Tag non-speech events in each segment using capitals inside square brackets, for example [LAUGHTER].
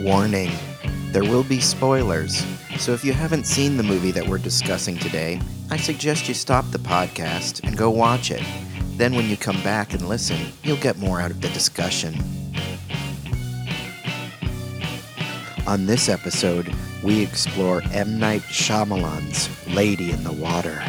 Warning there will be spoilers, so if you haven't seen the movie that we're discussing today, I suggest you stop the podcast and go watch it. Then, when you come back and listen, you'll get more out of the discussion. On this episode, we explore M. Night Shyamalan's Lady in the Water.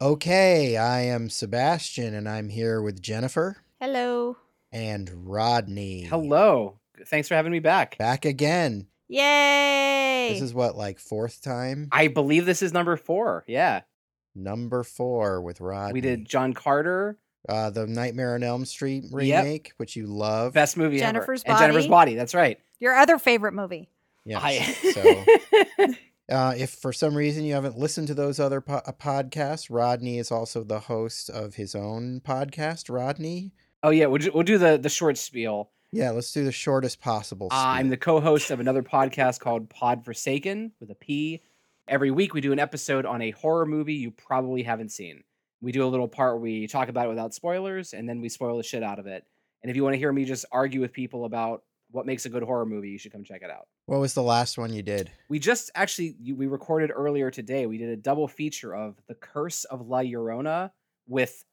Okay, I am Sebastian, and I'm here with Jennifer Hello. And Rodney. Hello. Thanks for having me back. Back again. Yay! This is what, like fourth time? I believe this is number four. Yeah. Number four with Rodney. We did John Carter, uh, the Nightmare on Elm Street remake, which you love. best movie Jennifer's ever. And Jennifer's Body. Body. That's right. Your other favorite movie. Yes. I- so, [LAUGHS] uh, if for some reason you haven't listened to those other po- uh, podcasts, Rodney is also the host of his own podcast. Rodney. Oh yeah, we'll, do- we'll do the the short spiel. Yeah, let's do the shortest possible. Uh, I'm the co-host of another podcast called Pod Forsaken with a P. Every week we do an episode on a horror movie you probably haven't seen. We do a little part where we talk about it without spoilers, and then we spoil the shit out of it. And if you want to hear me just argue with people about what makes a good horror movie, you should come check it out. What was the last one you did? We just actually we recorded earlier today. We did a double feature of The Curse of La Llorona with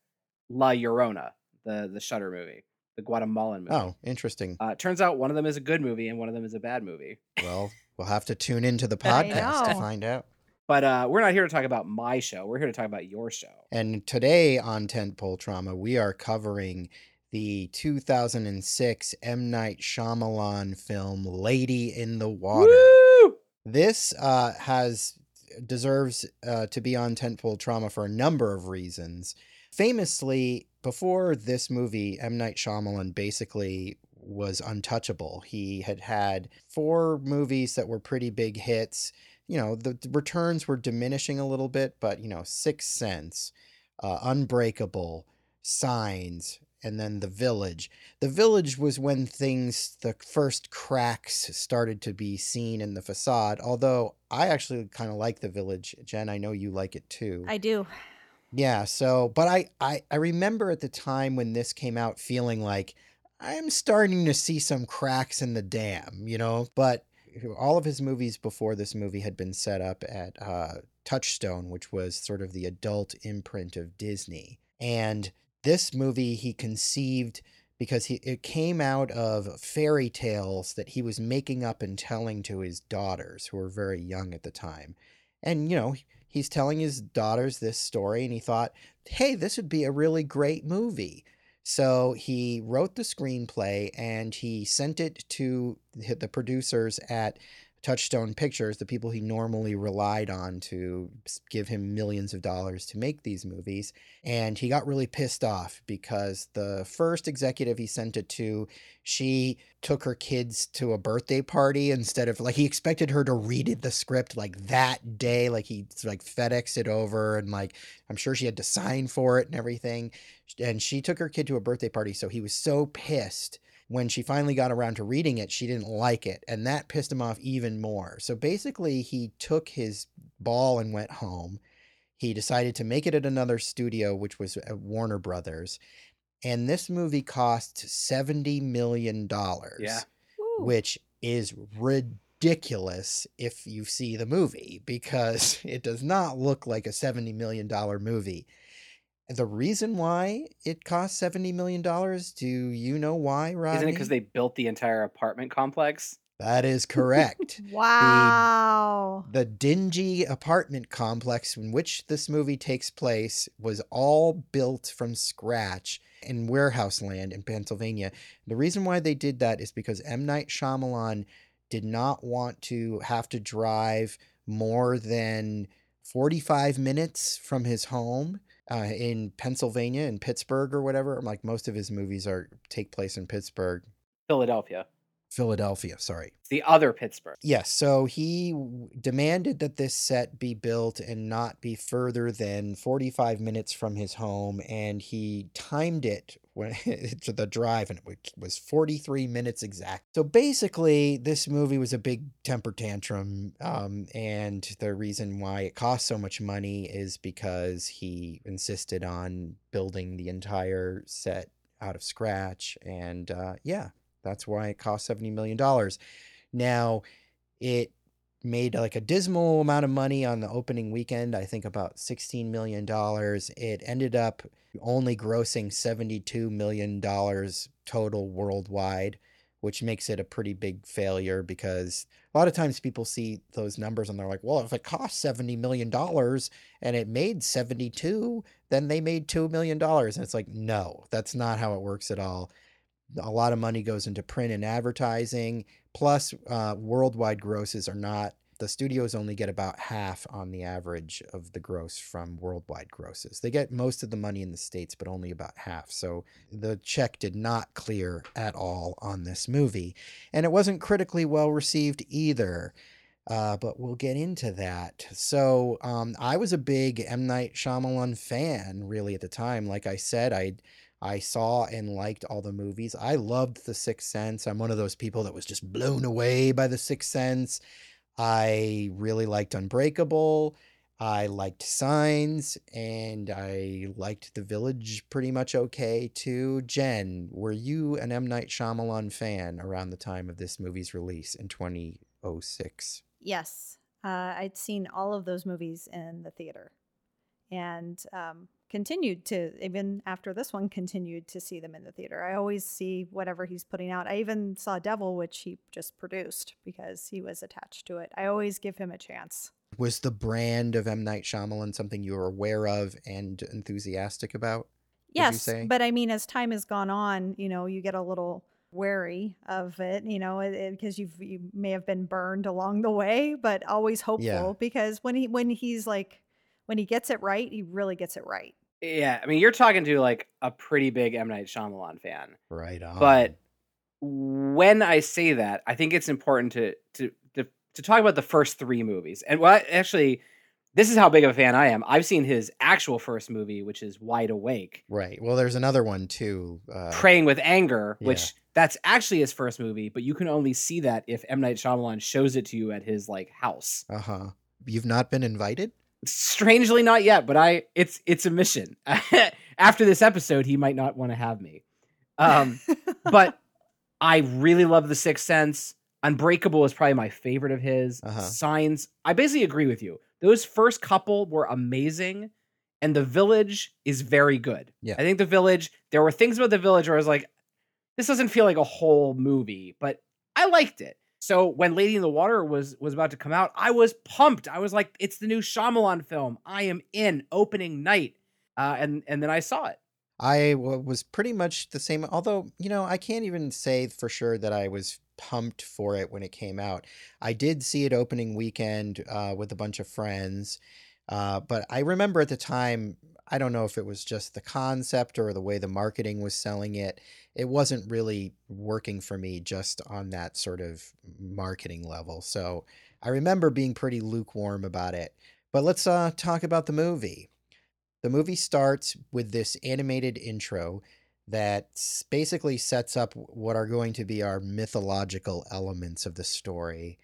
La Llorona, the the Shudder movie, the Guatemalan movie. Oh, interesting. Uh, turns out one of them is a good movie and one of them is a bad movie. Well, we'll have to tune into the podcast to find out. But uh, we're not here to talk about my show. We're here to talk about your show. And today on Tentpole Trauma, we are covering the 2006 M. Night Shyamalan film Lady in the Water. Woo! This uh, has deserves uh, to be on Tentpole Trauma for a number of reasons. Famously, before this movie, M. Night Shyamalan basically was untouchable. He had had four movies that were pretty big hits. You know, the, returns were diminishing a little bit, but, you know, Sixth Sense, uh, Unbreakable, Signs, and then The Village. The Village was when things, the first cracks started to be seen in the facade, although I actually kind of like The Village. Jen, I know you like it too. I do. Yeah, so but I, I I remember at the time when this came out feeling like I'm starting to see some cracks in the dam, you know, but all of his movies before this movie had been set up at uh, Touchstone, which was sort of the adult imprint of Disney. And this movie he conceived because he it came out of fairy tales that he was making up and telling to his daughters who were very young at the time. And you know, he's telling his daughters this story and he thought, "Hey, this would be a really great movie." So he wrote the screenplay and he sent it to the producers at Touchstone Pictures, the people he normally relied on to give him millions of dollars to make these movies. And he got really pissed off because the first executive he sent it to, she took her kids to a birthday party instead of like he expected her to read the script like that day like he like FedEx it over and like I'm sure she had to sign for it and everything and she took her kid to a birthday party so he was so pissed when she finally got around to reading it she didn't like it and that pissed him off even more so basically he took his ball and went home he decided to make it at another studio which was at Warner Brothers and this movie cost 70 million dollars Yeah. Which is ridiculous if you see the movie because [LAUGHS] it does not look like a 70 million dollar movie. The reason why it cost 70 million dollars, do you know why, Rodney? Isn't it because they built the entire apartment complex? That is correct. [LAUGHS] wow. the dingy apartment complex in which this movie takes place was all built from scratch in warehouse land in Pennsylvania. The reason why they did that is because M. Night Shyamalan did not want to have to drive more than 45 minutes from his home uh, in Pennsylvania, in Pittsburgh or whatever. Like most of his movies are take place in Pittsburgh, Philadelphia. Philadelphia. Sorry. It's the other Pittsburgh. Yes, so he w- demanded that this set be built and not be further than 45 minutes from his home, and he timed it when [LAUGHS] to the drive, and it was 43 minutes exact. So basically, this movie was a big temper tantrum, um, and the reason why it cost so much money is because he insisted on building the entire set out of scratch, and uh, yeah, that's why it cost 70 million dollars. Now, it made like a dismal amount of money on the opening weekend, I think about $16 million. It ended up only grossing $72 million total worldwide, which makes it a pretty big failure because a lot of times people see those numbers and they're like, well, if it cost $70 million and it made 72, then they made $2 million. And it's like, no, that's not how it works at all a lot of money goes into print and advertising plus uh, worldwide grosses are not the studios only get about half on the average of the gross from worldwide grosses they get most of the money in the states but only about half so the check did not clear at all on this movie and it wasn't critically well received either uh, but we'll get into that. So um, I was a big M Night Shyamalan fan, really at the time. Like I said, I I saw and liked all the movies. I loved The Sixth Sense. I'm one of those people that was just blown away by The Sixth Sense. I really liked Unbreakable. I liked Signs, and I liked The Village pretty much okay too. Jen, were you an M Night Shyamalan fan around the time of this movie's release in 2006? Yes. Uh, I'd seen all of those movies in the theater and um, continued to, even after this one, continued to see them in the theater. I always see whatever he's putting out. I even saw Devil, which he just produced because he was attached to it. I always give him a chance. Was the brand of M Night Shyamalan something you were aware of and enthusiastic about? you Yes, but I mean, as time has gone on, you know, you get a little wary of it, you know, because you've you may have been burned along the way, but always hopeful Yeah. because when he when he's like when he gets it right, he really gets it right. Yeah, I mean, you're talking to like a pretty big M Night Shyamalan fan. Right on. But when I say that, I think it's important to to to, to talk about the first three movies. And well, actually, this is how big of a fan I am. I've seen his actual first movie, which is Wide Awake, right. Well, there's another one too. Uh, Praying with Anger, yeah. which that's actually his first movie, but you can only see that if M Night Shyamalan shows it to you at his like house. uh huh. You've not been invited? Strangely, not yet, but I it's it's a mission. [LAUGHS] After this episode, he might not want to have me. Um, but [LAUGHS] I really love The Sixth Sense. Unbreakable is probably my favorite of his. Uh-huh. Signs, I basically agree with you. Those first couple were amazing, and The Village is very good. Yeah. I think The Village, there were things about The Village where I was like, this doesn't feel like a whole movie, but I liked it. So when Lady in the Water was was about to come out, I was pumped. I was like, it's the new Shyamalan film. I am in opening night. Uh, and and then I saw it. I was pretty much the same. Although, you know, I can't even say for sure that I was pumped for it when it came out. I did see it opening weekend uh, with a bunch of friends. Uh, but I remember at the time, I don't know if it was just the concept or the way the marketing was selling it. It wasn't really working for me just on that sort of marketing level. So I remember being pretty lukewarm about it. But let's uh, talk about the movie. The movie starts with this animated intro that basically sets up what are going to be our mythological elements of the story.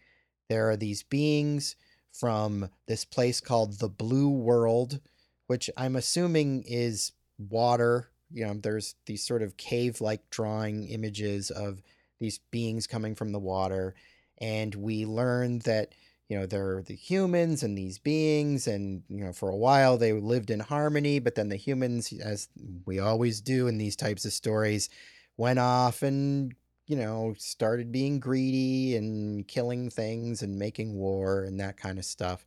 There are these beings from this place called the Blue World, which I'm assuming is water. You know, there's these sort of cave like drawing images of these beings coming from the water. And we learn that you know there are the humans and these beings and you know for a while they lived in harmony but then the humans as we always do in these types of stories went off and you know started being greedy and killing things and making war and that kind of stuff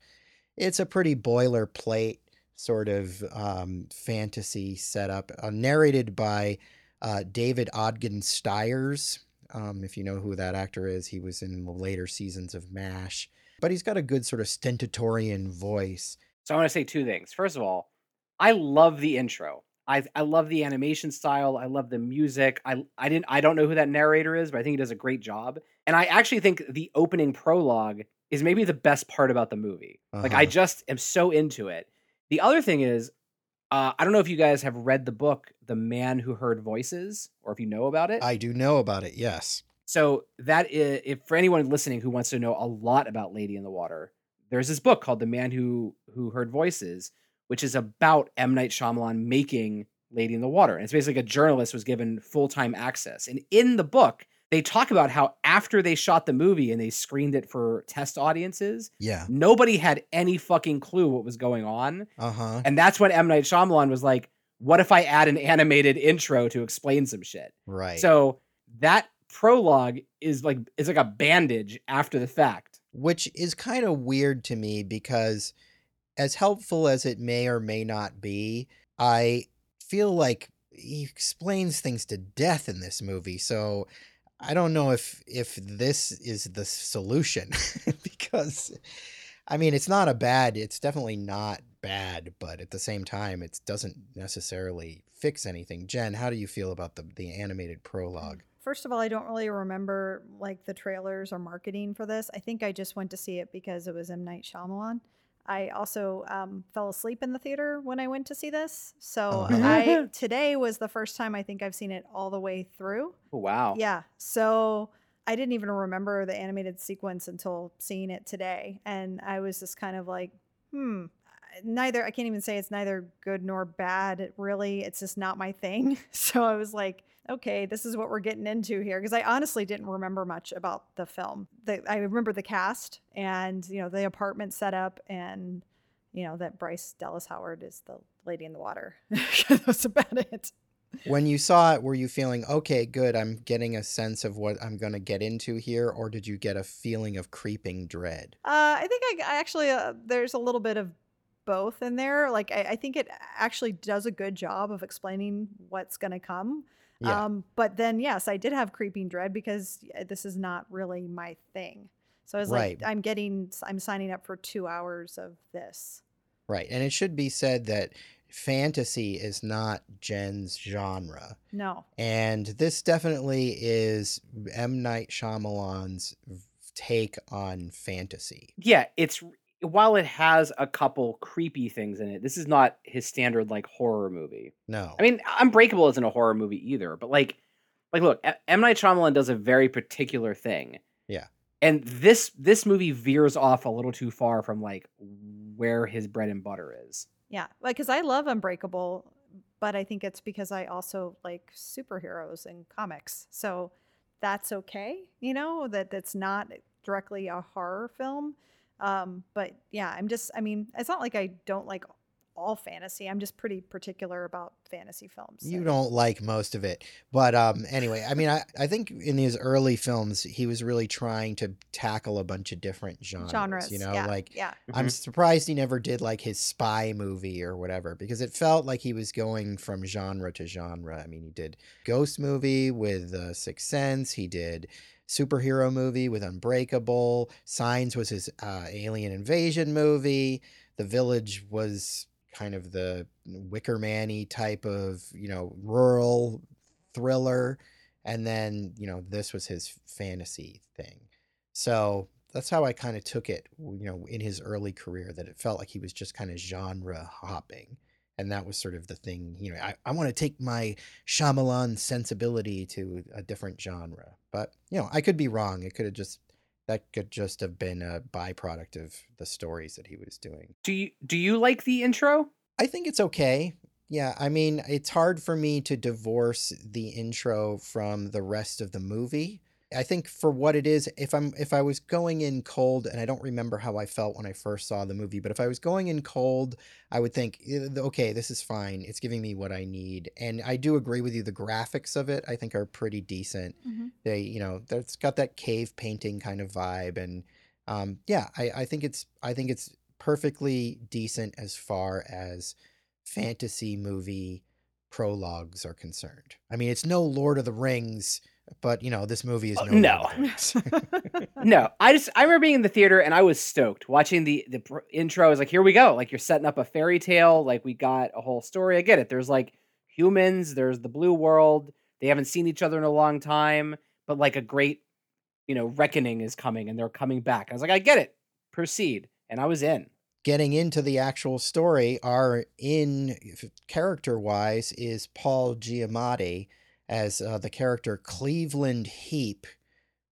it's a pretty boilerplate sort of um, fantasy setup uh, narrated by uh, david ogden stiers um, if you know who that actor is he was in the later seasons of mash but he's got a good sort of stentorian voice. So I want to say two things. First of all, I love the intro. I I love the animation style. I love the music. I I didn't I don't know who that narrator is, but I think he does a great job. And I actually think the opening prologue is maybe the best part about the movie. Like I Uh-huh. just am so into it. The other thing is, uh, I don't know if you guys have read the book "The Man Who Heard Voices" or if you know about it. I do know about it. Yes. So that is, if for anyone listening who wants to know a lot about Lady in the Water, there's this book called The Man Who Who Heard Voices, which is about M Night Shyamalan making Lady in the Water, and it's basically a journalist was given full time access. And in the book, they talk about how after they shot the movie and they screened it for test audiences, Yeah. nobody had any fucking clue what was going on, Uh huh. and that's when M Night Shyamalan was like, "What if I add an animated intro to explain some shit?" Right. So that prologue is like is like a bandage after the fact. which is kind of weird to me because as helpful as it may or may not be i feel like he explains things to death in this movie so i don't know if if this is the solution [LAUGHS] because i mean it's not a bad it's definitely not bad but at the same time it doesn't necessarily fix anything jen how do you feel about the the animated mm, prologue First of all, I don't really remember like the trailers or marketing for this. I think I just went to see it because it was M Night Shyamalan. I also um, fell asleep in the theater when I went to see this, so Uh-huh. I [LAUGHS] today was the first time I think I've seen it all the way through. Oh, wow. Yeah, so I didn't even remember the animated sequence until seeing it today, and I was just kind of like, hmm. Neither I can't even say it's neither good nor bad. It really, it's just not my thing. [LAUGHS] So I was like, okay, this is what we're getting into here because I honestly didn't remember much about the film. The, I remember the cast and you know the apartment setup and you know that Bryce Dallas Howard is the lady in the water. [LAUGHS] That's about it. when you saw it were you feeling okay good i'm getting a sense of what i'm going to get into here or did you get a feeling of creeping dread Uh, I think I, I actually uh, there's a little bit of both in there. Like I, I think it actually does a good job of explaining what's going to come. Yeah. Um, but then yes, I did have creeping dread because uh, this is not really my thing. So I was Right. like, I'm getting, I'm signing up for two hours of this. right and it should be said that fantasy is not jen's genre No. and this definitely is m night Shyamalan's take on fantasy Yeah, it's while it has a couple creepy things in it, this is not his standard like horror movie. no I mean, Unbreakable isn't a horror movie either, but like, like look, M Night Shyamalan does a very particular thing. Yeah. and this this movie veers off a little too far from like where his bread and butter is. Yeah. Like, cause I love Unbreakable, but I think it's because I also like superheroes and comics. So that's okay, you know, that that's not directly a horror film. Um, but yeah, I'm just, I mean, it's not like I don't like all fantasy. I'm just pretty particular about fantasy films. you don't like most of it but um anyway i mean I, I think in his early films he was really trying to tackle a bunch of different genres, genres. you know yeah, like yeah. I'm Mhm. surprised he never did like his spy movie or whatever because it felt like he was going from genre to genre. I mean, he did Ghost movie with uh, Sixth Sense. He did superhero movie with Unbreakable. Signs was his uh, alien invasion movie. The Village was kind of the Wicker Man-y type of you know rural thriller, and then you know this was his fantasy thing. So that's how I kind of took it, you know, in his early career, that it felt like he was just kind of genre hopping. And that was sort of the thing, you know, I, I want to take my Shyamalan sensibility to a different genre. But, you know, I could be wrong. It could have just, that could just have been a byproduct of the stories that he was doing. Do you do you like the intro? I think it's okay. Yeah, I mean, it's hard for me to divorce the intro from the rest of the movie. I think for what it is, if I'm if I was going in cold and I don't remember how I felt when I first saw the movie, but if I was going in cold, I would think, "Eh, okay, this is fine. It's giving me what I need. And I do agree with you the graphics of it I think are pretty decent. Mhm. They, you know, it's got that cave painting kind of vibe and um yeah, I I think it's I think it's perfectly decent as far as fantasy movie prologues are concerned. I mean, it's no Lord of the Rings but you know this movie is Oh, no. no. more than this. no, I just I remember being in the theater and I was stoked watching the the pr- intro. I was like, here we go. Like you're setting up a fairy tale. Like we got a whole story. I get it. There's like humans. There's the blue world. They haven't seen each other in a long time, but like a great, you know, reckoning is coming and they're coming back. I was like, I get it. Proceed, and I was in. Getting into the actual story, our in character wise is Paul Giamatti as uh, the character Cleveland Heap,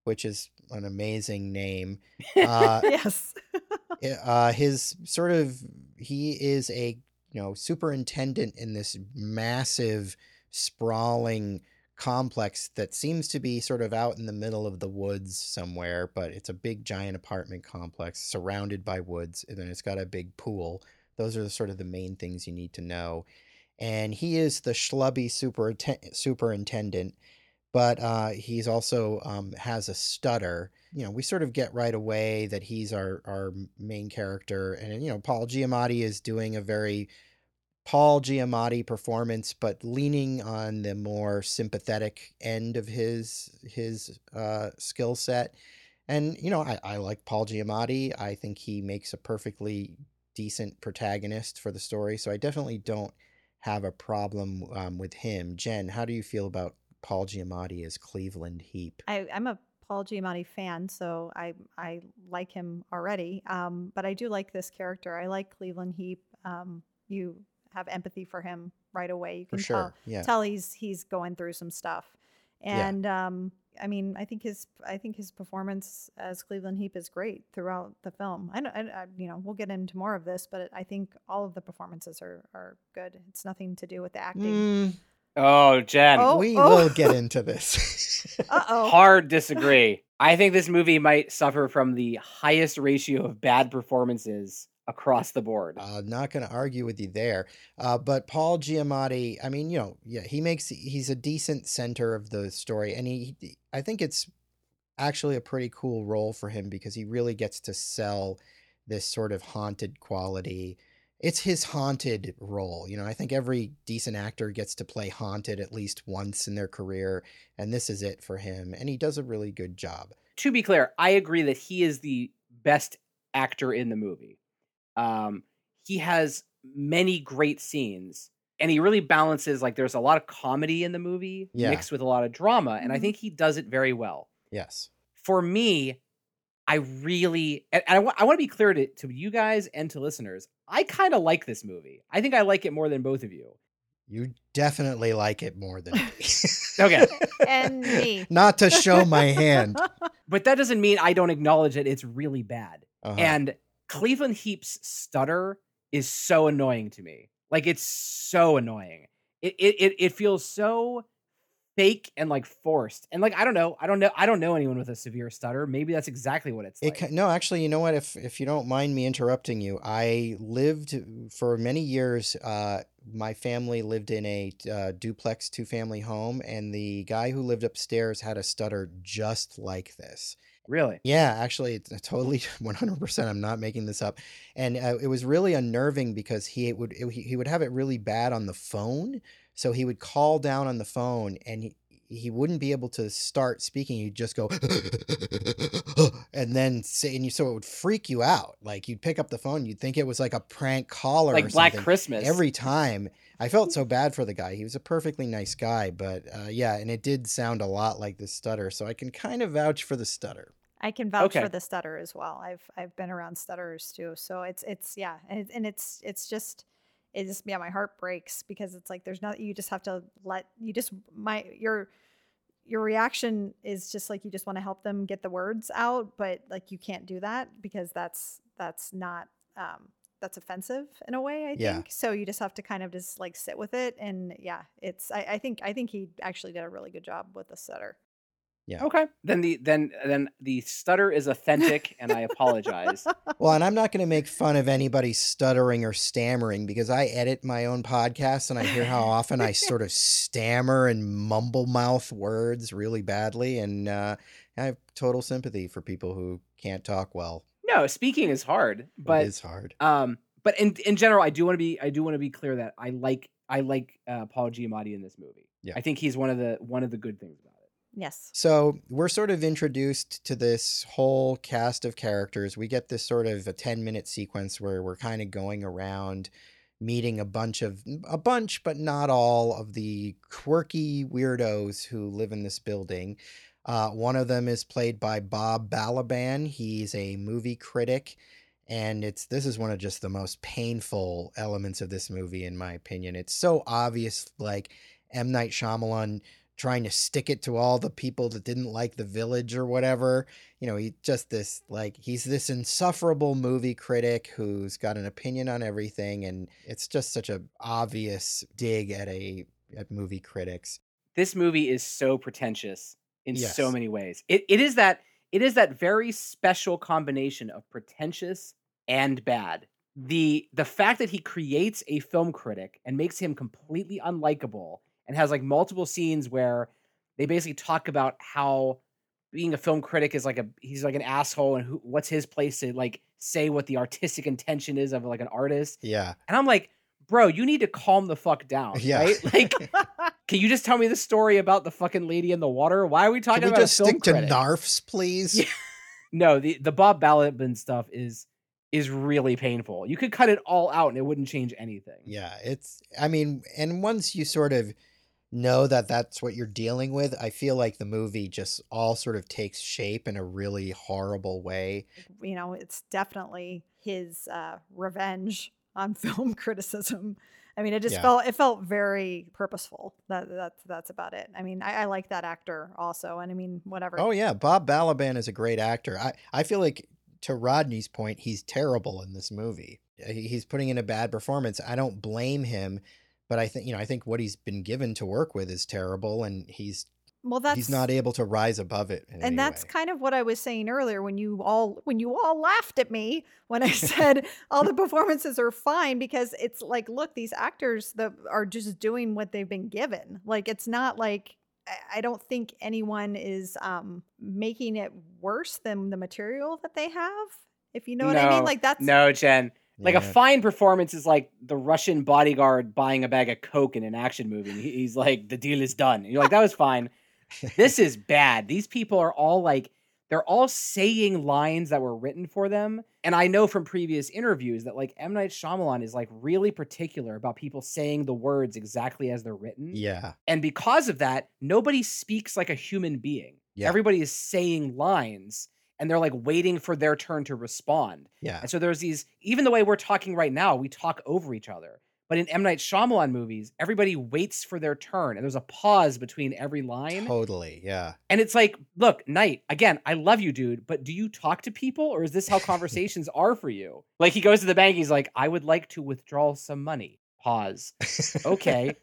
which is an amazing name. Uh, [LAUGHS] yes. [LAUGHS] uh, his sort of he is a you know superintendent in this massive sprawling complex that seems to be sort of out in the middle of the woods somewhere but it's a big giant apartment complex surrounded by woods and then it's got a big pool those are the sort of the main things you need to know and he is the schlubby superinten- superintendent but uh, he's also um, has a stutter. You know, we sort of get right away that he's our our main character, and you know, Paul Giamatti is doing a very Paul Giamatti performance, but leaning on the more sympathetic end of his his uh, skill set. And you know, I, I like Paul Giamatti. I think he makes a perfectly decent protagonist for the story. So I definitely don't have a problem um, with him. Jen, how do you feel about Paul Giamatti as Cleveland Heap? I, I'm a Paul Giamatti fan, so I I like him already. Um, but I do like this character. I like Cleveland Heap. Um, you have empathy for him right away. You can sure. tell Yeah. tell he's he's going through some stuff. Yeah. And um, I mean, I think his I think his performance as Cleveland Heap is great throughout the film. I, know, I, I you know we'll get into more of this, but I think all of the performances are are good. It's nothing to do with the acting. Mm, Oh, Jen. Oh, we oh. will get [LAUGHS] into this. [LAUGHS] Uh oh. Hard disagree. I think this movie might suffer from the highest ratio of bad performances across the board. uh, not going to argue with you there. Uh, but Paul Giamatti, I mean, you know, yeah, he makes he's a decent center of the story, and he, I think it's actually a pretty cool role for him because he really gets to sell this sort of haunted quality. It's his haunted role, you know. I think every decent actor gets to play haunted at least once in their career, and this is it for him, and he does a really good job. to be clear, I agree that he is the best actor in the movie. Um, he has many great scenes, and he really balances. Like, there's a lot of comedy in the movie Yeah. mixed with a lot of drama, and I Mhm. think he does it very well. Yes. For me, I really, and and I want to be clear to, to you guys and to listeners. I kind of like this movie. I think I like it more than both of you. You definitely like it more than me. [LAUGHS] Okay. [LAUGHS] and me. Not to show my hand. [LAUGHS] But that doesn't mean I don't acknowledge that it's really bad. Uh-huh. And Cleveland Heap's stutter is so annoying to me. Like it's so annoying. It it it, it feels so fake and like forced. And like I don't know, I don't know, I don't know anyone with a severe stutter. Maybe that's exactly what it's It like. no, actually, you know what? If if you don't mind me interrupting you, I lived for many years. Uh, my family lived in a uh, duplex two family home, and the guy who lived upstairs had a stutter just like this. Really. Yeah, actually, it's totally [LAUGHS] 100%. I'm not making this up. And uh, it was really unnerving because he would it, he he would have it really bad on the phone. So he would call down on the phone and he, he wouldn't be able to start speaking. He'd just go [LAUGHS] and then say, and you, so it would freak you out. Like you'd pick up the phone, you'd think it was like a prank caller, or Like Black something. Christmas. Every time I felt so bad for the guy. He was a perfectly nice guy, but uh, yeah, and it did sound a lot like the stutter. So I can kind of vouch for the stutter. I can vouch Okay. for the stutter as well. I've I've been around stutterers too, so it's it's yeah, and, and it's it's just it just yeah, my heart breaks because it's like there's not you just have to let you just my your your reaction is just like you just want to help them get the words out, but like you can't do that because that's that's not um that's offensive in a way. I Yeah. think so. You just have to kind of just like sit with it, and yeah, it's I, I think I think he actually did a really good job with the stutter. Yeah. Okay. Then the then then the stutter is authentic and I apologize. [LAUGHS] Well, and I'm not going to make fun of anybody stuttering or stammering because I edit my own podcast and I hear how often I sort of stammer and mumble mouth words really badly. And uh, I have total sympathy for people who can't talk well. No, speaking is hard, but it is hard. Um, but in in general, I do want to be I do want to be clear that I like I like uh, Paul Giamatti in this movie. Yeah. I think he's one of the one of the good things about it. Yes. So we're sort of introduced to this whole cast of characters. We get this sort of a 10 minute sequence where we're kind of going around meeting a bunch of a bunch but not all of the quirky weirdos who live in this building uh, one of them is played by bob balaban he's a movie critic and it's this is one of just the most painful elements of this movie in my opinion it's so obvious like m night Shyamalan trying to stick it to all the people that didn't like the village or whatever you know he just this like he's this insufferable movie critic who's got an opinion on everything and it's just such a obvious dig at a at movie critics This movie is so pretentious in so many ways. It it is that it is that very special combination of pretentious and bad. The the fact that he creates a film critic and makes him completely unlikable and has like multiple scenes where they basically talk about how being a film critic is like a he's like an asshole and who, what's his place to like say what the artistic intention is of like an artist. Yeah. And i'm like bro you need to calm the fuck down [LAUGHS] Yeah. right? Like [LAUGHS] can you just tell me the story about the fucking lady in the water? Why are we talking can we about just stick to narfs please? Yeah. no the the bob balaban stuff is is really painful. You could cut it all out and it wouldn't change anything. Yeah, it's I mean, and once you sort of know that that's what you're dealing with, I feel like the movie just all sort of takes shape in a really horrible way. you know, it's definitely his uh, revenge on [LAUGHS] film criticism. I mean, it just Yeah. felt it felt very purposeful. That that's that's about it. I mean, I, I like that actor also, and I mean, whatever. Oh yeah, Bob Balaban is a great actor. I I feel like to Rodney's point, he's terrible in this movie. He's putting in a bad performance. I don't blame him, but I think you know, I think what he's been given to work with is terrible and he's well, that's he's not able to rise above it. in any and that's way. kind of what I was saying earlier when you all when you all laughed at me when I [LAUGHS] said all the performances are fine because it's like look these actors that are just doing what they've been given like it's not like I- I don't think anyone is um making it worse than the material that they have if you know what I mean like that's no jen like a fine performance is like the russian bodyguard buying a bag of coke in an action movie he's like the deal is done and you're like that was fine [LAUGHS] this is bad. These people are all like they're all saying lines that were written for them. And I know from previous interviews that like M. Night Shyamalan is like really particular about people saying the words exactly as they're written. yeah. And because of that, nobody speaks like a human being. Yeah. Everybody is saying lines and they're like waiting for their turn to respond. Yeah. And so there's these, even the way we're talking right now, we talk over each other. But in M. Night Shyamalan movies, everybody waits for their turn and there's a pause between every line. Totally. Yeah. And it's like, look, Night, again, I love you, dude, but do you talk to people or is this how [LAUGHS] conversations are for you? Like he goes to the bank, he's like, I would like to withdraw some money. Pause. [LAUGHS] Okay.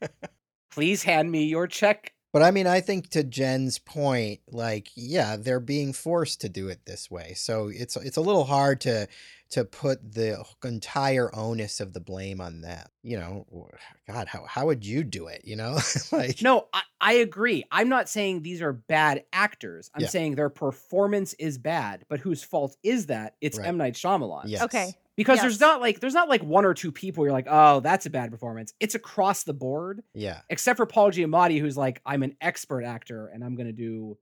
Please hand me your check. But I mean, I think to Jen's point, like, yeah, they're being forced to do it this way. So it's it's a little hard to to put the entire onus of the blame on them. You know, God, how how would you do it? You know, [LAUGHS] like, No, I, I agree. I'm not saying these are bad actors. I'm Yeah. saying their performance is bad, but whose fault is that? It's Right. M. Night Shyamalan. yes. okay Because Yes. there's not like there's not like one or two people you're like, oh, that's a bad performance. It's across the board. yeah, except for Paul Giamatti, who's like, I'm an expert actor and I'm gonna do,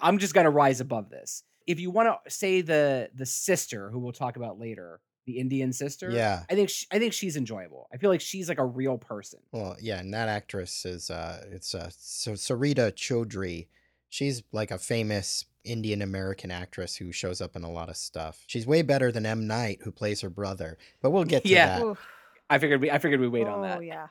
i'm just gonna rise above this. If you want to say the the sister, who we'll talk about later, the Indian sister, yeah. I think sh I think she's enjoyable. I feel like she's like a real person. Well, yeah, and that actress is uh, it's uh, so Sarita Choudhury. She's like a famous Indian American actress who shows up in a lot of stuff. She's way better than M Night, who plays her brother. But we'll get to Yeah. that. Oof. I figured we I figured we wait on oh that. yeah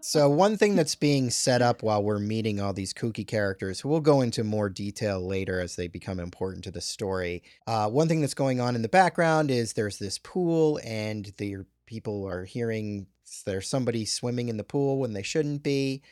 so [LAUGHS] one thing that's being set up while we're meeting all these kooky characters who we'll go into more detail later as they become important to the story uh, one thing that's going on in the background is there's this pool and the people are hearing there's somebody swimming in the pool when they shouldn't be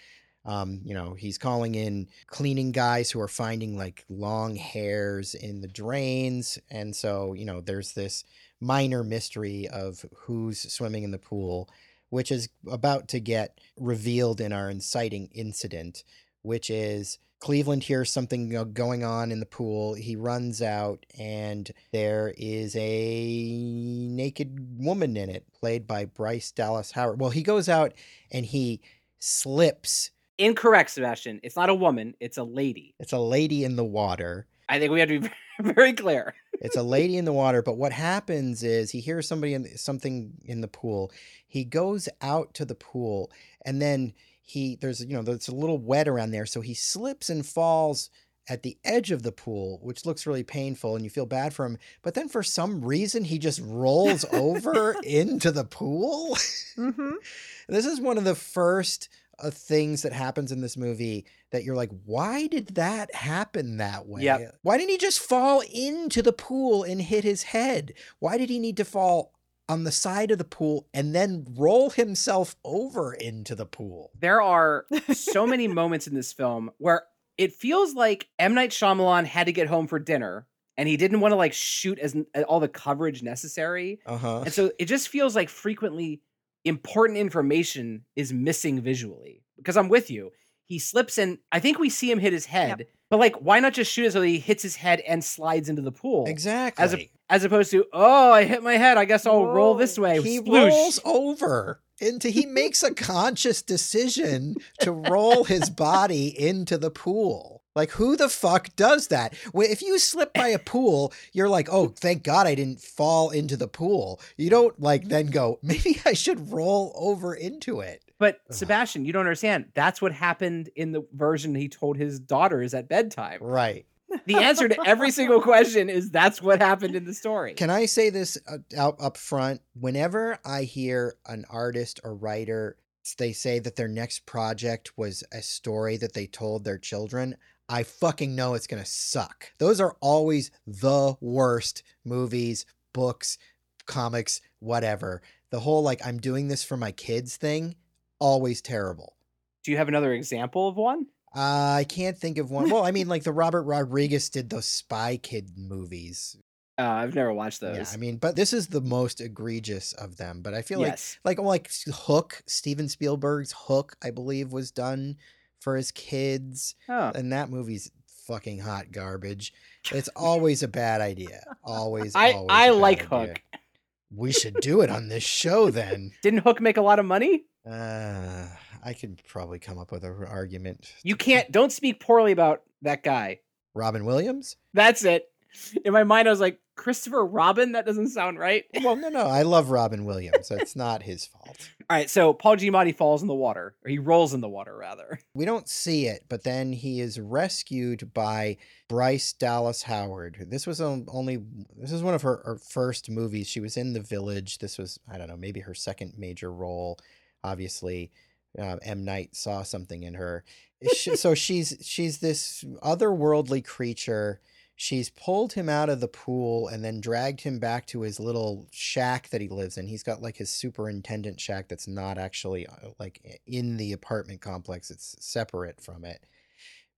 um, you know he's calling in cleaning guys who are finding like long hairs in the drains and so you know there's this minor mystery of who's swimming in the pool which is about to get revealed in our inciting incident, which is Cleveland hears something going on in the pool. He runs out, and there is a naked woman in it, played by Bryce Dallas Howard. Well, he goes out and he slips Incorrect, Sebastian. It's not a woman. It's a lady. It's a lady in the water. I think we have to be [LAUGHS] very clear. It's a lady in the water, but what happens is he hears somebody in something in the pool. He goes out to the pool and then he there's you know there's a little wet around there, so he slips and falls at the edge of the pool, which looks really painful and you feel bad for him. But then for some reason he just rolls over [LAUGHS] into the pool. [LAUGHS] hmm This is one of the first uh, things that happens in this movie that you're like, why did that happen that way? Yep. Why didn't he just fall into the pool and hit his head? Why did he need to fall on the side of the pool and then roll himself over into the pool? There are [LAUGHS] so many moments in this film where it feels like M Night Shyamalan had to get home for dinner and he didn't want to like shoot as all the coverage necessary. Uh huh. And so it just feels like frequently important information is missing visually. Because I'm with you. He slips and I think we see him hit his head. But like, why not just shoot it so that he hits his head and slides into the pool? Exactly. As a, as opposed to, oh, I hit my head. I guess I'll roll this way. he Sploosh. rolls over into he makes a conscious decision to roll his body into the pool like who the fuck does that if you slip by a pool you're like oh thank god i didn't fall into the pool you don't like then go [LAUGHS] maybe i should roll over into it But. Sebastian, you don't understand. That's what happened in the version he told his daughters at bedtime. right [LAUGHS] The answer to every single question is that's what happened in the story. Can I say this uh, out up front? Whenever I hear an artist or writer they say that their next project was a story that they told their children, I fucking know it's gonna suck. Those are always the worst movies, books, comics, whatever. The whole like I'm doing this for my kids thing, always terrible. Do you have another example of one? Uh, I can't think of one. Well, I mean, like the Robert Rodriguez did those Spy Kid movies. [LAUGHS] Uh, I've never watched those. Yeah, I mean, but this is the most egregious of them. But I feel like like like Hook, Steven Spielberg's Hook, I believe, was done for his kids, Oh. and that movie's fucking hot garbage. It's [LAUGHS] always a bad idea. Always. I always I like idea. Hook. We should do it on this show then. [LAUGHS] Didn't Hook make a lot of money? Uh, I could probably come up with an argument. You can't. Don't speak poorly about that guy. Robin Williams? That's it. In my mind, I was like, Christopher Robin. That doesn't sound right. Well, no, no. I love Robin Williams. It's [LAUGHS] not his fault. All right, so Paul Giamatti falls in the water, or he rolls in the water rather. We don't see it, but then he is rescued by Bryce Dallas Howard. This was only this is one of her, her first movies. She was in The Village. This was I don't know maybe her second major role. Obviously, uh, M Night saw something in her. So she's she's this otherworldly creature. She's pulled him out of the pool and then dragged him back to his little shack that he lives in. He's got like his superintendent shack that's not actually uh, like in the apartment complex, it's separate from it.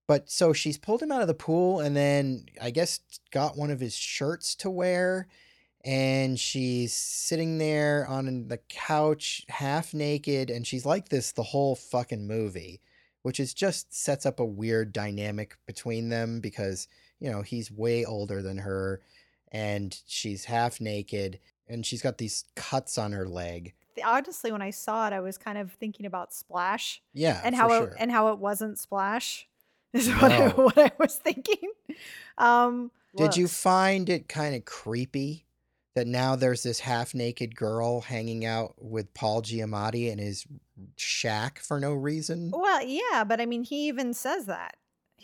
But so she's pulled him out of the pool and then I guess got one of his shirts to wear. And she's sitting there on the couch, half naked, and she's like this the whole fucking movie, which is just sets up a weird dynamic between them because you know, he's way older than her and she's half naked and she's got these cuts on her leg. Honestly, when I saw it, I was kind of thinking about Splash Yeah. and how sure. it and how it wasn't Splash. [LAUGHS] Is what I, what I was thinking. Um, Did you find it kind of creepy that now there's this half naked girl hanging out with Paul Giamatti in his shack for no reason? Well, yeah, but I mean, he even says that.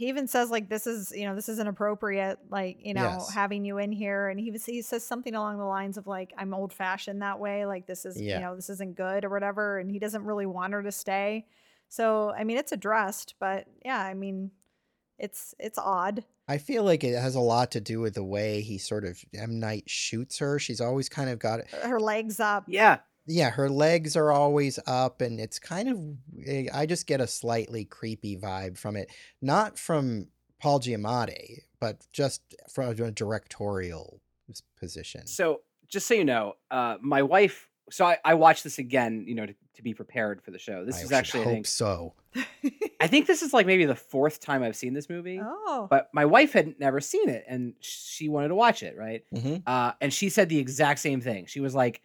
He even says like this is you know this is inappropriate like you know Yes. having you in here and he was, he says something along the lines of like I'm old fashioned that way like this is Yeah. you know this isn't good or whatever and he doesn't really want her to stay. So I mean it's addressed, but yeah, I mean it's it's odd. I feel like it has a lot to do with the way he sort of M Night shoots her. She's always kind of got Her legs up. Yeah, yeah, her legs are always up, and it's kind of eh, I just get a slightly creepy vibe from it, not from Paul Giamatti, but just from a directorial position. So just so you know, uh, my wife. So I, I watched this again, you know, to, to be prepared for the show. This I is should actually, I hope think, so. I think this is like maybe the fourth time I've seen this movie. oh. But my wife had never seen it, and she wanted to watch it, right? hmm Uh, and she said the exact same thing. She was like,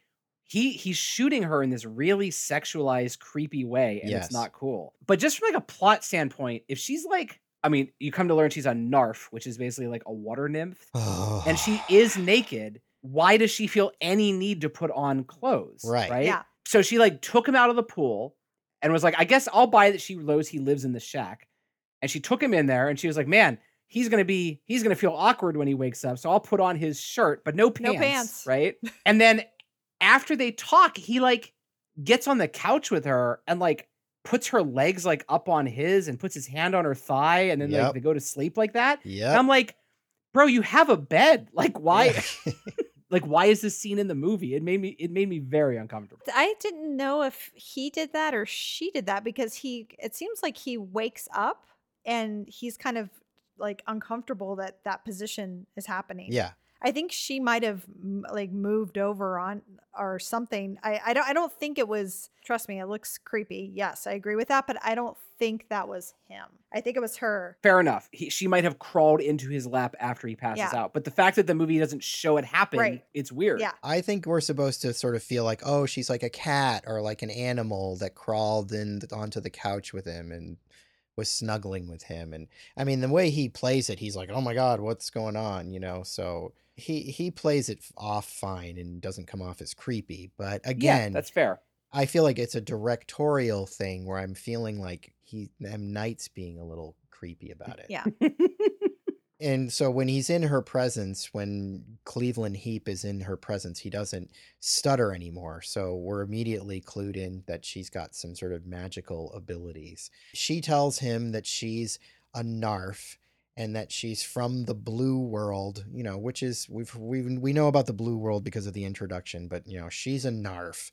he he's shooting her in this really sexualized, creepy way, and Yes. it's not cool. But just from like a plot standpoint, if she's like, I mean, you come to learn she's a narf, which is basically like a water nymph, [SIGHS] and she is naked. Why does she feel any need to put on clothes? Right. Right. Yeah. So she like took him out of the pool and was like, I guess I'll buy that she knows he lives in the shack. And she took him in there and she was like, Man, he's gonna be he's gonna feel awkward when he wakes up. So I'll put on his shirt, but no pants, No pants. pants. Right. and then after they talk, he like gets on the couch with her and like puts her legs like up on his and puts his hand on her thigh and then like they go to sleep like that. Yeah. I'm like, bro, you have a bed. Like why [LAUGHS] [LAUGHS] like why is this scene in the movie? It made me it made me very uncomfortable. I didn't know if he did that or she did that because he it seems like he wakes up and he's kind of like uncomfortable that that position is happening. yeah. I think she might have like moved over on or something. I I don't I don't think it was trust me, it looks creepy. Yes, I agree with that, but I don't think that was him. I think it was her. fair enough. He, she might have crawled into his lap after he passes Yeah. out. But the fact that the movie doesn't show it happen, Right. it's weird. Yeah. I think we're supposed to sort of feel like, oh, she's like a cat or like an animal that crawled in onto the couch with him and was snuggling with him. And I mean, the way he plays it, he's like, oh my god, what's going on? You know, so he he plays it off fine and doesn't come off as creepy. But again, Yeah, again, that's fair. I feel like it's a directorial thing where I'm feeling like he M Night's being a little creepy about it. Yeah. [LAUGHS] And so when he's in her presence, when Cleveland Heep is in her presence, he doesn't stutter anymore. So we're immediately clued in that she's got some sort of magical abilities. She tells him that she's a narf and that she's from the blue world, you know, which is we've we we know about the blue world because of the introduction, but you know, she's a narf.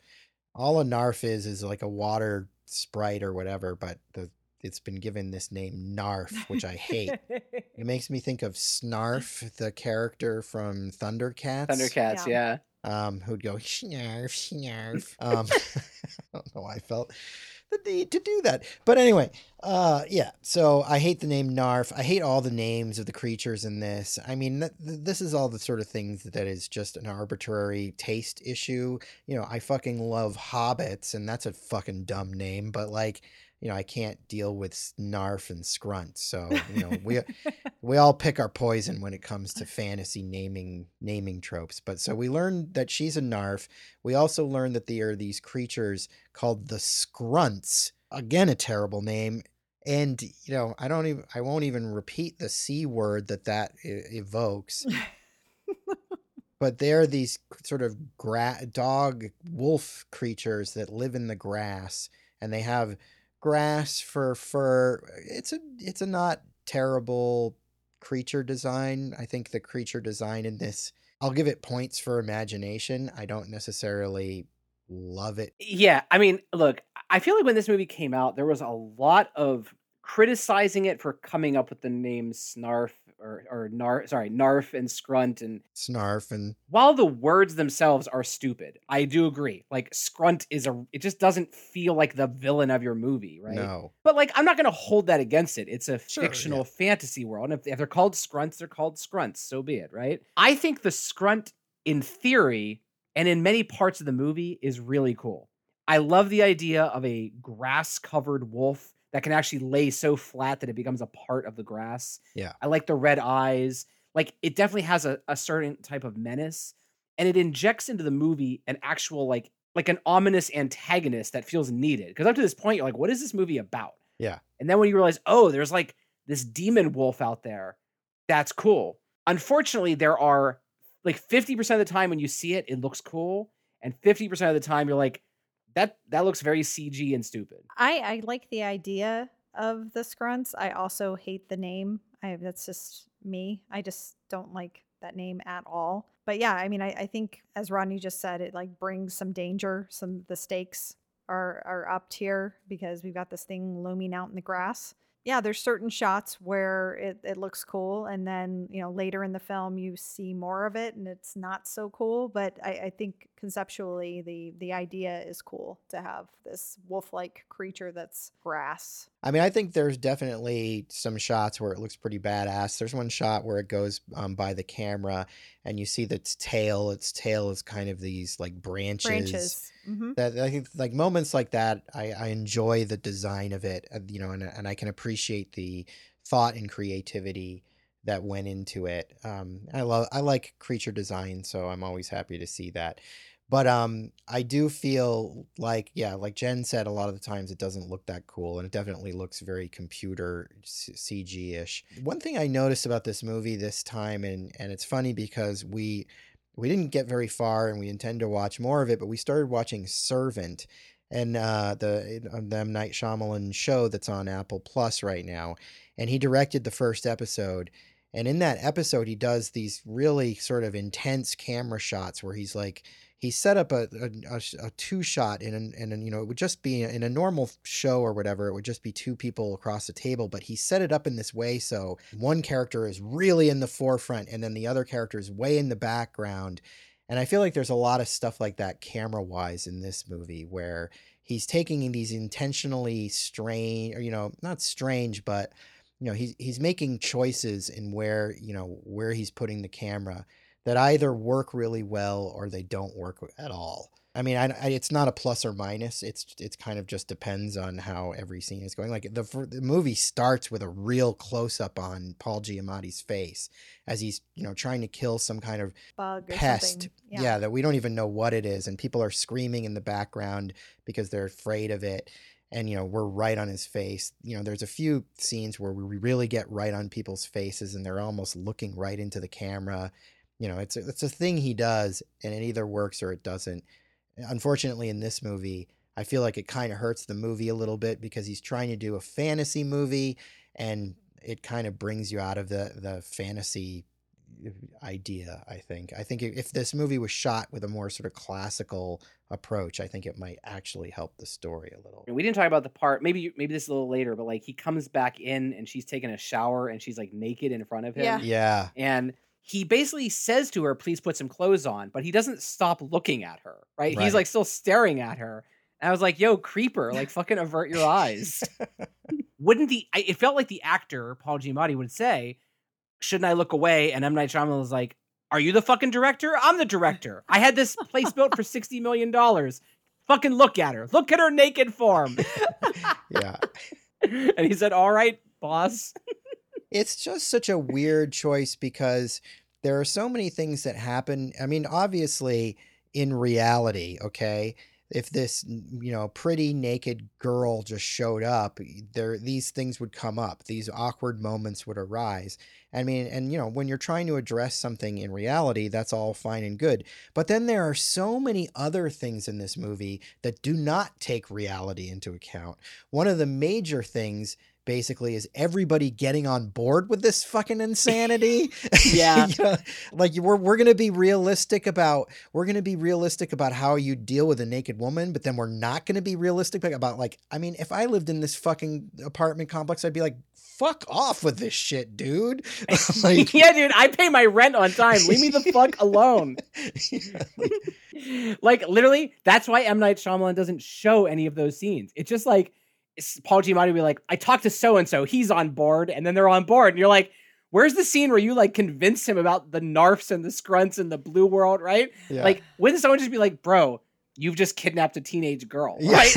All a narf is is like a water sprite or whatever, but the it's been given this name Narf, which I hate. [LAUGHS] It makes me think of Snarf, the character from Thundercats. Thundercats, Yeah. yeah. Um, who'd go Snarf, Snarf. Um, [LAUGHS] I don't know why I felt the need to do that, but anyway, uh, yeah. So I hate the name Narf. I hate all the names of the creatures in this. I mean, th- th- this is all the sort of things that is just an arbitrary taste issue. You know, I fucking love hobbits, and that's a fucking dumb name, but like. You know, I can't deal with snarf and scrunt. So, you know, we [LAUGHS] we all pick our poison when it comes to fantasy naming naming tropes. But so we learned that she's a narf. We also learned that there are these creatures called the scrunts. Again, a terrible name. And you know, I don't even I won't even repeat the c word that that evokes. [LAUGHS] but they're these sort of gra- dog wolf creatures that live in the grass and they have grass for fur it's a it's a not terrible creature design. I think the creature design in this i'll give it points for imagination. I don't necessarily love it. Yeah, I mean, look, I feel like when this movie came out, there was a lot of criticizing it for coming up with the name Snarf or or Nar sorry, Narf and Scrunt and snarf and while the words themselves are stupid, I do agree. Like Scrunt is a it just doesn't feel like the villain of your movie, right? no But like, I'm not going to hold that against it. It's a Sure, fictional yeah. fantasy world. And if, if they're called scrunts, they're called scrunts. So be it, right? I think the scrunt, in theory, and in many parts of the movie, is really cool. I love the idea of a grass covered wolf that can actually lay so flat that it becomes a part of the grass. Yeah. I like the red eyes. Like, it definitely has a, a certain type of menace. And it injects into the movie an actual, like, like an ominous antagonist that feels needed. Because up to this point, you're like, what is this movie about? Yeah. And then when you realize, oh, there's like this demon wolf out there, that's cool. Unfortunately, there are like 50% of the time when you see it, it looks cool. And 50% of the time, you're like, that that looks very CG and stupid. I I like the idea of the scrunts. I also hate the name. I that's just me. I just don't like that name at all. But yeah, I mean, I, I think as Rodney just said, it like brings some danger. Some the stakes are are up here because we've got this thing looming out in the grass. Yeah, there's certain shots where it, it looks cool, and then you know later in the film you see more of it, and it's not so cool. But I, I think conceptually the the idea is cool to have this wolf-like creature that's grass. I mean, I think there's definitely some shots where it looks pretty badass. There's one shot where it goes um, by the camera, and you see that its tail. Its tail is kind of these like branches. Branches. Hmm That I think like moments like that, I, I enjoy the design of it, uh, you know, and and I can appreciate the thought and creativity that went into it. Um, I love I like creature design, so I'm always happy to see that. But um, I do feel like yeah, like Jen said, a lot of the times it doesn't look that cool, and it definitely looks very computer CG ish. One thing I noticed about this movie this time, and and it's funny because we we didn't get very far, and we intend to watch more of it, but we started watching Servant, and uh, the uh, the M Night Shyamalan show that's on Apple Plus right now, and he directed the first episode. And in that episode, he does these really sort of intense camera shots where he's like, he set up a, a, a two shot in an, in an, you know, it would just be in a normal show or whatever, it would just be two people across the table, but he set it up in this way so one character is really in the forefront and then the other character is way in the background. And I feel like there's a lot of stuff like that camera wise in this movie where he's taking these intentionally strange, or, you know, not strange, but you know he's he's making choices in where you know where he's putting the camera that either work really well or they don't work at all. I mean, I, I- it's not a plus or minus. It's it's kind of just depends on how every scene is going. Like the the movie starts with a real close up on Paul Giamatti's face as he's you know trying to kill some kind of Bug or pest. something. Yeah. that we don't even know what it is, and people are screaming in the background because they're afraid of it. And you know we're right on his face. You know, there's a few scenes where we really get right on people's faces, and they're almost looking right into the camera. You know, it's a, it's a thing he does, and it either works or it doesn't. Unfortunately, in this movie, I feel like it kind of hurts the movie a little bit because he's trying to do a fantasy movie, and it kind of brings you out of the the fantasy uh, idea i think i think if if this movie was shot with a more sort of classical approach i think it might actually help the story a little we didn't talk about the part. Maybe maybe this is a little later, but like he comes back in and she's taking a shower and she's like naked in front of him. Yeah. yeah And he basically says to her, "Please put some clothes on," but he doesn't stop looking at her. Right? Right. He's like still staring at her. And I was like, "Yo, creeper! Like [LAUGHS] fucking avert your eyes." [LAUGHS] Wouldn't the? I, it felt like the actor Paul Giamatti would say, "Shouldn't I look away?" And M Night Shyamalan was like, "Are you the fucking director? I'm the director. I had this place built for sixty million dollars. Fucking look at her. Look at her naked form." [LAUGHS] yeah and he said, "All right, boss." It's just such a weird choice because there are so many things that happen. I mean, obviously, in reality, okay, if this you know pretty naked girl just showed up, there these things would come up. These awkward moments would arise. I mean, and you know, when you're trying to address something in reality, that's all fine and good. But then there are so many other things in this movie that do not take reality into account. One of the major things basically is everybody getting on board with this fucking insanity. [LAUGHS] Yeah. [LAUGHS] You know, like we're we're gonna be realistic about we're gonna be realistic about how you deal with a naked woman, but then we're not gonna be realistic about like I mean, if I lived in this fucking apartment complex, I'd be like, fuck off with this shit, dude. [LAUGHS] like, yeah, dude, I pay my rent on time. Leave me the fuck alone. yeah, like, literally, that's why M Night Shyamalan doesn't show any of those scenes. It's just like Paul Giamatti will be like, "I talked to so and so, he's on board," and then they're on board, and you're like, "Where's the scene where you like convince him about the narfs and the scrunts and the blue world?" Right? yeah. Like, wouldn't someone just be like, "Bro, you've just kidnapped a teenage girl," Yeah. right?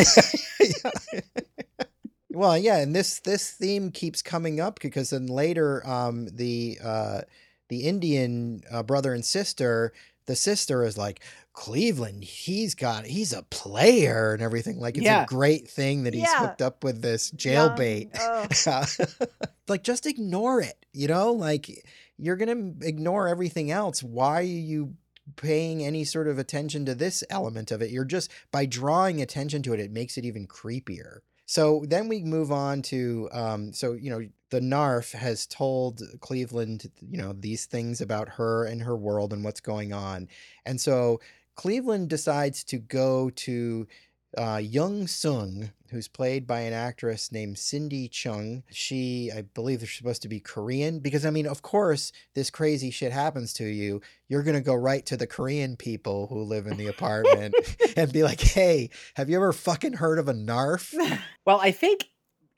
Yeah. [LAUGHS] [LAUGHS] well, yeah, and this this theme keeps coming up because then later, um, the uh, the Indian uh, brother and sister, the sister is like Cleveland. He's got he's a player and everything. Like it's Yeah. a great thing that he's Yeah. hooked up with this jailbait. oh. [LAUGHS] like just ignore it you know like you're gonna ignore everything else why are you paying any sort of attention to this element of it you're just by drawing attention to it it makes it even creepier so then we move on to um so you know the narf has told cleveland you know these things about her and her world and what's going on. And so cleveland decides to go to uh, Young-Soon, who's played by an actress named Cindy Cheung. She, I believe, they're supposed to be Korean because, I mean, of course, this crazy shit happens to you. You're going to go right to the Korean people who live in the apartment [LAUGHS] and be like, hey, have you ever fucking heard of a NARF? [LAUGHS] Well, I think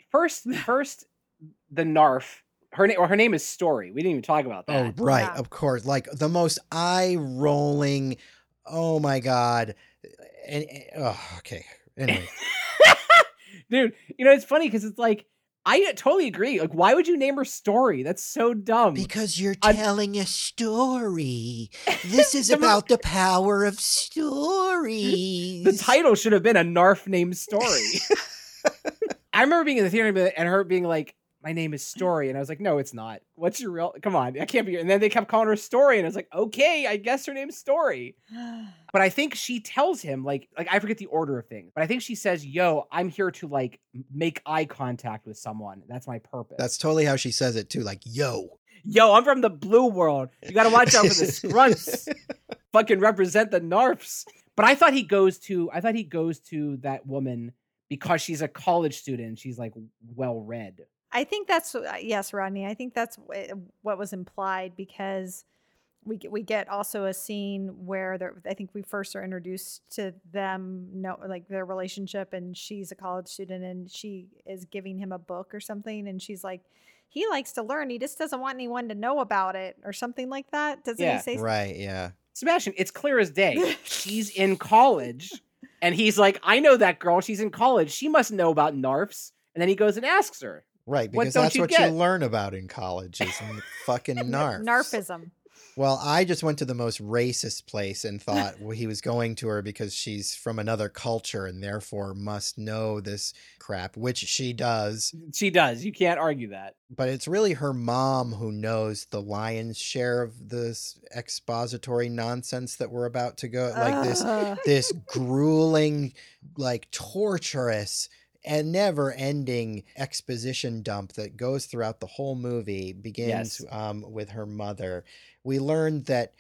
first, first, the Narf. Her name or her name is Story. We didn't even talk about that. Oh, right. Yeah. Of course. Like the most eye rolling. Oh my God. And, eh, oh, okay. Anyway. [LAUGHS] Dude, you know it's funny because it's like I totally agree. Like, why would you name her Story? That's so dumb. Because you're I'm- telling a story. [LAUGHS] This is about the power of stories. the title should have been a Narf named Story. [LAUGHS] I remember being in the theater and her being like, "My name is mm. Story," and I was like, "No, it's not. What's your real? Come on, I can't be." And then they kept calling her Story, and I was like, "Okay, I guess her name's Story." [GASPS] But I think she tells him like, like I forget the order of things, but I think she says, "Yo, I'm here to like make eye contact with someone. That's my purpose." That's totally how she says it too. Like, yo. Yo, I'm from the blue world. You got to watch out for the scrunts. [LAUGHS] Fucking represent the narfs. But I thought he goes to I thought he goes to that woman because she's a college student. She's like well read. I think that's uh, yes, Rodney. I think that's what was implied because we get, we get also a scene where I think we first are introduced to them, know like their relationship, and she's a college student and she is giving him a book or something, and she's like, he likes to learn, he just doesn't want anyone to know about it or something like that. Doesn't Yeah. he say? Right. Yeah. Sebastian, it's clear as day. [LAUGHS] She's in college. And he's like, I know that girl. She's in college. She must know about narfs. And then he goes and asks her. Right. Because don't that's you what get? you learn about in college is [LAUGHS] fucking narfs. Narfism. Well, I just went to the most racist place and thought well, he was going to her because she's from another culture and therefore must know this crap, which she does. She does. You can't argue that. But it's really her mom who knows the lion's share of this expository nonsense that we're about to go like this ah. this grueling, like torturous and never ending exposition dump that goes throughout the whole movie begins Yes. um, with her mother. We learned that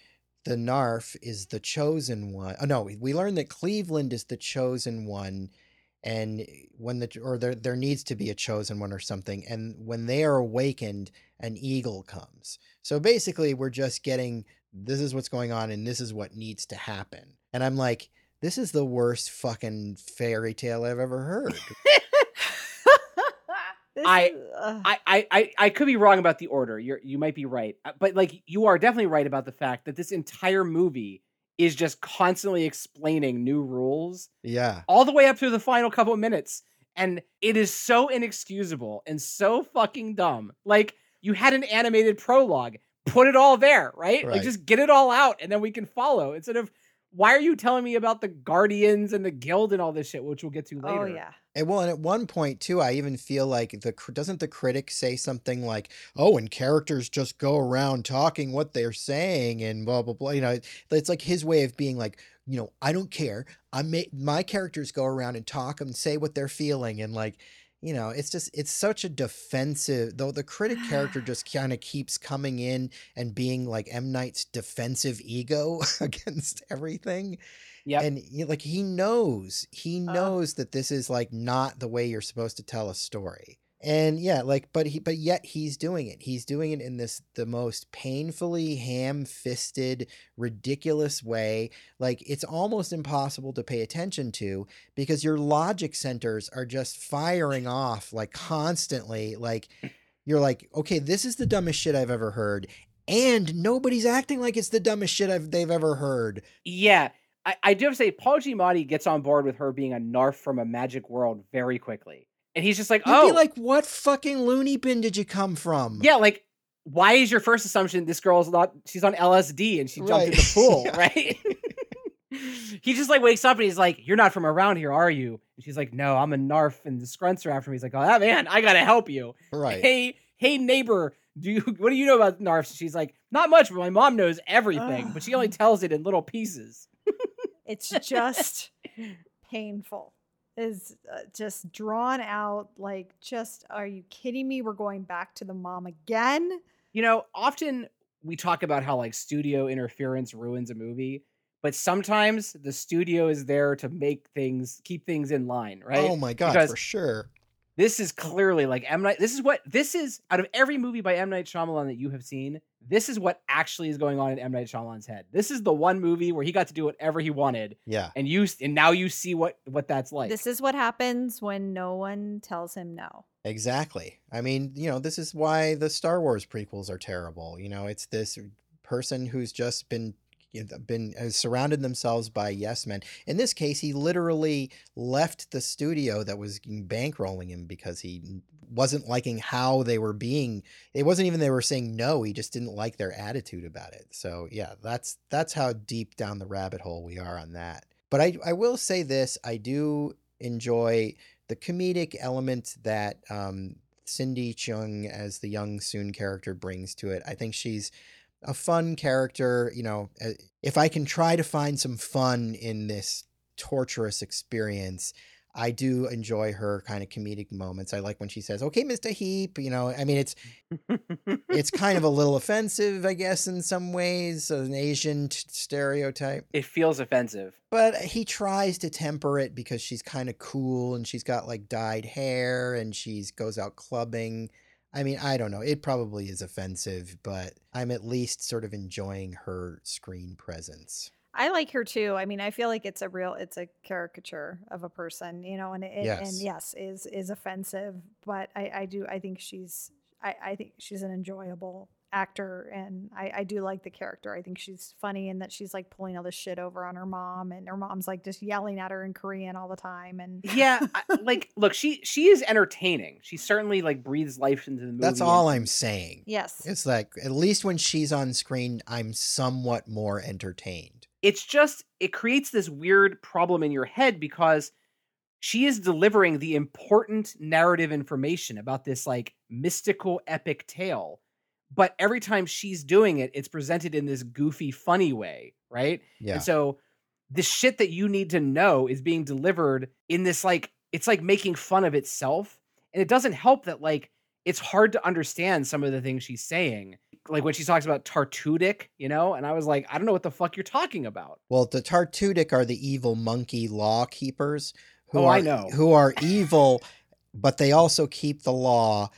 the Narf is the chosen one. Oh, no, we- learned that Cleveland is the chosen one. And when the or there there needs to be a chosen one or something, and when they are awakened, an eagle comes. So basically, we're just getting this is what's going on, and this is what needs to happen. And I'm like, this is the worst fucking fairy tale I've ever heard. [LAUGHS] I- I, I, I, I could be wrong about the order. You're you might be right, Uh, but like you are definitely right about the fact that this entire movie is just constantly explaining new rules yeah. all the way up to the final couple of minutes, and it is so inexcusable and so fucking dumb. Like you had an animated prologue, put it all there, right? Like Right. just get it all out, and then we can follow instead of. Why are you telling me about the guardians and the guild and all this shit, which we'll get to oh, later? oh yeah. And well, and at one point too, I even feel like the doesn't the critic say something like, "Oh, and characters just go around talking what they're saying and blah blah blah." You know, it's like his way of being like, you know, I don't care. I ma- my characters go around and talk and say what they're feeling, and like, you know, it's just it's such a defensive. Though the critic character [SIGHS] just kind of keeps coming in and being like M Night's defensive ego [LAUGHS] against everything Yeah. and he, like he knows he Ugh. knows that this is like not the way you're supposed to tell a story and yeah like but he but yet he's doing it. He's doing it in this the most painfully ham-fisted ridiculous way. Like it's almost impossible to pay attention to because your logic centers are just firing off like constantly like you're like okay this is the dumbest shit i've ever heard and nobody's acting like it's the dumbest shit I've, they've ever heard. Yeah, I, I do have to say, Paul Giamatti gets on board with her being a narf from a magic world very quickly, and he's just like, You'd "Oh, be like, what fucking loony bin did you come from? yeah, like, why is your first assumption this girl's not? She's on LSD and she jumped in the pool, [LAUGHS] Yeah. right?" [LAUGHS] he just like wakes up and he's like, "You're not from around here, are you?" And she's like, "No, I'm a narf." And the scrunts are after me. He's like, "Oh, that man, I gotta help you." Right. Hey, hey, neighbor, do you what do you know about narfs? She's like, "Not much, but my mom knows everything, but she only [SIGHS] tells it in little pieces." It's just [LAUGHS] painful. Is uh, just drawn out. Like, just are you kidding me? We're going back to the mom again. You know, often we talk about how like studio interference ruins a movie, but sometimes the studio is there to make things keep things in line, right? Oh my god, Because for sure. this is clearly like M Night. This is what this is out of every movie by M Night Shyamalan that you have seen. This is what actually is going on in M Night Shyamalan's head. This is the one movie where he got to do whatever he wanted, Yeah. and you and now you see what what that's like. This is what happens when no one tells him no. Exactly. I mean, you know, this is why the Star Wars prequels are terrible. You know, it's this person who's just been you know, been has surrounded themselves by yes men. In this case, he literally left the studio that was bankrolling him because he wasn't liking how they were being. It wasn't even they were saying no. He just didn't like their attitude about it. So yeah, that's that's how deep down the rabbit hole we are on that. But I I will say this: I do enjoy the comedic element that um, Cindy Cheung as the young Soon character brings to it. I think she's a fun character. You know, uh, if I can try to find some fun in this torturous experience, I do enjoy her kind of comedic moments. I like when she says, "Okay, Mister Heep." You know, I mean, it's [LAUGHS] it's kind of a little offensive, I guess, in some ways, an Asian t- stereotype. it feels offensive. But he tries to temper it because she's kind of cool and she's got like dyed hair and she's goes out clubbing. I mean, I don't know. It probably is offensive, but I'm at least sort of enjoying her screen presence. I like her too. I mean, I feel like it's a real, it's a caricature of a person, you know, and it, Yes. and yes, is is offensive. But I, I do, I think she's, I, I think she's an enjoyable actor, and I, I do like the character. I think she's funny, and that she's like pulling all this shit over on her mom, and her mom's like just yelling at her in Korean all the time, and Yeah, I, [LAUGHS] like look, she she is entertaining. She certainly like breathes life into the movie. That's all I'm saying. yes, It's like at least when she's on screen, I'm somewhat more entertained. it's just it creates this weird problem in your head because she is delivering the important narrative information about this like mystical epic tale but every time she's doing it it's presented in this goofy funny way right Yeah. and so the shit that you need to know is being delivered in this like it's like making fun of itself and it doesn't help that like it's hard to understand some of the things she's saying like when she talks about Tartutic you know and i was like i don't know what the fuck you're talking about Well, the Tartutic are the evil monkey law keepers who Oh, are I know. who are evil, but they also keep the law.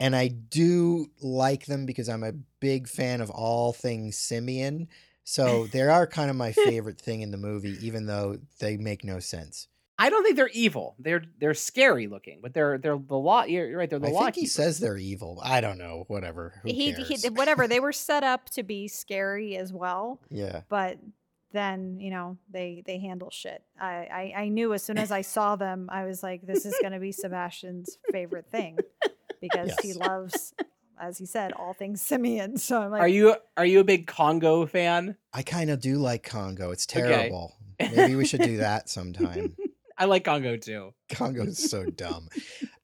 And I do like them because I'm a big fan of all things simian. So they are kind of my [LAUGHS] favorite thing in the movie, even though they make no sense. i don't think they're evil they're they're scary looking but they're they're the law you're you're right they're the lot. I law think he keepers. says they're evil. I don't know. Whatever. Who he, cares? he, whatever. They were set up to be scary as well. [LAUGHS] yeah. but then you know they they handle shit I, I i knew as soon as i saw them i was like this is going to be [LAUGHS] sebastian's favorite thing because he [LAUGHS] loves as he said all things simian so i'm like are you are you a big congo fan I kind of do like Congo. It's Okay. terrible. Maybe we should do that sometime. [LAUGHS] i like congo too Congo is so [LAUGHS] dumb.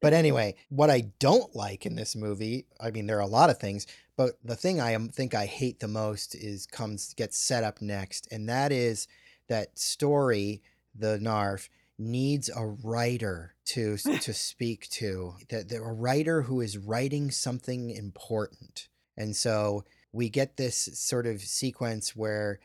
But anyway, what I don't like in this movie, I mean, there are a lot of things, but the thing I am, think I hate the most is comes gets set up next, and that is that story, the Narf needs a writer to [LAUGHS] to speak to that that a writer who is writing something important. And so we get this sort of sequence where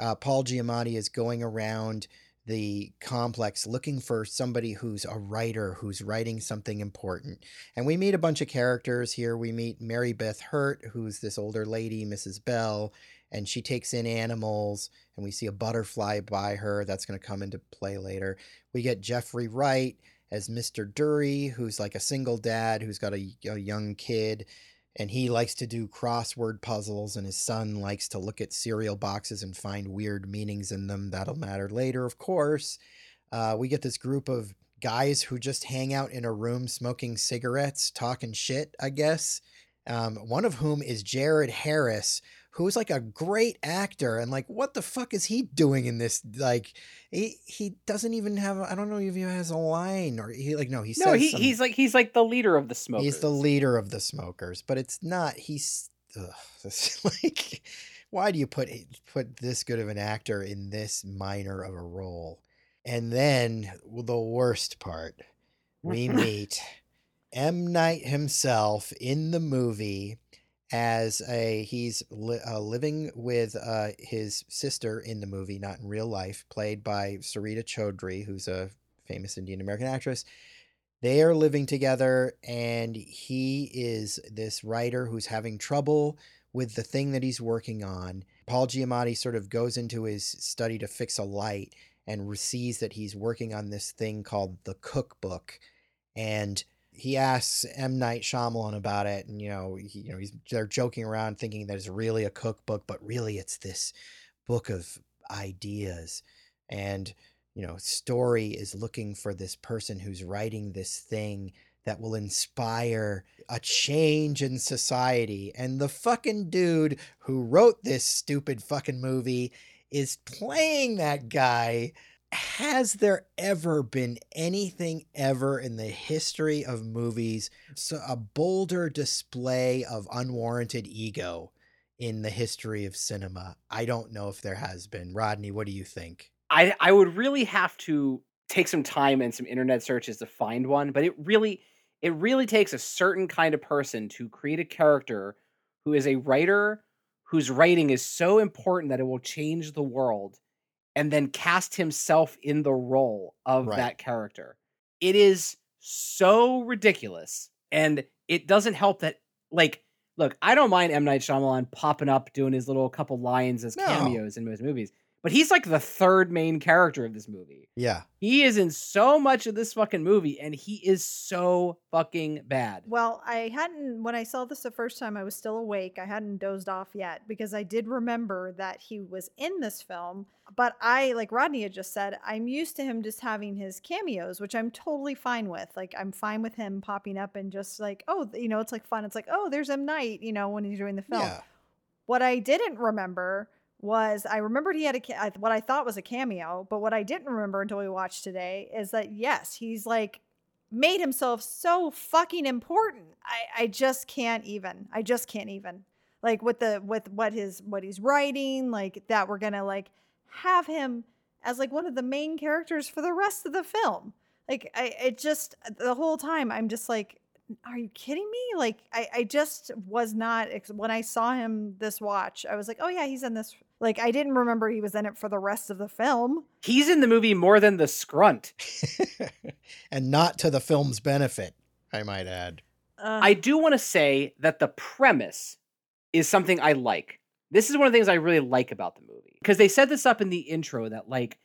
uh, paul giamatti is going around the complex looking for somebody who's a writer who's writing something important. And we meet a bunch of characters here. We meet mary beth hurt who's this older lady mrs bell and she takes in animals and we see a butterfly by her that's going to come into play later. We get jeffrey wright as mr dury who's like a single dad who's got a, a young kid and he likes to do crossword puzzles and his son likes to look at cereal boxes and find weird meanings in them that'll matter later of course. Uh, we get this group of guys who just hang out in a room smoking cigarettes talking shit i guess um, one of whom is jared harris who's like a great actor and like what the fuck is he doing in this like he he doesn't even have i don't know if he has a line or he like no he no says he, some- he's like he's like the leader of the smokers He's the leader of the smokers, but it's not. He's ugh, [LAUGHS] this, like, why do you put put this good of an actor in this minor of a role? And then the worst part, we [LAUGHS] meet M Night himself in the movie as a he's li- uh, living with uh, his sister in the movie, not in real life, played by Sarita Choudhury, who's a famous Indian American actress. They are living together, and he is this writer who's having trouble with the thing that he's working on. Paul Giamatti sort of goes into his study to fix a light and sees that he's working on this thing called the cookbook. And he asks M. Night Shyamalan about it, and you know, he, you know, he's they're joking around, thinking that it's really a cookbook, but really it's this book of ideas. And you know, Story is looking for this person who's writing this thing that will inspire a change in society. And the fucking dude who wrote this stupid fucking movie is playing that guy. Has there ever been anything ever in the history of movies, so a bolder display of unwarranted ego in the history of cinema? I don't know if there has been. Rodney, what do you think? I I would really have to take some time and some internet searches to find one, but it really it really takes a certain kind of person to create a character who is a writer whose writing is so important that it will change the world and then cast himself in the role of Right. that character. It is so ridiculous and it doesn't help that like look, I don't mind M Night Shyamalan popping up doing his little couple lines as No. cameos in most movies, but he's like the third main character of this movie. Yeah. He is in so much of this fucking movie and he is so fucking bad. Well, I hadn't, when I saw this the first time, I was still awake. I hadn't dozed off yet because I did remember that he was in this film. But I, like Rodney had just said, I'm used to him just having his cameos, which I'm totally fine with. Like, I'm fine with him popping up and just like, oh, you know, it's like fun. It's like, oh, there's M. Night, you know, when he's doing the film. Yeah. What I didn't remember was I remembered he had a what I thought was a cameo, but what I didn't remember until we watched today is that yes, he's like made himself so fucking important. I I just can't even. I just can't even. Like with the with what his what he's writing, like that we're going to like have him as like one of the main characters for the rest of the film. Like I it just the whole time I'm just like are you kidding me? Like I, I just was not when I saw him this watch, I was like, oh yeah, he's in this. Like I didn't remember he was in it for the rest of the film. He's in the movie more than the scrunt. [LAUGHS] and not to the film's benefit, I might add. Uh, I do want to say that the premise is something I like. This is one of the things I really like about the movie because they set this up in the intro that like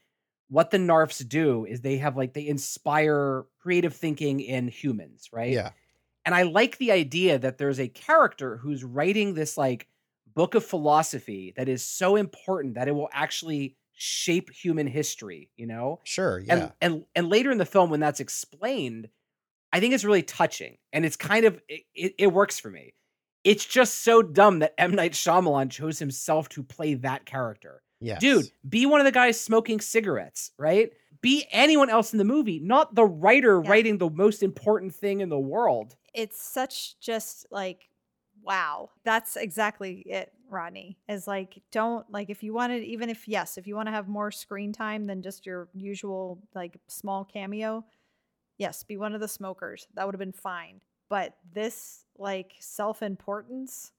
what the Narfs do is they have like they inspire creative thinking in humans, right? Yeah. And I like the idea that there's a character who's writing this like book of philosophy that is so important that it will actually shape human history, you know? Sure. Yeah. and and and later in the film when that's explained i think it's really touching and it's kind of it, it, it works for me it's just so dumb that m night Shyamalan chose himself to play that character yes. dude be one of the guys smoking cigarettes right be anyone else in the movie not the writer Yeah. writing the most important thing in the world it's such just like wow that's exactly it rodney is like don't like if you wanted even if yes if you want to have more screen time than just your usual like small cameo yes be one of the smokers that would have been fine but this like self-importance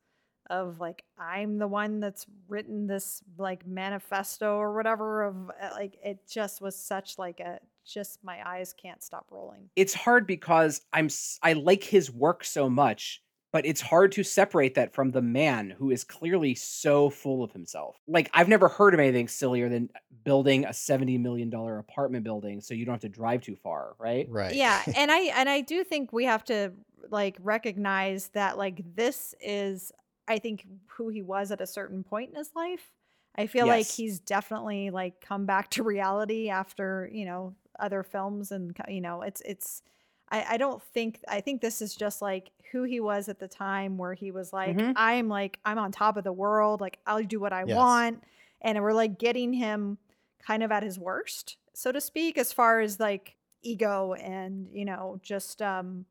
of like i'm the one that's written this like manifesto or whatever of uh, like it just was such like a just my eyes can't stop rolling it's hard because i'm I like his work so much but it's hard to separate that from the man who is clearly so full of himself like i've never heard of anything sillier than building a 70 million dollar apartment building so you don't have to drive too far right Right. Yeah, [LAUGHS] and I and I do think we have to like recognize that like this is I think who he was at a certain point in his life. I feel like he's definitely like come back to reality after, you know, other films and you know, it's it's I, I don't think I think this is just like who he was at the time where he was like, Mhm. I'm like I'm on top of the world, like I'll do what I Yes. want. And we're like getting him kind of at his worst, so to speak, as far as like ego and you know just um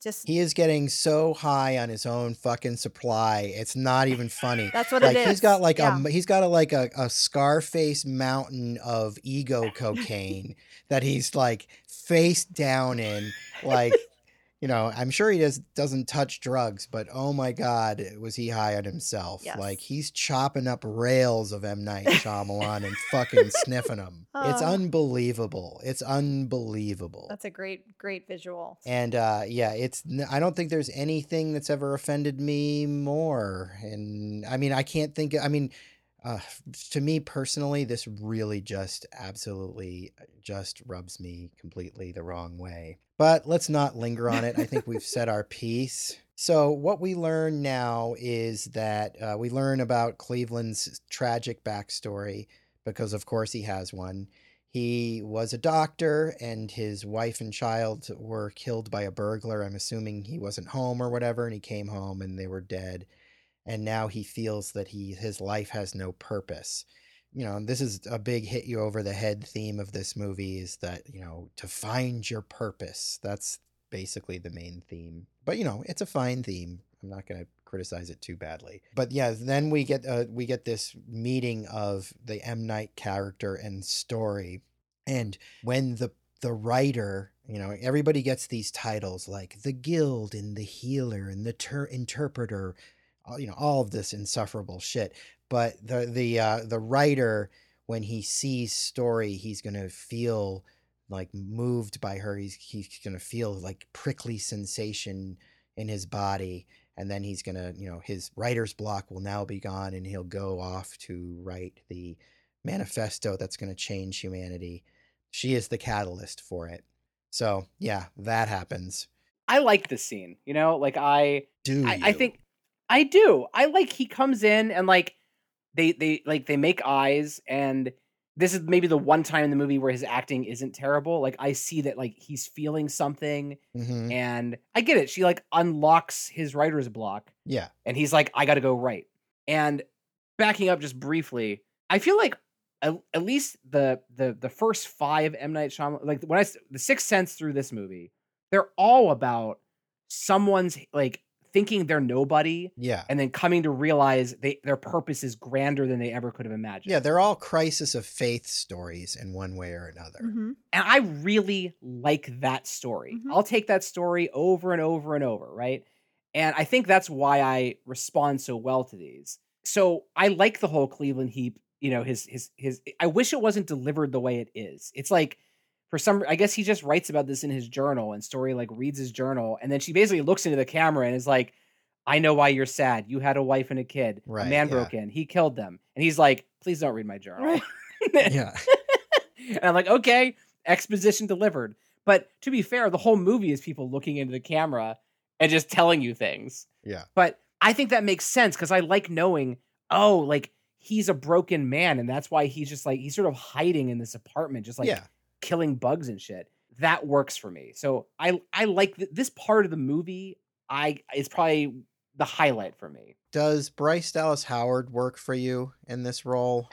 just He is getting so high on his own fucking supply. It's not even funny. [LAUGHS] that's what like it is. he's got like yeah. a he's got a like a, a Scarface mountain of ego cocaine that he's like face down in like you know, I'm sure he does doesn't touch drugs, but oh my god, was he high on himself? Yes. Like he's chopping up rails of M Night Shyamalan and fucking sniffing them. [LAUGHS] It's Oh. unbelievable. It's unbelievable. That's a great, great visual. And uh, yeah, it's. I don't think there's anything that's ever offended me more. And I mean, I can't think. I mean, uh, to me personally, this really just absolutely uh, just rubs me completely the wrong way. But let's not linger on it. I think we've said our piece. So what we learn now is that uh, we learn about Cleveland's tragic backstory because, of course, he has one. He was a doctor, and his wife and child were killed by a burglar. I'm assuming he wasn't home or whatever, and he came home and they were dead. And now he feels that he his life has no purpose. You know, and this is a big hit you over the head theme of this movie is that, you know, to find your purpose. That's basically the main theme. But you know, it's a fine theme. I'm not going to criticize it too badly. But yeah, then we get uh, we get this meeting of the M Night character and story, and when the the writer, you know, everybody gets these titles like the Guild and the Healer and the ter- Interpreter, you know, all of this insufferable shit. But the the uh, the writer, when he sees story, he's gonna feel like moved by her. He's he's gonna feel like prickly sensation in his body and then he's gonna you know his writer's block will now be gone and he'll go off to write the manifesto that's going to change humanity she is the catalyst for it so yeah that happens I like this scene. You know, like I do I, I think I do. I like he comes in and like they they like they make eyes and this is maybe the one time in the movie where his acting isn't terrible. Like I see that like he's feeling something Mhm. and I get it. She like unlocks his writer's block yeah and he's like I got to go right. And backing up just briefly, I feel like at, at least the the the first 5 M Night Shyamalan like when I the Sixth Sense through this movie, they're all about someone's like thinking they're nobody yeah and then coming to realize they their purpose is grander than they ever could have imagined. yeah they're all crisis of faith stories in one way or another Mhm. And I really like that story. Mhm. I'll take that story over and over and over, right? And I think that's why I respond so well to these. So I like the whole Cleveland Heep, you know, his his his I wish it wasn't delivered the way it is. It's like for some I guess he just writes about this in his journal and story like reads his journal and then she basically looks into the camera and is like I know why you're sad. You had a wife and a kid. Right, a man yeah. broke in. He killed them. And he's like, please don't read my journal. [LAUGHS] yeah [LAUGHS] and I'm like, okay, exposition delivered. But to be fair, the whole movie is people looking into the camera and just telling you things. yeah But I think that makes sense because I like knowing, oh, like he's a broken man, and that's why he's just like he's sort of hiding in this apartment, just like yeah killing bugs and shit. That works for me. So I I like th- this part of the movie. I is probably the highlight for me. does bryce dallas howard work for you in this role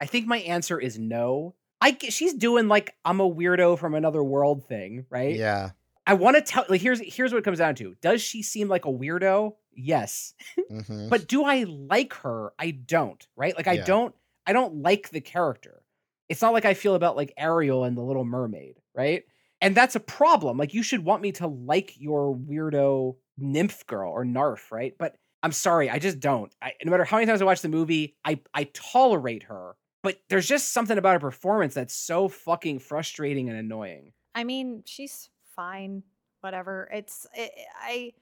I think my answer is no. I she's doing like I'm a weirdo from another world thing, right? yeah I want to tell like here's here's what it comes down to. Does she seem like a weirdo? Yes. hmm But do I like her? I don't, right? Like I Yeah. don't I don't like the character. It's not like I feel about like Ariel and the Little Mermaid, right? And that's a problem. Like you should want me to like your weirdo nymph girl or narf, right? But I'm sorry, I just don't. I, no matter how many times I watch the movie, I I tolerate her, but there's just something about her performance that's so fucking frustrating and annoying. I mean, she's fine. Whatever. It's it, I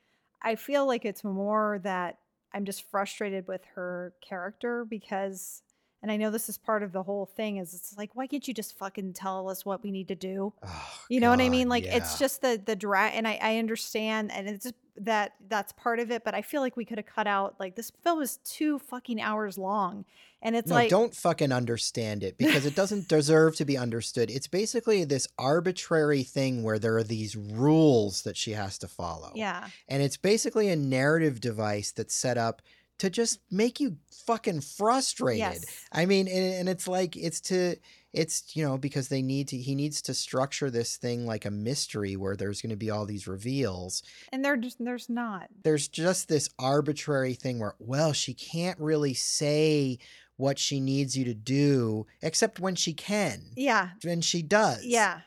I feel like it's more that I'm just frustrated with her character because and I know this is part of the whole thing is it's like why can't you just fucking tell us what we need to do? Oh, You know what I mean? Like yeah. it's just the the drag, and I, I understand, and it's just that that's part of it. But I feel like we could have cut out like this film is two fucking hours long, and it's no, like don't fucking understand it because it doesn't [LAUGHS] deserve to be understood. It's basically this arbitrary thing where there are these rules that she has to follow. yeah, And it's basically a narrative device that's set up to just make you fucking frustrated. yes, I mean, and, and it's like it's to it's you know because they need to he needs to structure this thing like a mystery where there's going to be all these reveals and there just there's not. there's just this arbitrary thing where well she can't really say what she needs you to do except when she can Yeah, and she does yeah.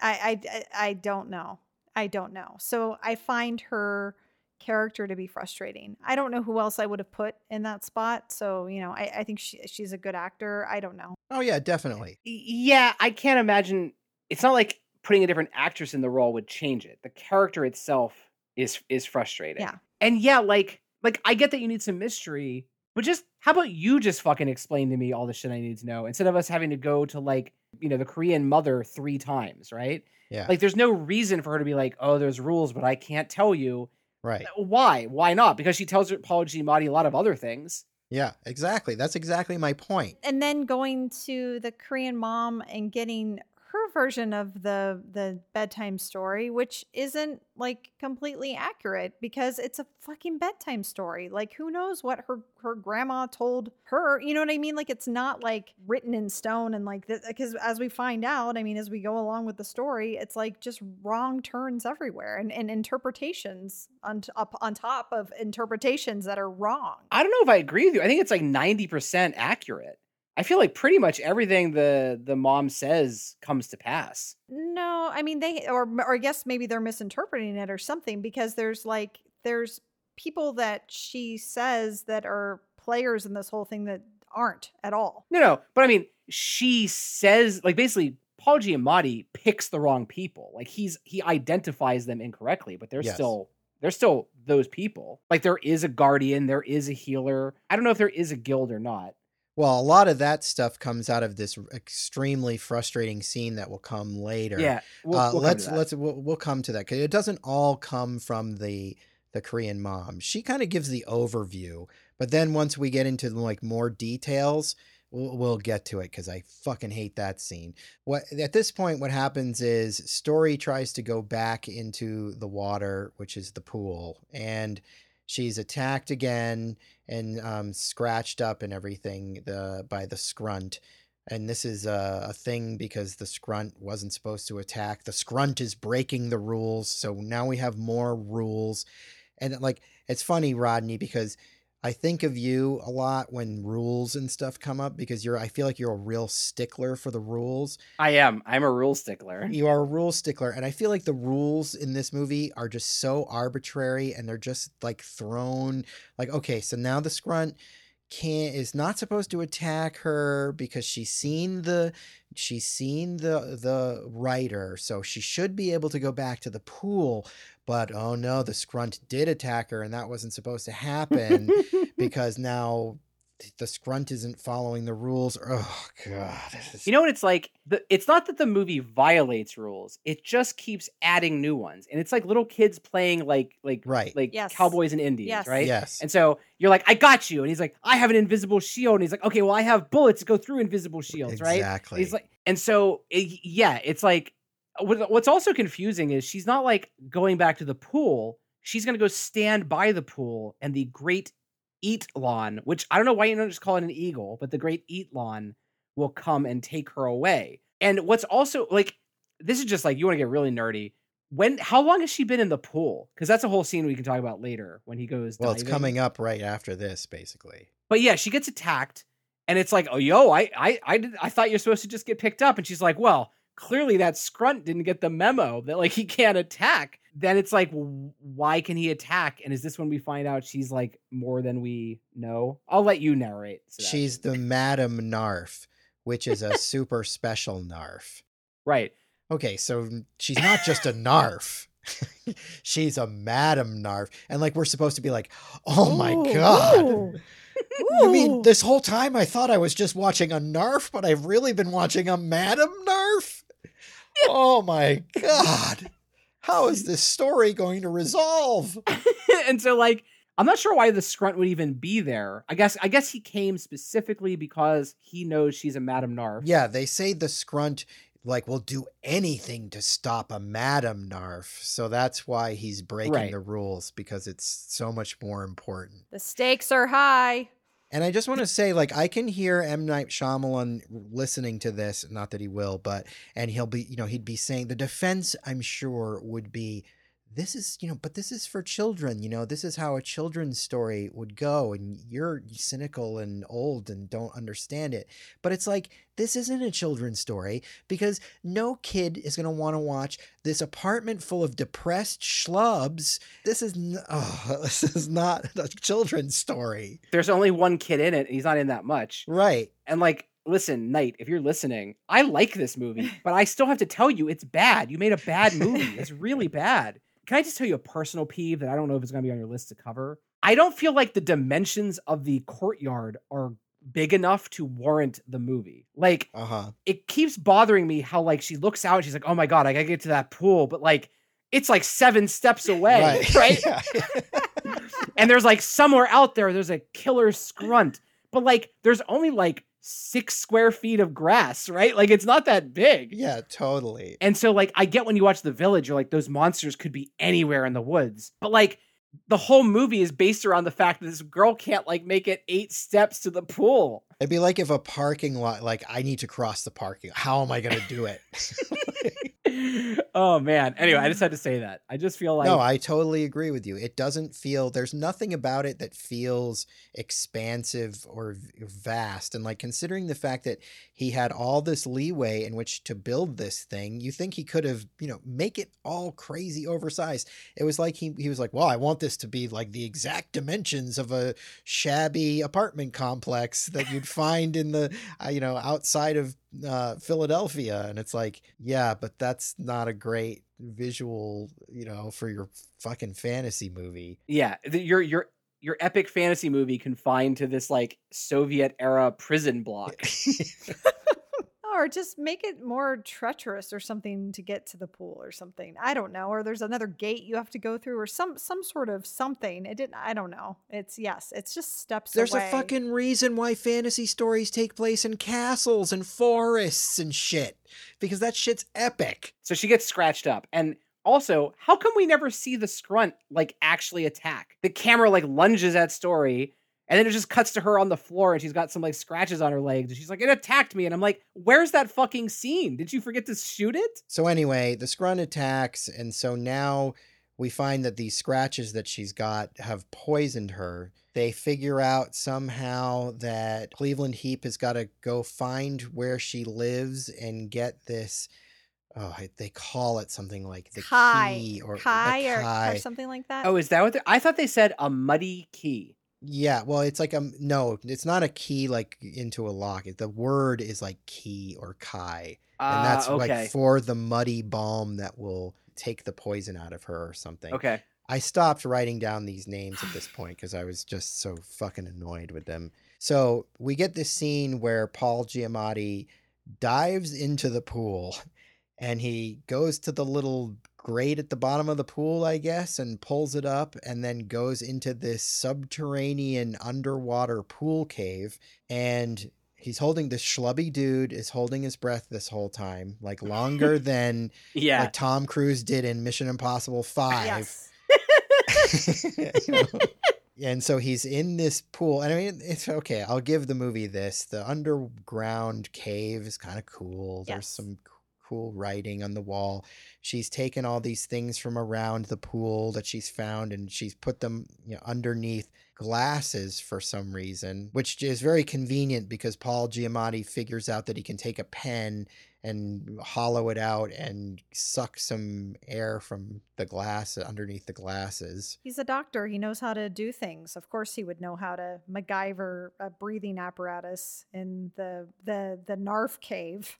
I I I- I don't know. I don't know. So I find her character to be frustrating. I don't know who else I would have put in that spot. So, you know, I, I think she, she's a good actor. I don't know. Oh yeah, definitely. Yeah, I can't imagine. It's not like putting a different actress in the role would change it. The character itself is is frustrating. Yeah. And yeah, like like I get that you need some mystery, but just how about you just fucking explain to me all the shit I need to know instead of us having to go to like you know the Korean mother three times, right? Yeah. Like there's no reason for her to be like, oh, there's rules, but I can't tell you. Right. Uh, why? Why not? Because she tells her Paul Giamatti a lot of other things. Yeah, exactly. That's exactly my point. And then going to the Korean mom and getting her version of the the bedtime story, which isn't like completely accurate because it's a fucking bedtime story. Like who knows what her her grandma told her? You know what I mean? Like it's not like written in stone and like because as we find out, I mean, as we go along with the story, it's like just wrong turns everywhere and, and interpretations on t- up on top of interpretations that are wrong. I don't know if I agree with you. I think it's like 90% accurate. I feel like pretty much everything the the mom says comes to pass. No, I mean they or or I guess maybe they're misinterpreting it or something because there's like there's people that she says that are players in this whole thing that aren't at all. No, no, but I mean, she says like basically Paul Giamatti picks the wrong people. Like he's he identifies them incorrectly, but they're Yes. still they're still those people. Like there is a guardian, there is a healer. I don't know if there is a guild or not. Well, a lot of that stuff comes out of this extremely frustrating scene that will come later. Yeah, we'll, uh, we'll come to let's that. let's we'll, we'll come to that because it doesn't all come from the the Korean mom. She kind of gives the overview, but then once we get into like more details, we'll, we'll get to it because I fucking hate that scene. What at this point, what happens is Story tries to go back into the water, which is the pool, and she's attacked again and um, scratched up and everything the by the scrunt. And this is a, a thing because the scrunt wasn't supposed to attack. The scrunt is breaking the rules so now we have more rules. And like it's funny rodney because i think of you a lot when rules and stuff come up because you're i feel like you're a real stickler for the rules I am. I'm a rule stickler. you are a rule stickler and i feel like the rules in this movie are just so arbitrary and they're just like thrown like okay so now the scrunt can't is not supposed to attack her because she's seen the she's seen the the writer so she should be able to go back to the pool. But oh no the scrunt did attack her and that wasn't supposed to happen [LAUGHS] because now the scrunt isn't following the rules oh god this is You know what it's like? The, it's not that the movie violates rules; it just keeps adding new ones, and it's like little kids playing like like Right. like Yes. cowboys and Indians, Yes. right? yes And so you're like, I got you, and he's like, I have an invisible shield, and he's like, okay, well, I have bullets to go through invisible shields, right? exactly He's like, and so eh, it- yeah, it's like uh, what's also confusing is she's not like going back to the pool. She's gonna go stand by the pool, and the great Eatlon, which I don't know why you don't just call it an eagle, but the great Eatlon will come and take her away. And what's also like, this is just like you want to get really nerdy. When how long has she been in the pool? Because that's a whole scene we can talk about later when he goes. Well, it's coming up right after this, basically. But yeah, she gets attacked, and it's like, oh yo, I I I did I thought you're supposed to just get picked up, and she's like, well, clearly that scrunt didn't get the memo that like he can't attack. Then it's like, why can he attack? And is this when we find out she's like more than we know? I'll let you narrate. Sebastian. She's the Madam Narf, which is a super special Narf. right. Okay, so she's not just a Narf. [LAUGHS] she's a Madam Narf. And like we're supposed to be like, oh my Ooh, god. ooh, [LAUGHS] You mean this whole time I thought I was just watching a Narf, but I've really been watching a Madam Narf? Oh my god. How is this story going to resolve? [LAUGHS] and so like I'm not sure why the scrunt would even be there. I guess I guess he came specifically because he knows she's a Madame Narf. Yeah, they say the Scrunt like will do anything to stop a Madam Narf. So that's why he's breaking Right. the rules because it's so much more important. the stakes are high. And I just want to say, like, I can hear M. Night Shyamalan listening to this, not that he will, but, and he'll be, you know, he'd be saying the defense, I'm sure, would be this is you know but this is for children you know this is how a children's story would go and you're cynical and old and don't understand it but it's like this isn't a children's story because no kid is going to want to watch this apartment full of depressed schlubs this is n- [LAUGHS] oh, this is not a children's story There's only one kid in it. And he's not in that much. right And like, listen, Night, if you're listening, I like this movie, [LAUGHS] but I still have to tell you it's bad. You made a bad movie. It's really bad. Can I just tell you a personal peeve that I don't know if it's going to be on your list to cover? I don't feel like the dimensions of the courtyard are big enough to warrant the movie. Like, uh-huh it keeps bothering me how like she looks out and she's like, "Oh my god, I got to get to that pool." But like it's like 7 steps away, right? [LAUGHS] Yeah. and there's like somewhere out there there's a killer [LAUGHS] scrunt but like there's only like six square feet of grass right like it's not that big yeah totally and so like i get when you watch the village you're like those monsters could be anywhere in the woods but like the whole movie is based around the fact that this girl can't like make it eight steps to the pool It'd be like if a parking lot, like I need to cross the parking. How am I going to do it? [LAUGHS] [LAUGHS] oh man anyway i just had to say that i just feel like no, I totally agree with you. It doesn't feel, there's nothing about it that feels expansive or vast. And like considering the fact that he had all this leeway in which to build this thing, you think he could have, you know, make it all crazy oversized. It was like he, he was like, well, I want this to be like the exact dimensions of a shabby apartment complex that you'd find in the, uh, you know, outside of uh, Philadelphia. And it's like, yeah, but that's not a great visual, you know, for your fucking fantasy movie. yeah your your your epic fantasy movie confined to this like soviet era prison block [LAUGHS] Or just make it more treacherous or something to get to the pool or something. I don't know. Or there's another gate you have to go through or some some sort of something. It didn't I don't know. It's yes, it's just steps There's away. a fucking reason why fantasy stories take place in castles and forests and shit. Because that shit's epic. So she gets scratched up. And also, how come we never see the scrunt like actually attack? The camera like lunges at Story, and then it just cuts to her on the floor and she's got some like scratches on her legs. And she's like, it attacked me. And I'm like, where's that fucking scene? Did you forget to shoot it? So anyway, the scrunt attacks, and so now we find that these scratches that she's got have poisoned her. They figure out somehow that Cleveland Heep has got to go find where she lives and get this. Oh, they call it something like the Kai, key or the Kai or, or something like that. Oh, is that what? they- I thought they said a muddy key. Yeah, well, it's like a no, it's not a key like into a lock. It- The word is like key or kai, and Ah, that's okay. like for the muddy balm that will take the poison out of her or something. okay. I stopped writing down these names at this point because I was just so fucking annoyed with them. So we get this scene where Paul Giamatti dives into the pool and he goes to the little grate at the bottom of the pool, I guess, and pulls it up and then goes into this subterranean underwater pool cave. And he's holding this schlubby dude is holding his breath this whole time, like longer [LAUGHS] than Yeah. like Tom Cruise did in Mission Impossible 5. yes. You [LAUGHS] know? [LAUGHS] and so he's in this pool and i mean it's okay i'll give the movie this the underground cave is kind of cool there's some cool writing on the wall she's taken all these things from around the pool that she's found and she's put them you know underneath glasses for some reason which is very convenient because paul giamatti figures out that he can take a pen and hollow it out and suck some air from the glass underneath the glasses He's a doctor. He knows how to do things. Of course, he would know how to MacGyver a breathing apparatus in the the the Narf cave.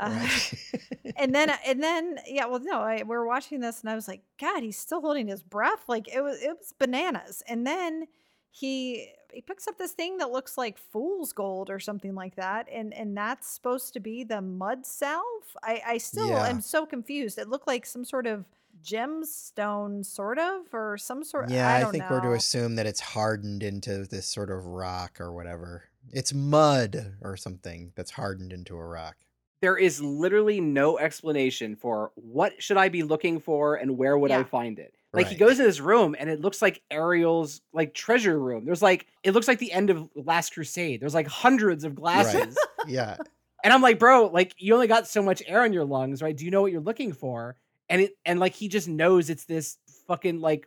Uh, Right. [LAUGHS] [LAUGHS] and then and then yeah, well, no, I, we were watching this, and I was like, God, he's still holding his breath. Like it was it was bananas. And then he he picks up this thing that looks like fool's gold or something like that, and and that's supposed to be the mud salve. I I still Yeah. am so confused. It looked like some sort of gemstone, sort of, or some sort. yeah, I, I, think know. we're to assume that it's hardened into this sort of rock or whatever. It's mud or something that's hardened into a rock. There is literally no explanation for what should I be looking for and where would I find it. Like he goes in this room and it looks like Ariel's like treasure room. There's like it looks like the end of Last Crusade. There's like hundreds of glasses. [LAUGHS] Yeah. [LAUGHS] And I'm like, bro, like you only got so much air in your lungs, right? Do you know what you're looking for? And it and like he just knows it's this fucking like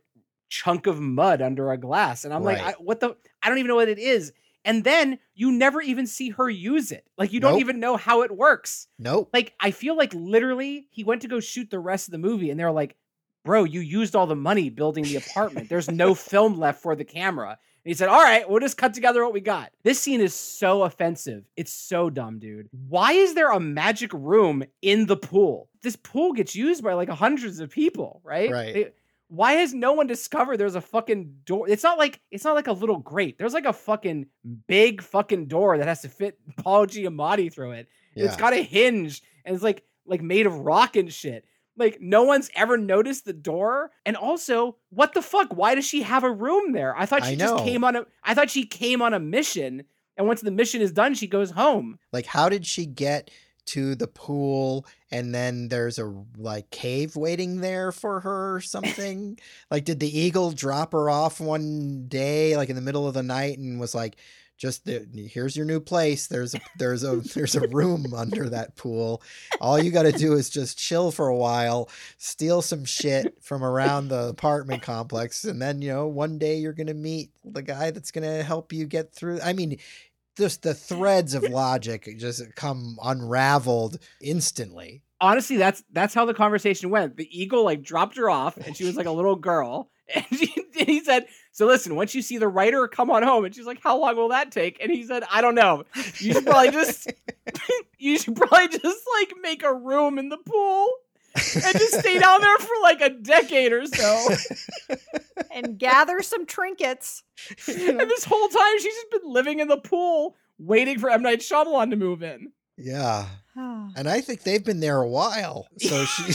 chunk of mud under a glass. And I'm like, I, what the? I don't even know what it is. And then you never even see her use it. Like you don't Nope. even know how it works. Nope. Like I feel like literally he went to go shoot the rest of the movie, and they're like, "Bro, you used all the money building the apartment. There's no [LAUGHS] film left for the camera." And he said, "All right, we'll just cut together what we got." This scene is so offensive. It's so dumb, dude. Why is there a magic room in the pool? This pool gets used by like hundreds of people, right? Right. Why has no one discovered there's a fucking door? It's not like it's not like a little grate. There's like a fucking big fucking door that has to fit [LAUGHS] Paul Giamatti through it. It's got a hinge and it's like like made of rock and shit. Like no one's ever noticed the door. And also, what the fuck? Why does she have a room there? I thought I she just came on a I thought she came on a mission and once the mission is done, she goes home. Like, how did she get to the pool and then there's a like cave waiting there for her or [LAUGHS] something? like, did the eagle drop her off one day, like in the middle of the night, and was like, just the, here's your new place. There's a there's a [LAUGHS] there's a room under that pool. All you got to do is just chill for a while, steal some shit from around the apartment complex, and then you know one day you're gonna meet the guy that's gonna help you get through. I mean, just the threads of logic just come unraveled instantly. honestly that's that's how the conversation went. The eagle like dropped her off and she was like a little girl [LAUGHS] and, she, and he said so listen once you see the writer come on home and she's like how long will that take? And he said i don't know. You should probably just [LAUGHS] [LAUGHS] you should probably just like make a room in the pool [LAUGHS] and just stay down there for like a decade or so [LAUGHS] and gather some trinkets. [LAUGHS] and this whole time she's just been living in the pool waiting for M Night Shyamalan to move in Yeah. [SIGHS] And I think they've been there a while. So she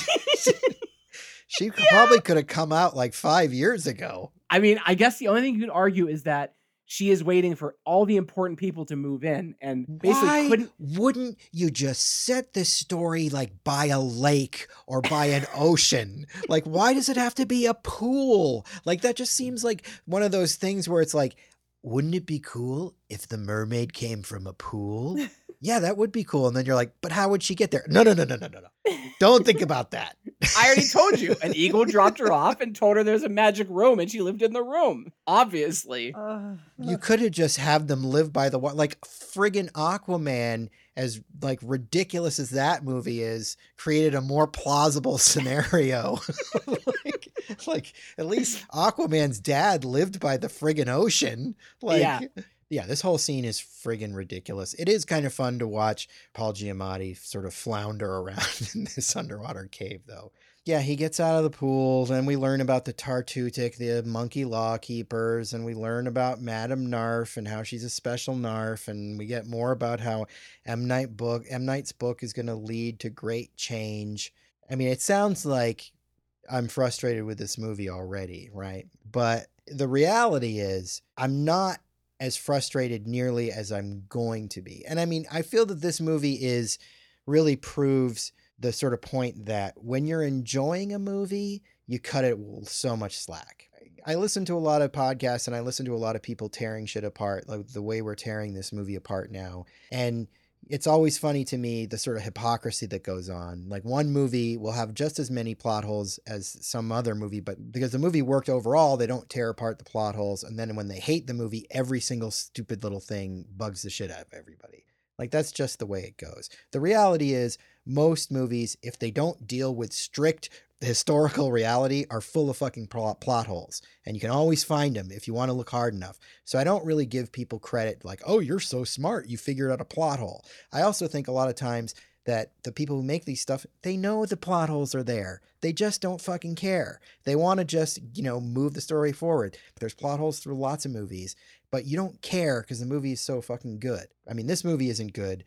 she probably could have come out like 5 years ago. I mean, I guess the only thing you could argue is that she is waiting for all the important people to move in and basically Why couldn't wouldn't you just set this story like by a lake or by an [LAUGHS] ocean? Like, why does it have to be a pool? Like, that just seems like one of those things where it's like, wouldn't it be cool if the mermaid came from a pool? [LAUGHS] Yeah, that would be cool. And then you're like, but how would she get there? No, no, no, no, no, no, no. Don't think about that. I already told you. [LAUGHS] An eagle dropped her off and told her there's a magic room and she lived in the room. Obviously. ugh. You could have just have them live by the water. Like friggin' Aquaman, as like ridiculous as that movie is, created a more plausible [LAUGHS] scenario. [LAUGHS] like, like at least Aquaman's dad lived by the friggin' ocean. Like Yeah. Yeah, this whole scene is friggin' ridiculous. It is kind of fun to watch Paul Giamatti sort of flounder around [LAUGHS] in this underwater cave, though. Yeah, he gets out of the pool, and we learn about the Tartutic, the monkey law keepers, and we learn about Madame Narf and how she's a special Narf, and we get more about how M Night book M Night's book is going to lead to great change. I mean, it sounds like I'm frustrated with this movie already, right? But the reality is, I'm not as frustrated nearly as I'm going to be. And I mean, I feel that this movie is really proves the sort of point that when you're enjoying a movie, you cut it so much slack. I listen to a lot of podcasts and I listen to a lot of people tearing shit apart, like the way we're tearing this movie apart now. And it's always funny to me the sort of hypocrisy that goes on. Like one movie will have just as many plot holes as some other movie, but because the movie worked overall, they don't tear apart the plot holes. And then when they hate the movie, every single stupid little thing bugs the shit out of everybody. Like that's just the way it goes. The reality is, most movies, if they don't deal with strict historical reality, are full of fucking plot, plot holes. And you can always find them if you want to look hard enough. So I don't really give people credit like, oh, you're so smart. You figured out a plot hole. I also think a lot of times that the people who make these stuff, they know the plot holes are there. They just don't fucking care. They want to just, you know, move the story forward. There's plot holes through lots of movies, but you don't care because the movie is so fucking good. I mean, this movie isn't good.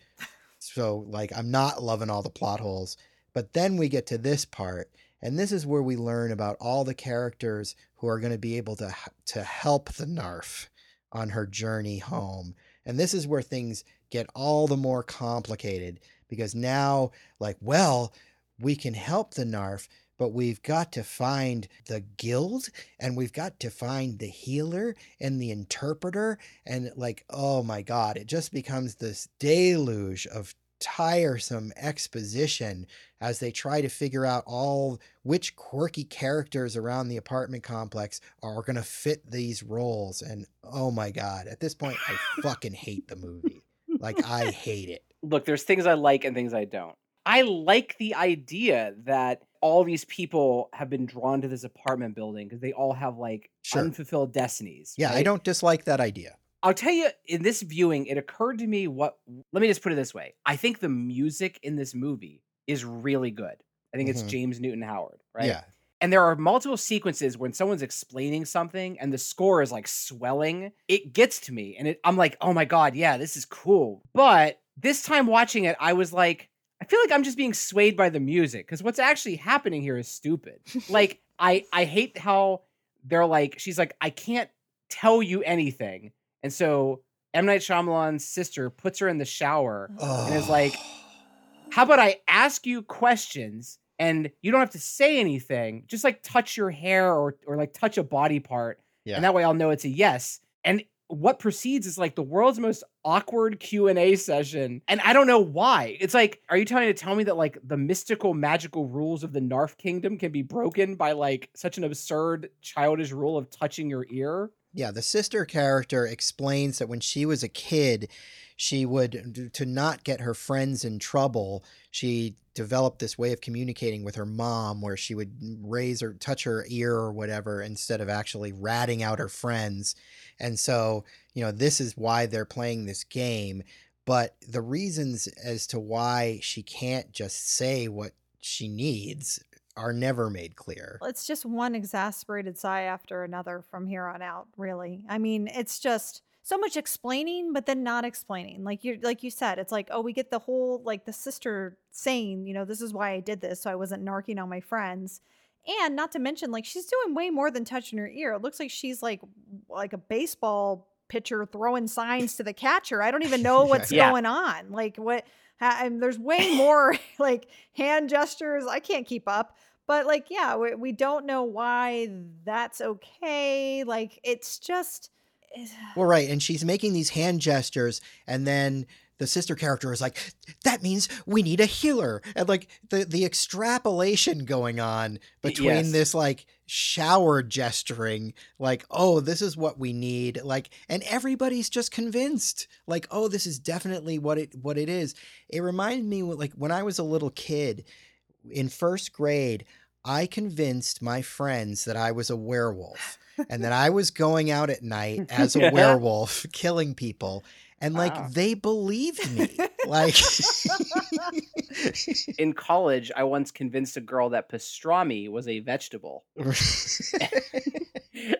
So, like, I'm not loving all the plot holes. But then we get to this part, and this is where we learn about all the characters who are going to be able to to help the Narf on her journey home. And this is where things get all the more complicated because now, like, well, we can help the Narf, but we've got to find the guild and we've got to find the healer and the interpreter. And, like, oh my God, it just becomes this deluge of tiresome exposition as they try to figure out all which quirky characters around the apartment complex are going to fit these roles and oh my god at this point i fucking hate the movie like i hate it Look, there's things I like and things I don't. I like the idea that all these people have been drawn to this apartment building because they all have like Sure. unfulfilled destinies. yeah i don't dislike that idea I'll tell you, in this viewing, it occurred to me what. Let me just put it this way: I think the music in this movie is really good. I think it's Mhm. James Newton Howard, right? yeah And there are multiple sequences when someone's explaining something and the score is like swelling. It gets to me, and it, I'm like, oh my god, yeah, this is cool. But this time watching it, I was like, I feel like I'm just being swayed by the music because what's actually happening here is stupid. [LAUGHS] like, I I hate how they're like, she's like, I can't tell you anything, and so M Night Shyamalan's sister puts her in the shower and is like, [SIGHS] how about I ask you questions and you don't have to say anything, just like touch your hair or or like touch a body part, yeah and that way I'll know it's a yes. And what proceeds is like the world's most awkward Q&A session and I don't know why. It's like are you trying to tell me that like the mystical magical rules of the Narf kingdom can be broken by like such an absurd childish rule of touching your ear? Yeah, the sister character explains that when she was a kid, she would, to not get her friends in trouble, she developed this way of communicating with her mom where she would raise or touch her ear or whatever instead of actually ratting out her friends. And so, you know, this is why they're playing this game. But the reasons as to why she can't just say what she needs are never made clear. It's just one exasperated sigh after another from here on out, really. I mean, it's just so much explaining, but then not explaining. Like you like you said, it's like, oh, we get the whole like the sister saying, you know, this is why I did this, so I wasn't narking on my friends. And not to mention, like she's doing way more than touching her ear. It looks like she's like like a baseball pitcher throwing signs to the catcher. I don't even [LAUGHS] know what's Yeah. going on. Like what ha- and there's way more [LAUGHS] like hand gestures. I can't keep up. But like, yeah, we, we don't know why that's okay. Like, it's just. [SIGHS] Well, right, and she's making these hand gestures, and then the sister character is like, "That means we need a healer," and like the the extrapolation going on between yes. this like shower gesturing, like, "Oh, this is what we need," like, and everybody's just convinced, like, "Oh, this is definitely what it what it is." It reminded me like when I was a little kid in first grade. I convinced my friends that I was a werewolf and that I was going out at night as a [LAUGHS] Yeah. werewolf killing people and like Wow. they believed me [LAUGHS] like [LAUGHS] In college, I once convinced a girl that pastrami was a vegetable. [LAUGHS]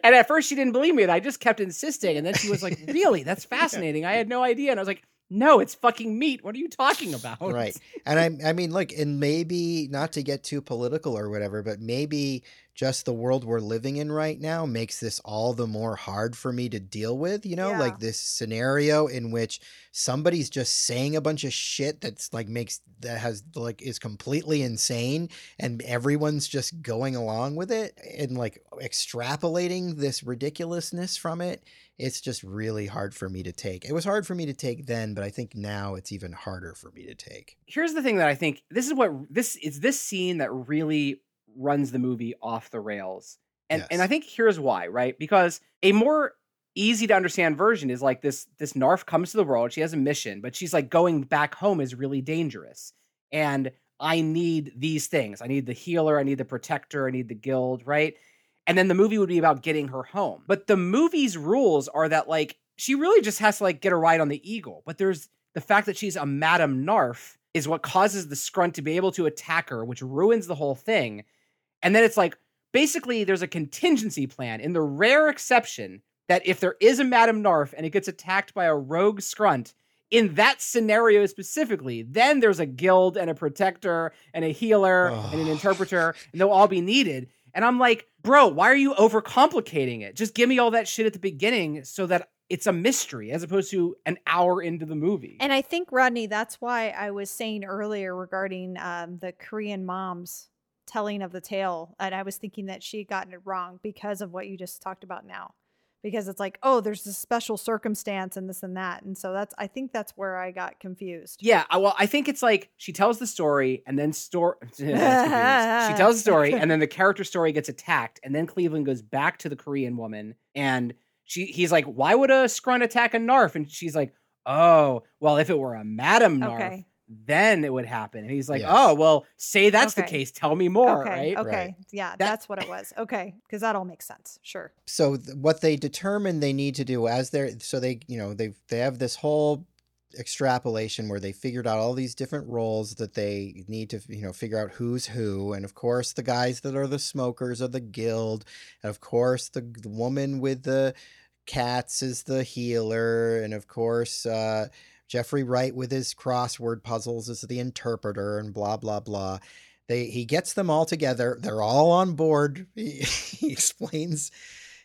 And at first she didn't believe me, and I just kept insisting. And then she was like, "Really? That's fascinating. I had no idea." And I was like, "No, it's fucking meat. What are you talking about?" right and i i mean look and maybe not to get too political or whatever but maybe just the world we're living in right now makes this all the more hard for me to deal with you know Yeah. like this scenario in which somebody's just saying a bunch of shit that's like makes that has like is completely insane and everyone's just going along with it and like extrapolating this ridiculousness from it it's just really hard for me to take it was hard for me to take then but i think now it's even harder for me to take Here's the thing that I think this is what this is this scene that really runs the movie off the rails. And and I think here's why, right? Because a more easy to understand version is like this this Narf comes to the world, she has a mission, but she's like going back home is really dangerous. And I need these things. I need the healer, I need the protector, I need the guild, right? And then the movie would be about getting her home. But the movie's rules are that like she really just has to like get a ride on the eagle. But there's the fact that she's a Madame Narf is what causes the scrunt to be able to attack her, which ruins the whole thing. And then it's like basically there's a contingency plan in the rare exception that if there is a Madame Narf and it gets attacked by a rogue scrunt, in that scenario specifically, then there's a guild and a protector and a healer and an interpreter, and they'll all be needed. And I'm like, bro, why are you overcomplicating it? Just give me all that shit at the beginning so that it's a mystery as opposed to an hour into the movie. And I think, Rodney, that's why I was saying earlier regarding um, the Korean mom's telling of the tale. And I was thinking that she had gotten it wrong because of what you just talked about now. Because it's like, oh, there's this special circumstance and this and that. And so that's I think that's where I got confused. Yeah, well, I think it's like she tells the story and then store. [LAUGHS] [LAUGHS] she tells the story and then the character story gets attacked, and then Cleveland goes back to the Korean woman, and she he's like, "Why would a scrunt attack a Narf?" And she's like, "Oh, well, if it were a Madam Narf, Okay. Then it would happen." And he's like, Yes. "Oh, well, say that's the case. Tell me more, okay. right?" Okay. Right. Yeah, That- that's what it was. Okay. Because that all makes sense. Sure. so th- what they determine they need to do as they're so they you know they they have this whole extrapolation where they figured out all these different roles that they need to you know figure out who's who and of course the guys that are the smokers of the guild and of course the, the woman with the cats is the healer and of course uh Jeffrey Wright with his crossword puzzles is the interpreter and blah blah blah. They he gets them all together. They're all on board. [LAUGHS] He, he explains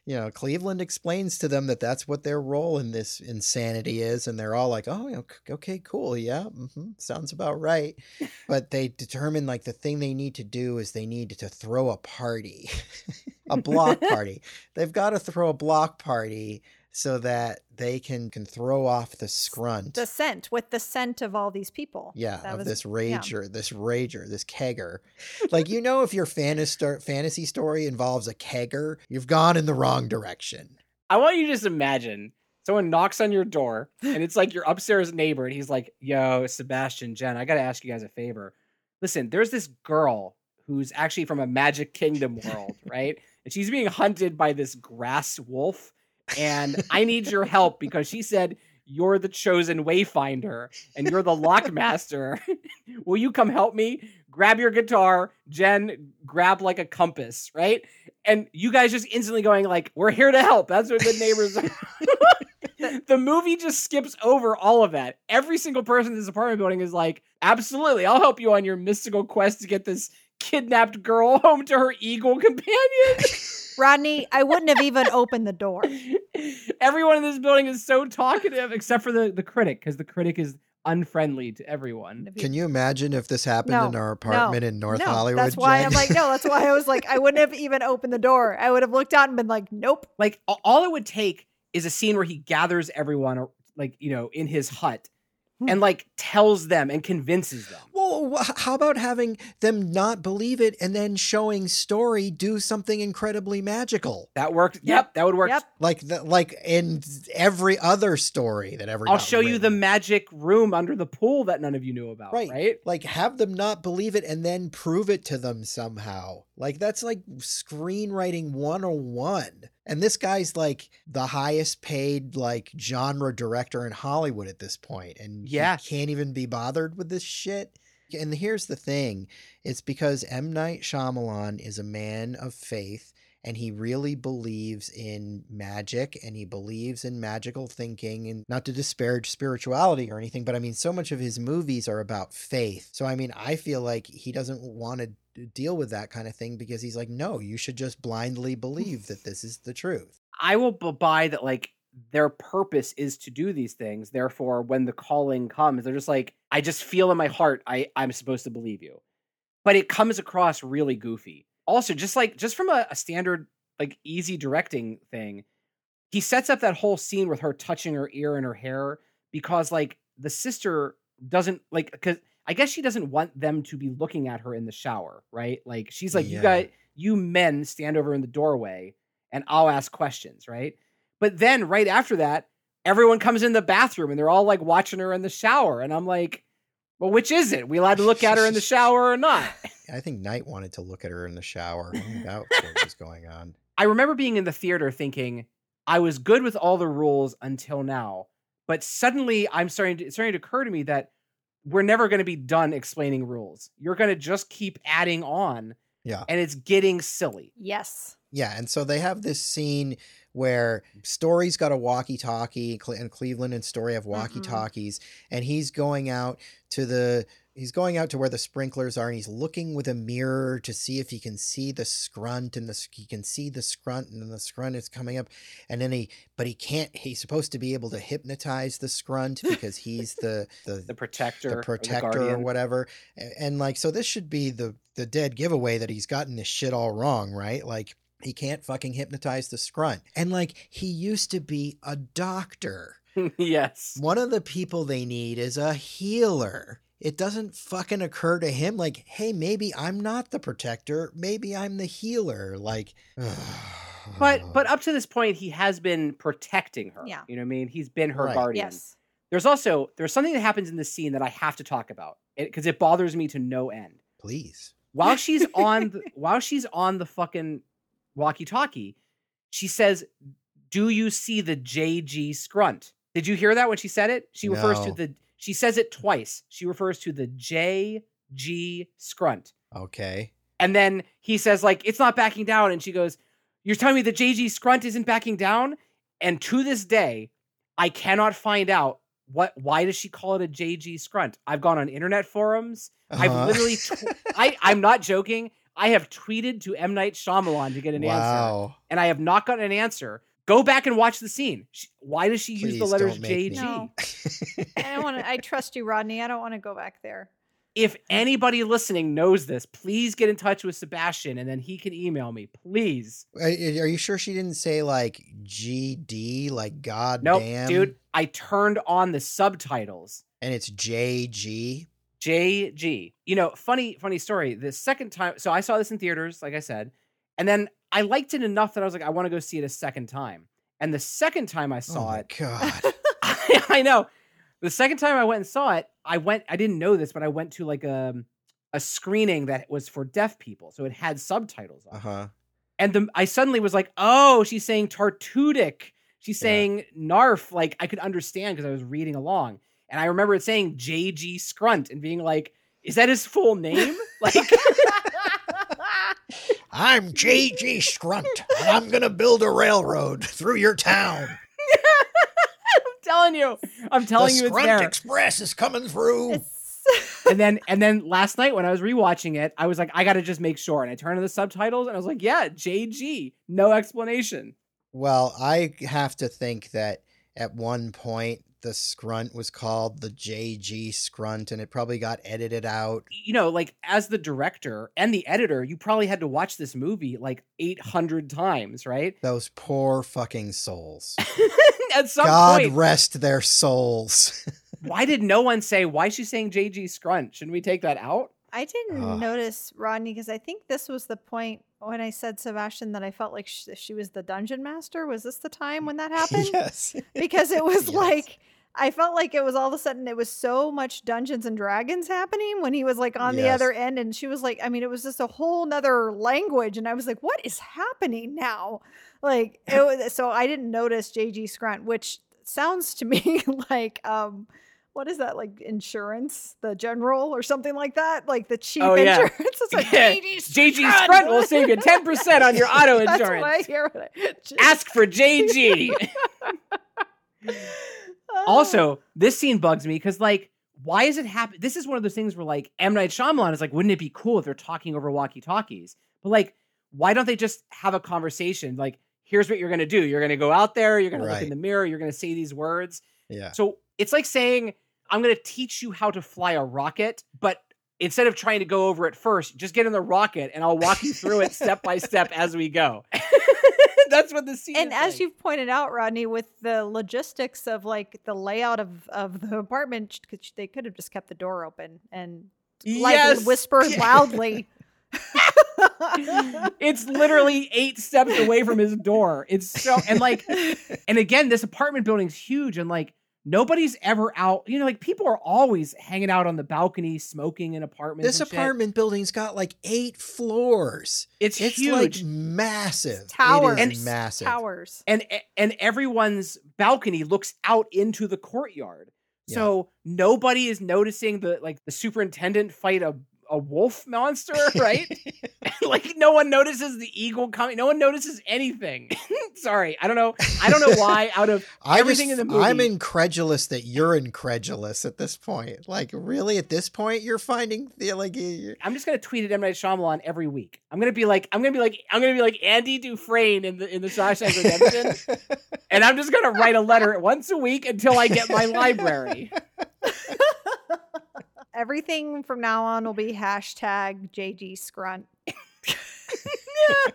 you know cleveland explains to them that that's what their role in this insanity is and they're all like oh ok- okay cool yeah hmm sounds about right. [LAUGHS] But they determine like the thing they need to do is they need to throw a party [LAUGHS] a block party. They've got to throw a block party so that they can can throw off the scrunt The scent with the scent of all these people. yeah, That of was- this yeah. rager, this rager, this kegger. [LAUGHS] like you know, if your fantasy fantasy story involves a kegger, you've gone in the wrong direction. I want you to just imagine someone knocks on your door [LAUGHS] and it's like your upstairs neighbor and he's like, "Yo, Sebastian, Jen, I got to ask you guys a favor. Listen, there's this girl who's actually from a Magic Kingdom world, [LAUGHS] right? And she's being hunted by this grass wolf and I need your help because she said you're the chosen wayfinder and you're the lockmaster. [LAUGHS] Will you come help me? Grab your guitar, Jen, grab like a compass, right? And you guys just instantly going like, "We're here to help." That's what the neighbors are. [LAUGHS] the movie just skips over all of that. Every single person in this apartment building is like, "Absolutely, I'll help you on your mystical quest to get this kidnapped girl home to her eagle companion." [LAUGHS] Rodney, I wouldn't have even opened the door. [LAUGHS] Everyone in this building is so talkative, except for the the critic, because the critic is unfriendly to everyone. Can you imagine if this happened No, in our apartment no, in North no, Hollywood? That's why Jen? I'm like, no, that's why I was like, I wouldn't have even opened the door. I would have looked out and been like, nope. Like all it would take is a scene where he gathers everyone, like you know, in his hut. Hmm. and like tells them and convinces them. Well, how about having them not believe it and then showing story do something incredibly magical, That worked. Yep, that would work. Yep. like the, like in every other story that ever. I'll got show you the magic room under the pool that none of you knew about. Right. Right. like have them not believe it and then prove it to them somehow like that's like screenwriting 101 and this guy's like the highest paid like genre director in hollywood at this point and he Yeah. can't even be bothered with this shit. And here's the thing it's because m. Night Shyamalan is a man of faith and he really believes in magic and he believes in magical thinking and not to disparage spirituality or anything but i mean so much of his movies are about faith. So i mean i feel like he doesn't want to deal with that kind of thing because he's like no you should just blindly believe that [LAUGHS] this is the truth I will buy that. Like their purpose is to do these things. Therefore, when the calling comes, they're just like, I just feel in my heart, I I'm supposed to believe you. But it comes across really goofy. Also, just like just from a, a standard like easy directing thing, he sets up that whole scene with her touching her ear and her hair because like the sister doesn't like because I guess she doesn't want them to be looking at her in the shower, right? Like she's like, you Yeah. guys, you men stand over in the doorway and I'll ask questions, right? But then right after that, everyone comes in the bathroom and they're all like watching her in the shower. And I'm like, well, which is it? We allowed to look at her in the [LAUGHS] shower or not? [LAUGHS] i think Night wanted to look at her in the shower I that was [LAUGHS] going on I remember being in the theater thinking I was good with all the rules until now, but suddenly I'm starting to it's starting to occur to me that we're never going to be done explaining rules. You're going to just keep adding on, yeah and it's getting silly. Yes. Yeah, and so they have this scene where Story's got a walkie-talkie, and Cleveland and Story have mm-hmm. walkie-talkies, and he's going out to the he's going out to where the sprinklers are, and he's looking with a mirror to see if he can see the scrunt, and the he can see the scrunt, and then the scrunt is coming up, and then he but he can't. He's supposed to be able to hypnotize the scrunt because he's the the The protector, the or protector or, whatever. A- And, like, so this should be the the dead giveaway that he's gotten this shit all wrong, right? Like, He can't fucking hypnotize the scrunt. And like, he used to be a doctor. [LAUGHS] yes. One of the people they need is a healer. It doesn't fucking occur to him, like, hey, maybe I'm not the protector. Maybe I'm the healer. Like, [SIGHS] But but up to this point, he has been protecting her. Yeah. You know what I mean? He's been her Right. guardian. Yes. There's also there's something that happens in this scene that I have to talk about because it, bothers me to no end. please. While she's [LAUGHS] on the, while she's on the fucking walkie-talkie, she says, "Do you see the JG scrunt?" Did you hear that when she said it? She refers to the she says it twice. She refers to the JG scrunt. Okay. And then he says, like, it's not backing down. And she goes, You're telling me the JG Scrunt isn't backing down? And to this day, I cannot find out what why does she call it a JG Scrunt? I've gone on internet forums. Uh-huh. I've literally I, I'm not joking. I have tweeted to M. Night Shyamalan to get an answer, and I have not gotten an answer. Go back and watch the scene. She, why does she use the letters JG? No. I don't want to. I [LAUGHS] trust you, Rodney. I don't want to go back there. If anybody listening knows this, please get in touch with Sebastian, and then he can email me, please. Are, are you sure she didn't say like GD, like God Nope, damn? dude. I turned on the subtitles. And it's JG. JG. You know, funny, funny story. The second time, so I saw this in theaters, like I said, and then I liked it enough that I was like, I want to go see it a second time. And the second time I oh saw my it, God. [LAUGHS] I know. The second time I went and saw it, I went. I didn't know this, but I went to like a a screening that was for deaf people, so it had subtitles on. Uh huh. and the I suddenly was like, oh, she's saying Tartutic. She's Yeah. saying Narf. Like I could understand because I was reading along. And I remember it saying JG Scrunt and being like, is that his full name? [LAUGHS] like I'm JG Scrunt, and I'm gonna build a railroad through your town. [LAUGHS] I'm telling you. I'm telling the you it's Scrunt there. Express is coming through. [LAUGHS] And then and then last night when I was rewatching it, I was like, I gotta just make sure. And I turned to the subtitles and I was like, yeah, JG. No explanation. Well, I have to think that at one point the Scrunt was called the JG Scrunt, and it probably got edited out. you know, like as the director and the editor, you probably had to watch this movie like 800 times, right? Those poor fucking souls. [LAUGHS] At some God point, rest their souls. [LAUGHS] why did no one say, why is she saying JG Scrunt? Shouldn't we take that out? I didn't Ugh. notice Rodney because I think this was the point when I said Sebastian that I felt like sh- she was the dungeon master. Was this the time when that happened? [LAUGHS] yes. Because it was Yes. like I felt like it was all of a sudden it was so much Dungeons and Dragons happening when he was like on the other end and she was like, I mean, it was just a whole nother language, and I was like, what is happening now? Like it [LAUGHS] was, so I didn't notice JG Scrunt, which sounds to me [LAUGHS] like um what is that like insurance the general or something like that like the cheap Oh, yeah. insurance [LAUGHS] it's like Yeah. JG Scrunt will save you 10% on your auto That's insurance. what I hear Ask for JG. Also, this scene bugs me because, like, why is it happen? This is one of those things where, like, M. Night Shyamalan is like, wouldn't it be cool if they're talking over walkie talkies? But, like, why don't they just have a conversation? Like, here's what you're going to do. You're going to go out there, you're going to look in the mirror, you're going to say these words. Yeah. So it's like saying, I'm going to teach you how to fly a rocket, but instead of trying to go over it first, just get in the rocket and I'll walk you through it step by step as we go. [LAUGHS] [LAUGHS] That's what the scene and as like. you've pointed out rodney with the logistics of like the layout of of the apartment 'cause they could have just kept the door open and like Yes! whispered [LAUGHS] loudly [LAUGHS] it's literally eight steps away from his door. It's so and like and again, this apartment building's huge and like nobody's ever out. You know, like people are always hanging out on the balcony, smoking in apartments. This and shit. apartment building's got like eight floors. it's, It's huge. like massive. Towers. It And- massive. towers and and everyone's balcony looks out into the courtyard. So nobody is noticing the like the superintendent fight a a wolf monster, [LAUGHS] right? [LAUGHS] [LAUGHS] like no one notices the eagle coming. No one notices anything. Sorry, I don't know. I don't know why. Out of I everything just, in the movie, I'm incredulous that you're incredulous at this point. Like, really, at this point, you're finding the like. you I'm just gonna tweet at M Night Shyamalan every week. I'm gonna be like, I'm gonna be like, I'm gonna be like Andy Dufresne in the in the Shawshank Redemption, and I'm just gonna write a letter once a week until I get my library. Everything from now on will be hashtag jg scrunt [LAUGHS]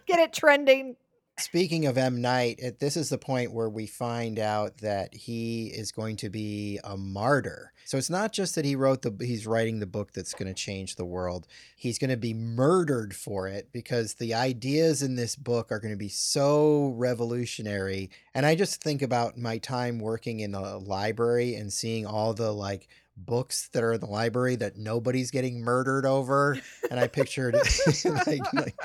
Get it trending. Speaking of M. Night, it, this is the point where we find out that he is going to be a martyr. So it's not just that he wrote the he's writing the book that's going to change the world. He's going to be murdered for it because the ideas in this book are going to be so revolutionary. And I just think about my time working in a library and seeing all the like books that are in the library that nobody's getting murdered over and i pictured [LAUGHS] [LAUGHS] like, like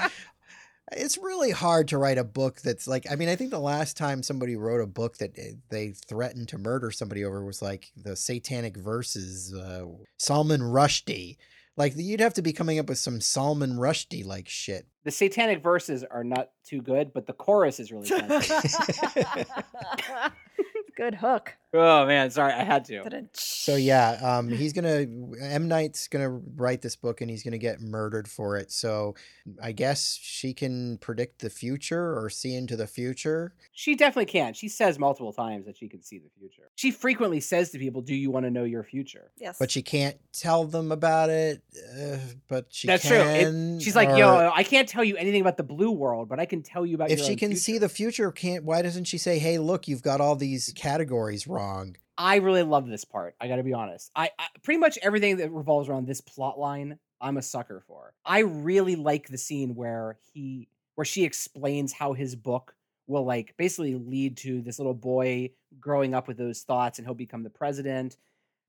it's really hard to write a book that's like i mean i think the last time somebody wrote a book that eh, they threatened to murder somebody over was like the satanic verses uh, salman rushdie like you'd have to be coming up with some salman rushdie like shit The satanic verses are not too good, but the chorus is really [LAUGHS] fun. Good hook. Oh man, sorry, I had to. so yeah um he's gonna m Night's gonna write this book and he's gonna get murdered for it so i guess she can predict the future or see into the future She definitely can. She says multiple times that she can see the future. She frequently says to people, "Do you want to know your future?" Yes. but she can't tell them about it. Uh, but she That's true. It- She's like, or "Yo, I can't tell you anything about the blue world, but I can tell you about." if your she own can future." see the future, can't why doesn't she say, "Hey, look, you've got all these categories wrong"? I really love this part. I got to be honest. I, I pretty much everything that revolves around this plot line, I'm a sucker for. I really like the scene where he where she explains how his book will like basically lead to this little boy growing up with those thoughts and he'll become the president.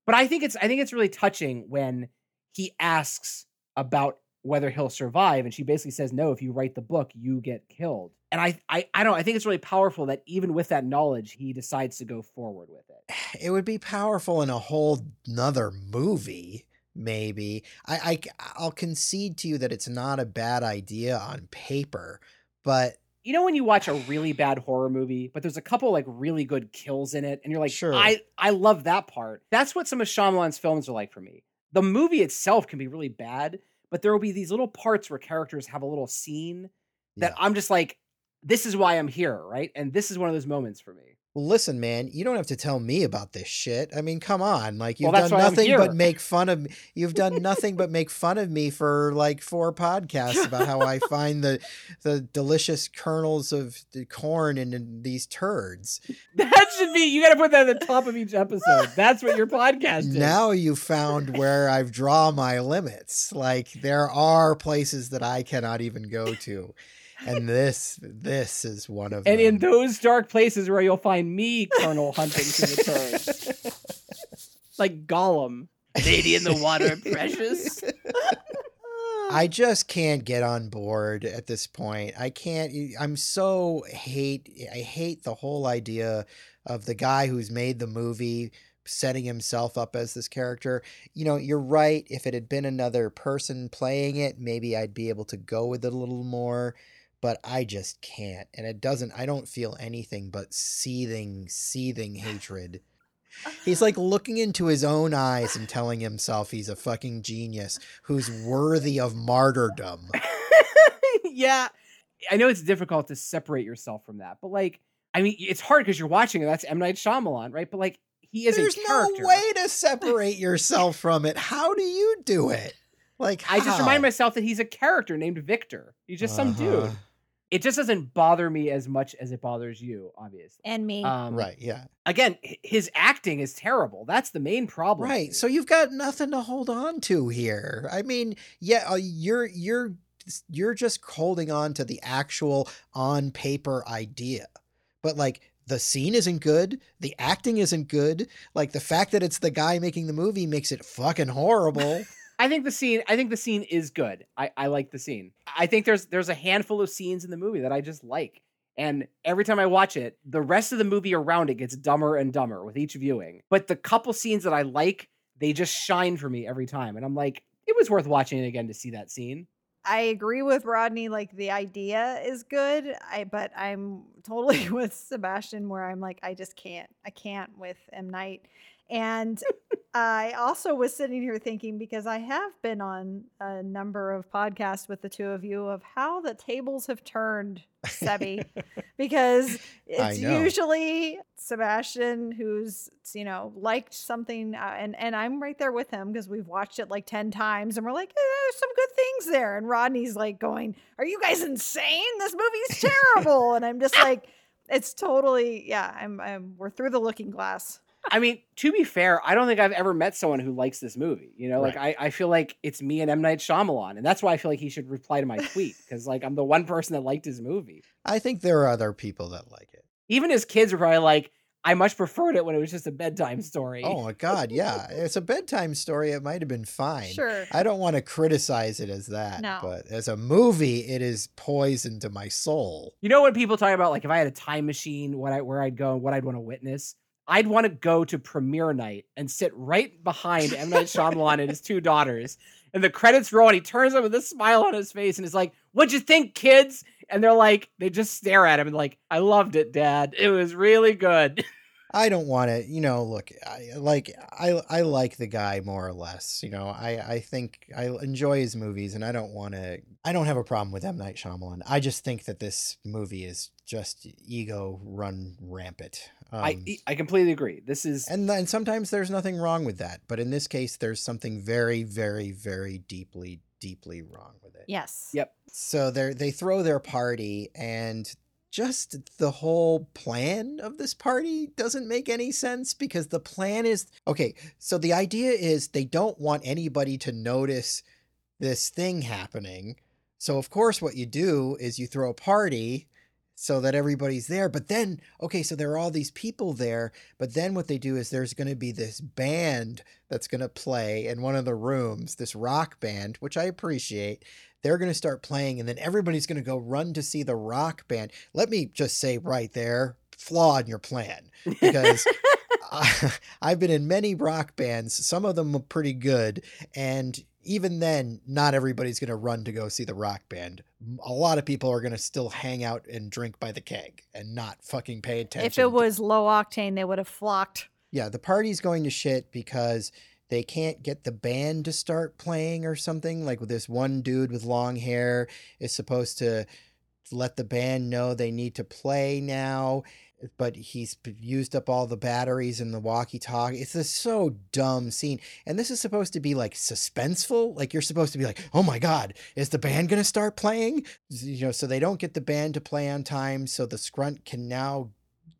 But I think it's I think it's really touching when he asks about whether he'll survive and she basically says no if you write the book you get killed and I, I i don't i think it's really powerful that even with that knowledge he decides to go forward with it It would be powerful in a whole nother movie. Maybe I, I I'll concede to you that it's not a bad idea on paper, but you know when you watch a really bad horror movie, but there's a couple like really good kills in it, and you're like, Sure. I I love that part. That's what some of Shyamalan's films are like for me. The movie itself can be really bad, but there will be these little parts where characters have a little scene that Yeah. I'm just like, this is why I'm here, right? And this is one of those moments for me. Well, listen, man, you don't have to tell me about this shit. I mean, come on. Like you've that's done nothing but make fun of me. You've done nothing but make fun of me for like four podcasts about how I [LAUGHS] find the the delicious kernels of the corn in, these turds. That should be you got to put that at the top of each episode. That's what your podcast is. Now you found where I've drawn my limits. Like there are places that I cannot even go to. And this this is one of and them. in those dark places where you'll find me, kernel hunting for the turds, [LAUGHS] like Gollum, lady in the water, precious. I just can't get on board at this point. I can't. I'm so hate. I hate the whole idea of the guy who's made the movie setting himself up as this character. You know, you're right. If it had been another person playing it, maybe I'd be able to go with it a little more. But I just can't, and it doesn't. I don't feel anything but seething, seething [SIGHS] hatred. He's like uh-huh. looking into his own eyes and telling himself he's a fucking genius who's worthy of martyrdom. [LAUGHS] yeah, I know it's difficult to separate yourself from that, but like, I mean, it's hard because you're watching it. That's M Night Shyamalan, right? But like, he is There's a character. no way to separate yourself from it. How do you do it? Like I just remind myself that he's a character named Victor. He's just some dude. Uh-huh. It just doesn't bother me as much as it bothers you, obviously. and me. Um, Right, yeah. Again, his acting is terrible. That's the main problem. Right. So you've got nothing to hold on to here. I mean, yeah, uh, you're you're you're just holding on to the actual on paper idea. But like the scene isn't good, the acting isn't good. Like the fact that it's the guy making the movie makes it fucking horrible. I think the scene. I think the scene is good. I, I like the scene. I think there's there's a handful of scenes in the movie that I just like, and every time I watch it, the rest of the movie around it gets dumber and dumber with each viewing. But the couple scenes that I like, they just shine for me every time, and I'm like, it was worth watching it again to see that scene. I agree with Rodney. Like the idea is good, I but I'm totally [LAUGHS] with Sebastian where I'm like I just can't. I can't with M Night. And I also was sitting here thinking because I have been on a number of podcasts with the two of you of how the tables have turned, Sebi, [LAUGHS] because it's usually Sebastian who's you know liked something, uh, and and I'm right there with him because we've watched it like ten times, and we're like, eh, there's some good things there. And Rodney's like going, Are you guys insane? This movie's [LAUGHS] terrible. and I'm just like, it's totally yeah. I'm, I'm we're through the looking glass. I mean, to be fair, I don't think I've ever met someone who likes this movie. You know, like I, I feel like it's me and M Night Shyamalan, and that's why I feel like he should reply to my tweet because like I'm the one person that liked his movie. I think there are other people that like it. Even his kids are probably like, I much preferred it when it was just a bedtime story. Oh my god, yeah. It's a bedtime story. It might have been fine. Sure. I don't want to criticize it as that, No. but as a movie, it is poison to my soul. You know when people talk about like if I had a time machine, what I where I'd go and what I'd want to witness? I'd want to go to premiere night and sit right behind M. Night Shyamalan and his two daughters. And the credits roll and he turns up with a smile on his face and is like, What'd you think, kids? And they're like, they just stare at him and like, I loved it, Dad. It was really good. [LAUGHS] I don't want to, you know, look, I like I I like the guy more or less, you know. I I think I enjoy his movies and I don't want to I don't have a problem with M Night Shyamalan. I just think that this movie is just ego run rampant. Um, I I completely agree. This is and and sometimes there's nothing wrong with that, but in this case there's something very very very deeply deeply wrong with it. Yes. Yep. So they they throw their party and just the whole plan of this party doesn't make any sense because the plan is okay, so the idea is they don't want anybody to notice this thing happening. So of course what you do is you throw a party so that everybody's there. But then, okay, so there are all these people there, but then what they do is there's going to be this band that's going to play in one of the rooms, this rock band, which I appreciate. They're going to start playing, and then everybody's going to go run to see the rock band. Let me just say right there, flaw in your plan because I, [LAUGHS] [LAUGHS] I've been in many rock bands. Some of them are pretty good, and even then, not everybody's going to run to go see the rock band. A lot of people are going to still hang out and drink by the keg and not fucking pay attention. If it was low octane, they would have flocked. yeah, the party's going to shit because they can't get the band to start playing or something. Like this one dude with long hair is supposed to let the band know they need to play now, but he's used up all the batteries in the walkie-talkie. It's a so dumb scene, and this is supposed to be like suspenseful. Like you're supposed to be like, "Oh my god, is the band gonna start playing?" You know, so they don't get the band to play on time, so the scrunt can now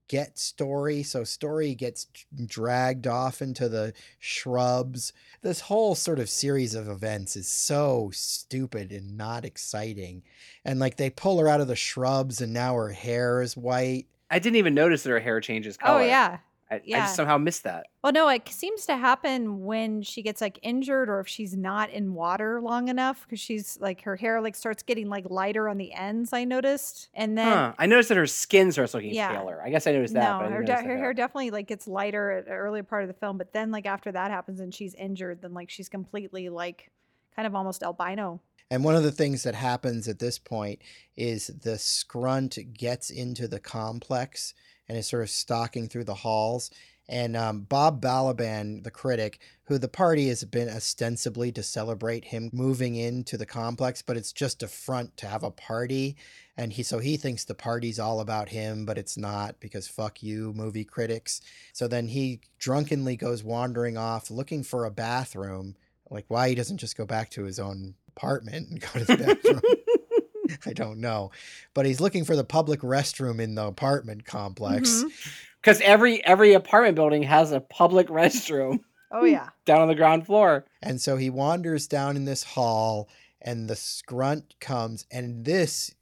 get story so story gets dragged off into the shrubs this whole sort of series of events is so stupid and not exciting and like they pull her out of the shrubs and now her hair is white I didn't even notice that her hair changes oh, color. Oh yeah. I, I just somehow missed that. Well, no, it seems to happen when she gets like injured or if she's not in water long enough because she's like her hair like starts getting like lighter on the ends. I noticed, and then Huh. I noticed that her skin starts looking Yeah. paler. I guess I noticed that. no, but her de- her hair definitely like gets lighter at an earlier part of the film. But then like after that happens and she's injured, then like she's completely like kind of almost albino. And one of the things that happens at this point is the scrunt gets into the complex and is sort of stalking through the halls. And um, bob balaban the critic who the party has been ostensibly to celebrate him moving into the complex but it's just a front to have a party. And he so he thinks the party's all about him but it's not because fuck you movie critics. So then he drunkenly goes wandering off looking for a bathroom. Like why he doesn't just go back to his own apartment and [LAUGHS] go to the bathroom i don't know but he's looking for the public restroom in the apartment complex. Mm-hmm. Because every every apartment building has a public [LAUGHS] restroom Oh yeah. down on the ground floor. And so he wanders down in this hall, and the scrunt comes. And this,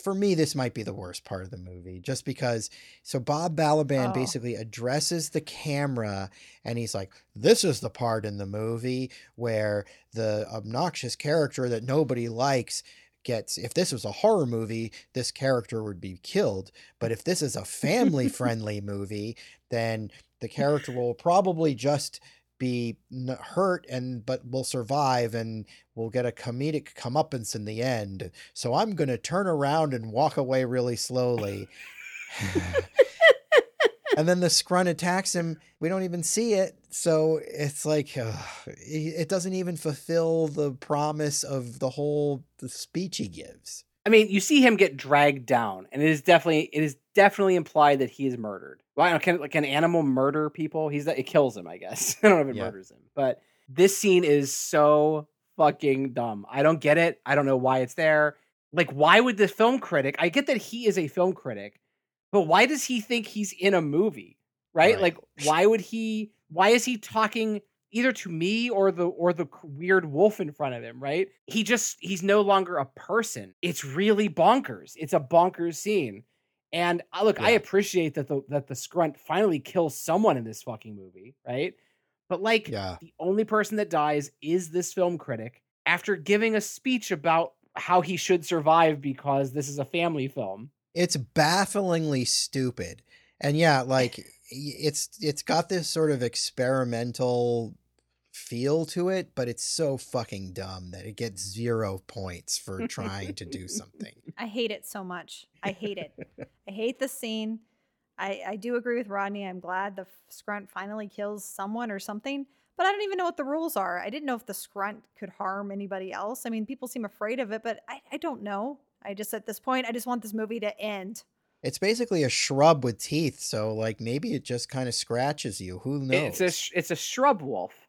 for me, this might be the worst part of the movie, just because. So Bob Balaban Oh. basically addresses the camera, and he's like, "This is the part in the movie where the obnoxious character that nobody likes." Gets if this was a horror movie, this character would be killed. But if this is a [LAUGHS] family friendly movie, then the character will probably just be hurt and but will survive and will get a comedic comeuppance in the end. So I'm going to turn around and walk away really slowly. [LAUGHS] and then the scrunt attacks him. We don't even see it. So it's like it it doesn't even fulfill the promise of the whole the speech he gives. I mean, you see him get dragged down, and it is definitely it is definitely implied that he is murdered. Well, I don't can like an animal murder people? He's that it kills him, I guess. [LAUGHS] I don't know if it Yeah. murders him, but this scene is so fucking dumb. I don't get it. I don't know why it's there. Like, why would the film critic? I get that he is a film critic, but why does he think he's in a movie? Right? Right. Like, why would he? Why is he talking either to me or the or the weird wolf in front of him? Right? He just he's no longer a person. It's really bonkers. It's a bonkers scene. And uh, look, I appreciate that the that the scrunt finally kills someone in this fucking movie, right? But like Yeah. the only person that dies is this film critic after giving a speech about how he should survive because this is a family film. It's bafflingly stupid. And yeah, like [LAUGHS] it's it's got this sort of experimental feel to it, but it's so fucking dumb that it gets zero points for trying to do [LAUGHS] something. I hate it so much. I hate it. [LAUGHS] I hate the scene. I, I do agree with Rodney. I'm glad the scrunt finally kills someone or something, but I don't even know what the rules are. I didn't know if the scrunt could harm anybody else. I mean, people seem afraid of it, but I, I don't know. I just, at this point, I just want this movie to end. It's basically a shrub with teeth, so like maybe it just kind of scratches you. Who knows? It's a sh- it's a shrub wolf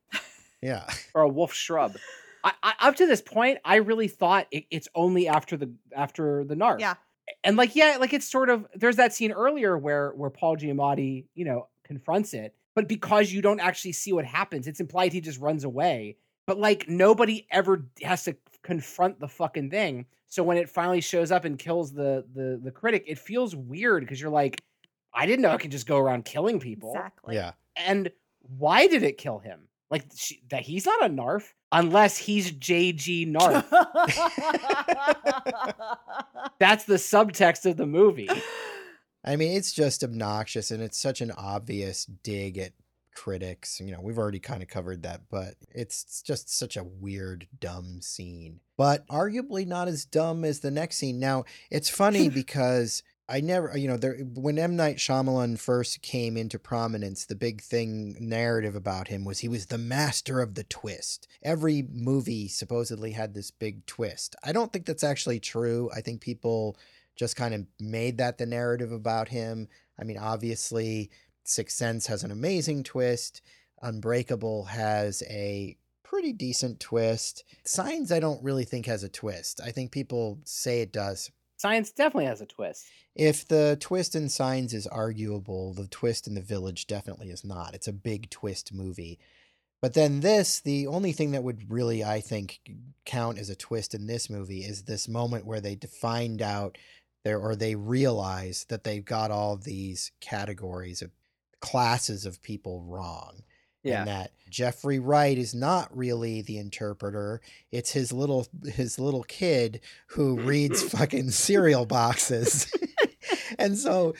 yeah. [LAUGHS] or a wolf shrub. I, I, up to this point, I really thought it, it's only after the after the narf. Yeah. and like yeah, like it's sort of there's that scene earlier where where Paul Giamatti you know confronts it, but because you don't actually see what happens, it's implied he just runs away. But like nobody ever has to confront the fucking thing. So when it finally shows up and kills the the the critic, it feels weird because you're like, I didn't know it could just go around killing people. Exactly. Yeah. And why did it kill him? Like she, that he's not a narf unless he's JG narf. [LAUGHS] That's the subtext of the movie. I mean, it's just obnoxious and it's such an obvious dig at critics. You know, we've already kind of covered that, but it's just such a weird, dumb scene. But arguably not as dumb as the next scene. Now, it's funny [LAUGHS] because I never, uh, you know, there when M Night Shyamalan first came into prominence, the big thing narrative about him was he was the master of the twist. Every movie supposedly had this big twist. I don't think that's actually true. I think people just kind of made that the narrative about him. I mean, obviously, Sixth Sense has an amazing twist. Unbreakable has a pretty decent twist. Signs, I don't really think has a twist. I think people say it does. Signs definitely has a twist. If the twist in Signs is arguable, the twist in The Village definitely is not. It's a big twist movie. But then this, the only thing that would really, I think, count as a twist in this movie is this moment where they find out there or they realize that they've got all these categories of classes of people wrong. And that Jeffrey Wright is not really the interpreter. It's his little his little kid who mm. reads fucking cereal boxes. [LAUGHS] and so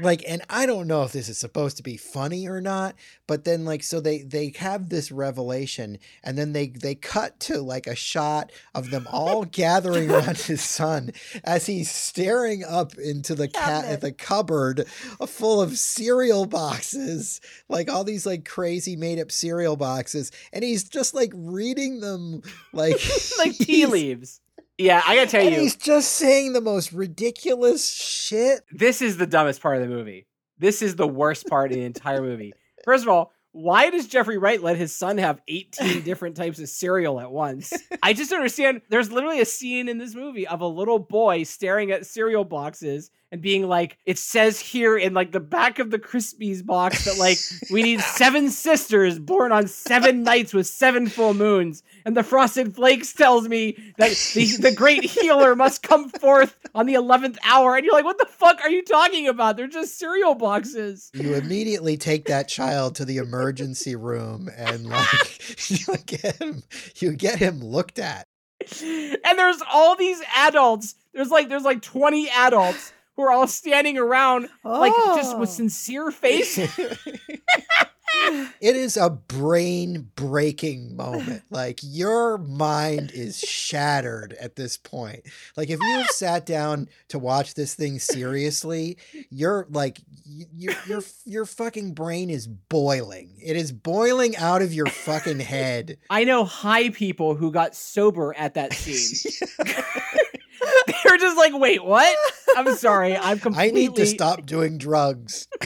like and i don't know if this is supposed to be funny or not but then like so they they have this revelation and then they they cut to like a shot of them all gathering [LAUGHS] around his son as he's staring up into the cat at the cupboard uh, full of cereal boxes like all these like crazy made up cereal boxes and he's just like reading them like [LAUGHS] like tea leaves. Yeah, I gotta tell and you, he's just saying the most ridiculous shit this is the dumbest part of the movie. This is the worst part of the entire movie. First of all, why does Jeffrey Wright let his son have 18 different types of cereal at once? I just don't [LAUGHS] understand. There's literally a scene in this movie of a little boy staring at cereal boxes and being like, it says here in like the back of the Krispies box that like [LAUGHS] we need seven sisters born on seven nights with seven full moons. And the Frosted Flakes tells me that the, the great healer must come forth on the 11th hour. And you're like, what the fuck are you talking about? They're just cereal boxes. you immediately take that child to the emergency room and like [LAUGHS] you get him you get him looked at and there's all these adults. There's like there's like 20 adults who are all standing around like just with Oh. sincere faces. [LAUGHS] it is a brain breaking moment like your mind is shattered at this point like if you have sat down to watch this thing seriously you're like your your your fucking brain is boiling it is boiling out of your fucking head I know high people who got sober at that scene. [LAUGHS] [LAUGHS] They're just like, wait, what? I'm sorry. [LAUGHS] I'm completely. I need to stop doing drugs. [LAUGHS]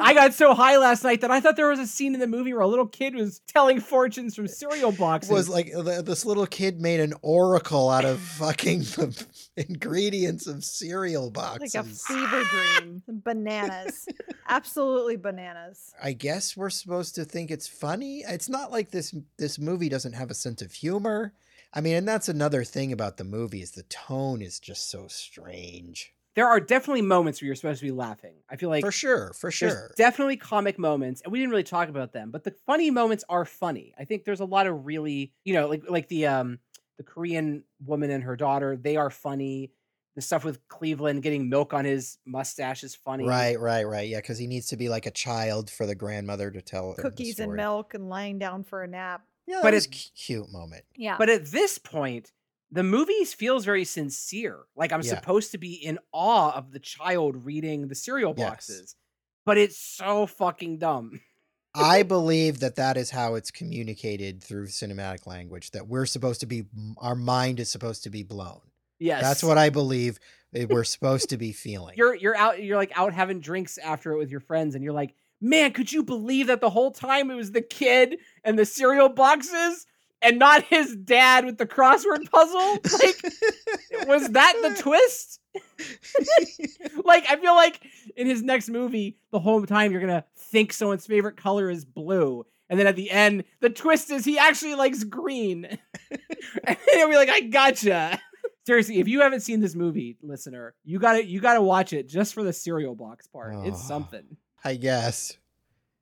I got so high last night that I thought there was a scene in the movie where a little kid was telling fortunes from cereal boxes. It was like this little kid made an oracle out of fucking the ingredients of cereal boxes. Like a fever dream. Bananas. Absolutely bananas. I guess we're supposed to think it's funny. It's not like this this movie doesn't have a sense of humor. I mean, and that's another thing about the movie is the tone is just so strange. there are definitely moments where you're supposed to be laughing. I feel like for sure, for there's sure. definitely comic moments, and we didn't really talk about them, but the funny moments are funny. I think there's a lot of really, you know, like like the um the Korean woman and her daughter, they are funny. The stuff with Cleveland getting milk on his mustache is funny. Right, right, right. Yeah, because he needs to be like a child for the grandmother to tell her the Cookies and milk and lying down for a nap. Yeah, But that was it- a cute moment. Yeah. But at this point, the movie feels very sincere. Like I'm Yeah. supposed to be in awe of the child reading the cereal Yes. boxes. But it's so fucking dumb. I [LAUGHS] believe that that is how it's communicated through cinematic language. That we're supposed to be, our mind is supposed to be blown. Yes. That's what I believe eh, we're supposed to be [LAUGHS] feeling. you're you're out you're like out having drinks after it with your friends and you're like, "Man, could you believe that the whole time it was the kid and the cereal boxes and not his dad with the crossword puzzle?" Like [LAUGHS] was that the twist? [LAUGHS] like I feel like in his next movie, the whole time you're gonna think someone's favorite color is blue, and then at the end, the twist is he actually likes green, [LAUGHS] and you'll be like, "I gotcha." Seriously, if you haven't seen this movie, listener, you gotta you gotta watch it just for the cereal box part. It's Oh. something. I guess.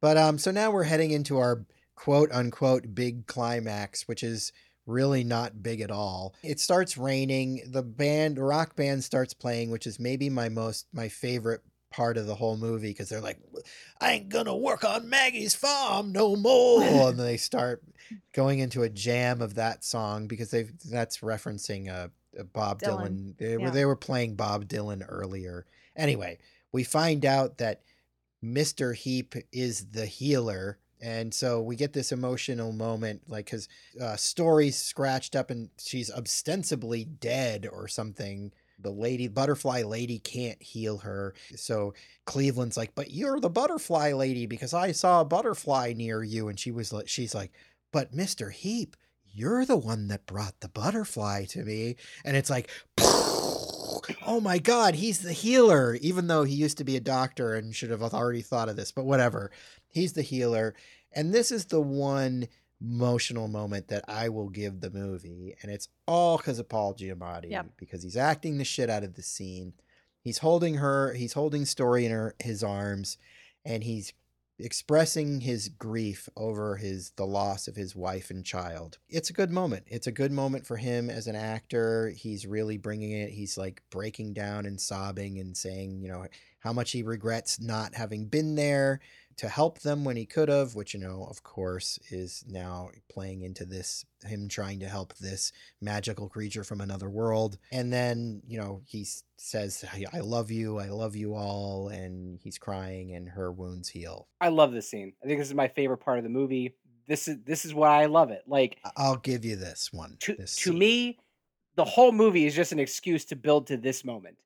But um, so now we're heading into our quote unquote big climax, which is really not big at all. It starts raining. The band, the rock band, starts playing, which is maybe my most my favorite part of the whole movie because they're like, "I ain't gonna work on Maggie's farm no more," [LAUGHS] and they start going into a jam of that song because they that's referencing uh, uh, Bob Dylan. Dylan. They were Yeah. they were playing Bob Dylan earlier. Anyway, we find out that Mr. Heep is the healer. And so we get this emotional moment, like his uh, story's scratched up and she's ostensibly dead or something. The lady, butterfly lady, can't heal her. So Cleveland's like, "But you're the butterfly lady because I saw a butterfly near you." And she was like, "She's like, but Mister Heep, you're the one that brought the butterfly to me." And it's like, [LAUGHS] oh my god, he's the healer, even though he used to be a doctor and should have already thought of this, but whatever. He's the healer. And this is the one emotional moment that I will give the movie. And it's all because of Paul Giamatti, Yep. because he's acting the shit out of the scene. He's holding her, he's holding Story in her, his arms, and he's expressing his grief over his the loss of his wife and child. It's a good moment. It's a good moment for him as an actor. He's really bringing it. He's like breaking down and sobbing and saying, you know, how much he regrets not having been there to help them when he could have, which you know, of course, is now playing into this him trying to help this magical creature from another world. And then, you know, he says, I love you, I love you all, and he's crying and her wounds heal. I love this scene. I think this is my favorite part of the movie. This is this is why I love it. Like I'll give you this one. to this to me, the whole movie is just an excuse to build to this moment.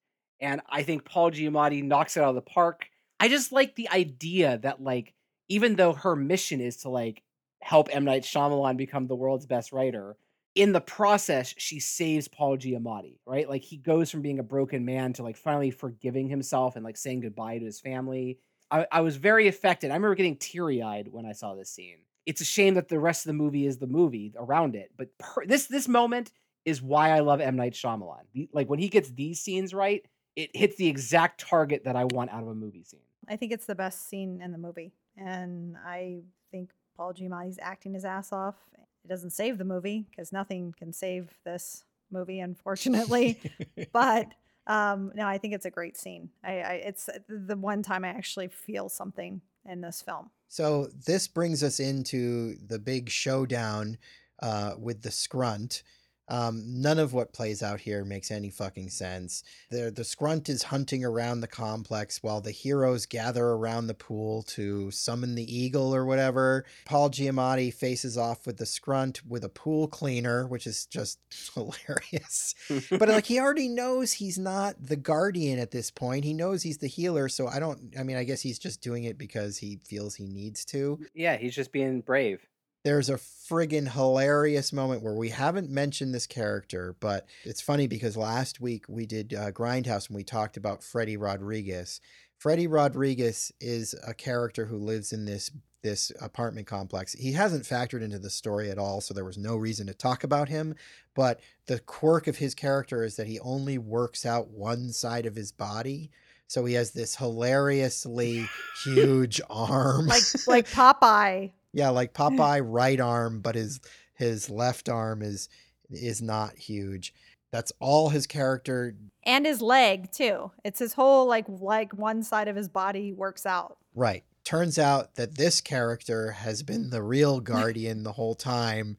And I think Paul Giamatti knocks it out of the park. I just like the idea that like even though her mission is to like help M Night Shyamalan become the world's best writer, in the process she saves Paul Giamatti, right? Like he goes from being a broken man to like finally forgiving himself and like saying goodbye to his family. I, I was very affected. I remember getting teary eyed when I saw this scene. It's a shame that the rest of the movie is the movie around it, but per- this this moment is why I love M Night Shyamalan. Like when he gets these scenes right, it hits the exact target that I want out of a movie scene. I think it's the best scene in the movie. And I think Paul Giamatti's acting his ass off. It doesn't save the movie because nothing can save this movie, unfortunately. [LAUGHS] but um, no, I think it's a great scene. I, I it's the one time I actually feel something in this film. So this brings us into the big showdown uh, with the Scrunt. Um, none of what plays out here makes any fucking sense. The the scrunt is hunting around the complex while the heroes gather around the pool to summon the eagle or whatever. Paul Giamatti faces off with the scrunt with a pool cleaner, which is just [LAUGHS] hilarious. but like he [LAUGHS] already knows he's not the guardian at this point. He knows he's the healer, so I don't I mean I guess he's just doing it because he feels he needs to. yeah, he's just being brave. There's a friggin' hilarious moment where we haven't mentioned this character, but it's funny because last week we did uh, Grindhouse and we talked about Freddy Rodriguez. Freddy Rodriguez is a character who lives in this this apartment complex. He hasn't factored into the story at all, so there was no reason to talk about him. But the quirk of his character is that he only works out one side of his body. So he has this hilariously [LAUGHS] huge arm. Like [LAUGHS] like Popeye. Yeah, like Popeye right arm, but his his left arm is is not huge. That's all his character. And his leg too. It's his whole like like one side of his body works out. Right. Turns out that this character has been the real [LAUGHS] guardian the whole time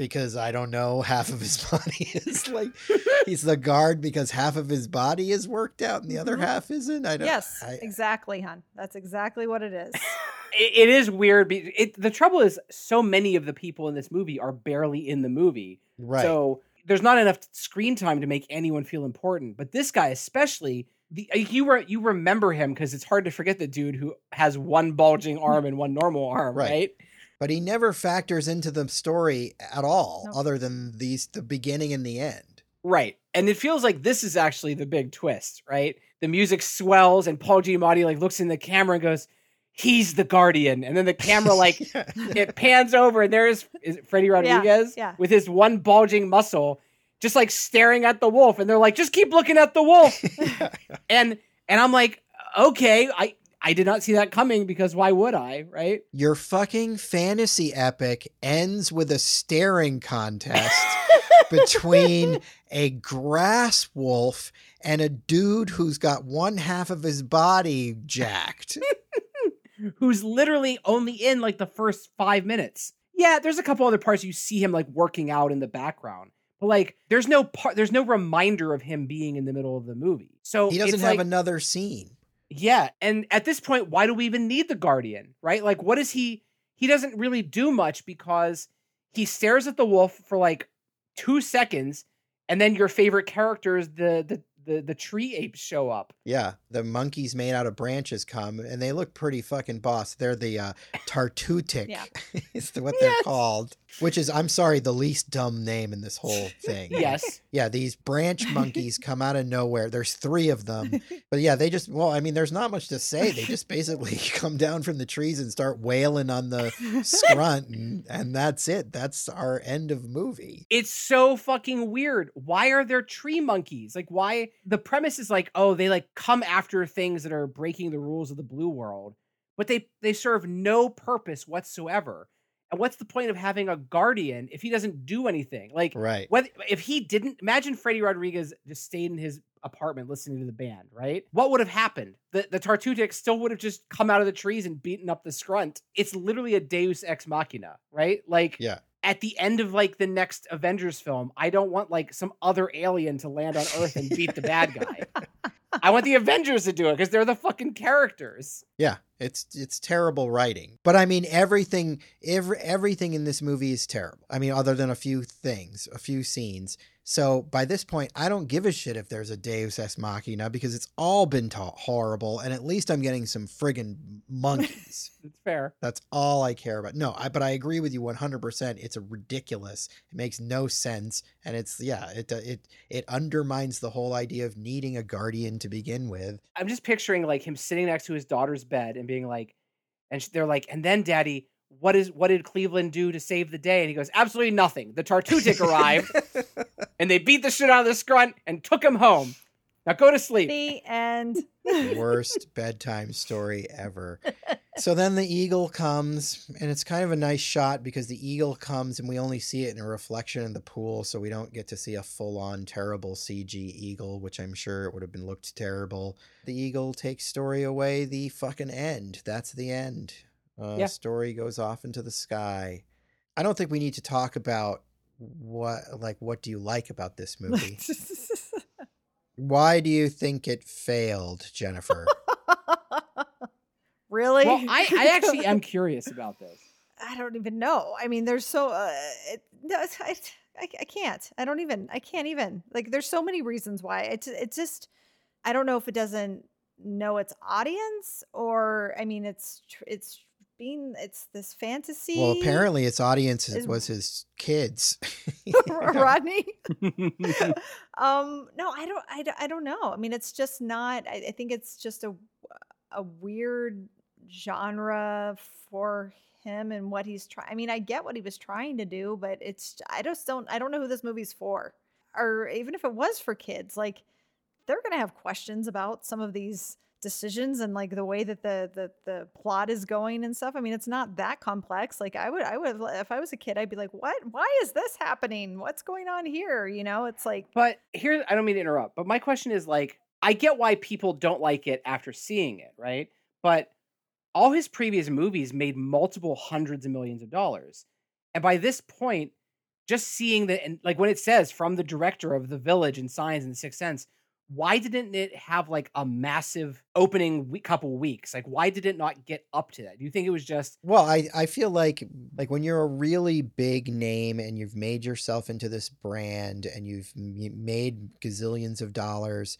because I don't know, [LAUGHS] half of his [LAUGHS] body is like [LAUGHS] he's the guard because half of his body is worked out and the other Mhm. half isn't. I don't Yes, I, exactly, hun. That's exactly what it is. It, it is weird. be- It, the trouble is, so many of the people in this movie are barely in the movie. right. So there's not enough screen time to make anyone feel important. But this guy, especially, the uh, you re, you remember him because it's hard to forget the dude who has one bulging arm and one normal arm, Right. right? But he never factors into the story at all, Nope. other than these the beginning and the end. Right. And it feels like this is actually the big twist, right? The music swells and Paul Giamatti like looks in the camera and goes, "He's the guardian." And then the camera like [LAUGHS] it pans over and there's is it Freddy Rodriguez yeah. with his one bulging muscle just like staring at the wolf and they're like, "Just keep looking at the wolf." [LAUGHS] and and I'm like, "Okay, I I did not see that coming because why would I, right?" Your fucking fantasy epic ends with a staring contest [LAUGHS] between a grass wolf and a dude who's got one half of his body jacked. [LAUGHS] who's literally only in like the first five minutes. Yeah, there's a couple other parts you see him like working out in the background, but like there's no part, there's no reminder of him being in the middle of the movie. So He doesn't have like, another scene. Yeah, and at this point, why do we even need the Guardian? Right? Like, what is he? He doesn't really do much because he stares at the wolf for like two seconds, and then your favorite characters, the the the, the tree apes, show up. Yeah, the monkeys made out of branches come and they look pretty fucking boss. They're the uh, [LAUGHS] Tartutic, Yeah. [LAUGHS] is the- what they're Yes. called. Which is, I'm sorry, the least dumb name in this whole [LAUGHS] thing. Yes. Yeah, these branch monkeys come out of nowhere. There's three of them. But yeah, they just, well, I mean, there's not much to say. They just basically [LAUGHS] come down from the trees and start wailing on the scrunt, and, and that's it. That's our end of movie. It's so fucking weird. Why are there tree monkeys? Like, why? The premise is like, oh, they like come after things that are breaking the rules of the blue world, but they they serve no purpose whatsoever. And what's the point of having a guardian if he doesn't do anything? Like, Right. whether if he didn't imagine Freddy Rodriguez just stayed in his apartment listening to the band, right? What would have happened? The the Tartutic still would have just come out of the trees and beaten up the scrunt. It's literally a Deus ex machina, right? Like Yeah. at the end of like the next Avengers film, I don't want like some other alien to land on Earth and beat the bad guy. [LAUGHS] I want the Avengers to do it because they're the fucking characters. Yeah, it's it's terrible writing. But I mean everything every everything in this movie is terrible. I mean other than a few things, a few scenes. So by this point, I don't give a shit if there's a Deus Ex Machina because it's all been ta- horrible and at least I'm getting some friggin' monkeys. [LAUGHS] It's fair. That's all I care about. No, I but I agree with you 100%. It's a ridiculous. It makes no sense and it's yeah, it uh, it it undermines the whole idea of needing a guardian to begin with. I'm just picturing like him sitting next to his daughter's bed and being like, and they're like, and then daddy, what is what did Cleveland do to save the day? And he goes, absolutely nothing. The Tartutic arrived [LAUGHS] and they beat the shit out of the scrunt and took him home. Now go to sleep. the end. [LAUGHS] worst bedtime story ever. [LAUGHS] So then the eagle comes, and it's kind of a nice shot because the eagle comes and we only see it in a reflection in the pool, so we don't get to see a full on terrible CG eagle, which I'm sure it would have been looked terrible. The eagle takes story away, the fucking end. That's the end. Uh, Yeah. Story goes off into the sky. I don't think we need to talk about what like what do you like about this [LAUGHS] movie? Why do you think it failed, Jennifer? [LAUGHS] really? Well, I, I actually am [LAUGHS] curious about this. I don't even know. I mean, there's so uh, it, no, it's, I, I, I can't. I don't even. I can't even. Like, there's so many reasons why. It's it's just. I don't know if it doesn't know its audience or I mean, it's it's being it's this fantasy. Well, apparently its audience is- was his kids. [LAUGHS] [LAUGHS] Rodney. [LAUGHS] um, no, I don't. I, don't- I don't know. I mean, it's just not. I, I think it's just a a weird genre for him and what he's trying. I mean, I get what he was trying to do, but it's. I just don't. I don't know who this movie's for, or even if it was for kids, like they're gonna have questions about some of these decisions and like the way that the the the plot is going and stuff. I mean, it's not that complex. Like I would I would if I was a kid, I'd be like, "What? Why is this happening? What's going on here?" You know, it's like But here, I don't mean to interrupt, but my question is like, I get why people don't like it after seeing it, right? But all his previous movies made multiple hundreds of millions of dollars. And by this point, just seeing that and like when it says from the director of The Village and Signs and Sixth Sense, why didn't it have like a massive opening week, couple weeks? Like, why did it not get up to that? Do you think it was just, Well, I, I feel like like when you're a really big name and you've made yourself into this brand and you've made gazillions of dollars,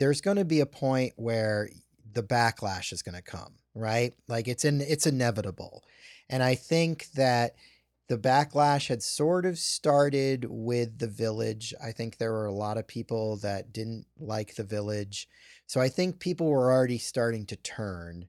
there's going to be a point where the backlash is going to come, right? Like it's in it's inevitable. And I think that the backlash had sort of started with the village. I think there were a lot of people that didn't like the village. So I think people were already starting to turn.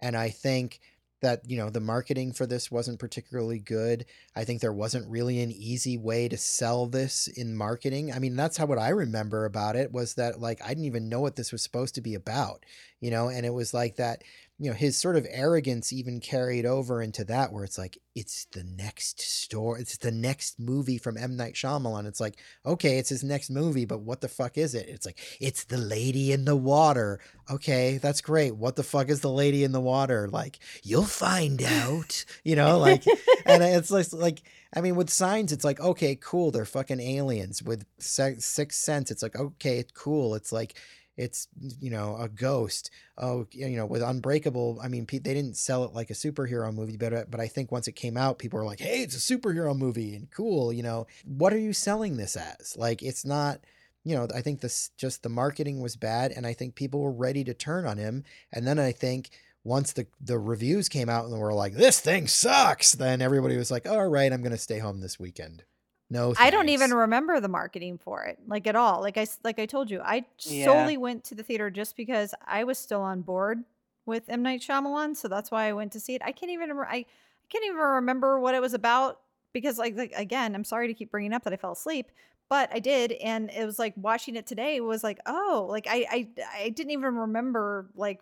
And I think that you know the marketing for this wasn't particularly good i think there wasn't really an easy way to sell this in marketing i mean that's how what i remember about it was that like i didn't even know what this was supposed to be about you know and it was like that you know his sort of arrogance even carried over into that where it's like it's the next story it's the next movie from M. Night Shyamalan. It's like okay it's his next movie but what the fuck is it? It's like it's the lady in the water. Okay that's great. What the fuck is the lady in the water? Like you'll find out [LAUGHS] you know like and it's like like I mean, with signs, it's like okay, cool, they're fucking aliens. With se- Sixth Sense, it's like okay, cool. It's like it's you know a ghost. Oh, you know, with Unbreakable, I mean, they didn't sell it like a superhero movie, but uh, but I think once it came out, people were like, hey, it's a superhero movie and cool. You know, what are you selling this as? Like, it's not. You know, I think this just the marketing was bad, and I think people were ready to turn on him. And then I think once the the reviews came out and they were like, "This thing sucks," then everybody was like, "All right, I'm gonna stay home this weekend." No, I don't even remember the marketing for it, like at all. Like I s- like I told you, I Yeah. solely went to the theater just because I was still on board with M Night Shyamalan, so that's why I went to see it. I can't even remember. I, I can't even remember what it was about because, like, like again, I'm sorry to keep bringing up that I fell asleep, but I did, and it was like watching it today was like, oh, like I I I didn't even remember like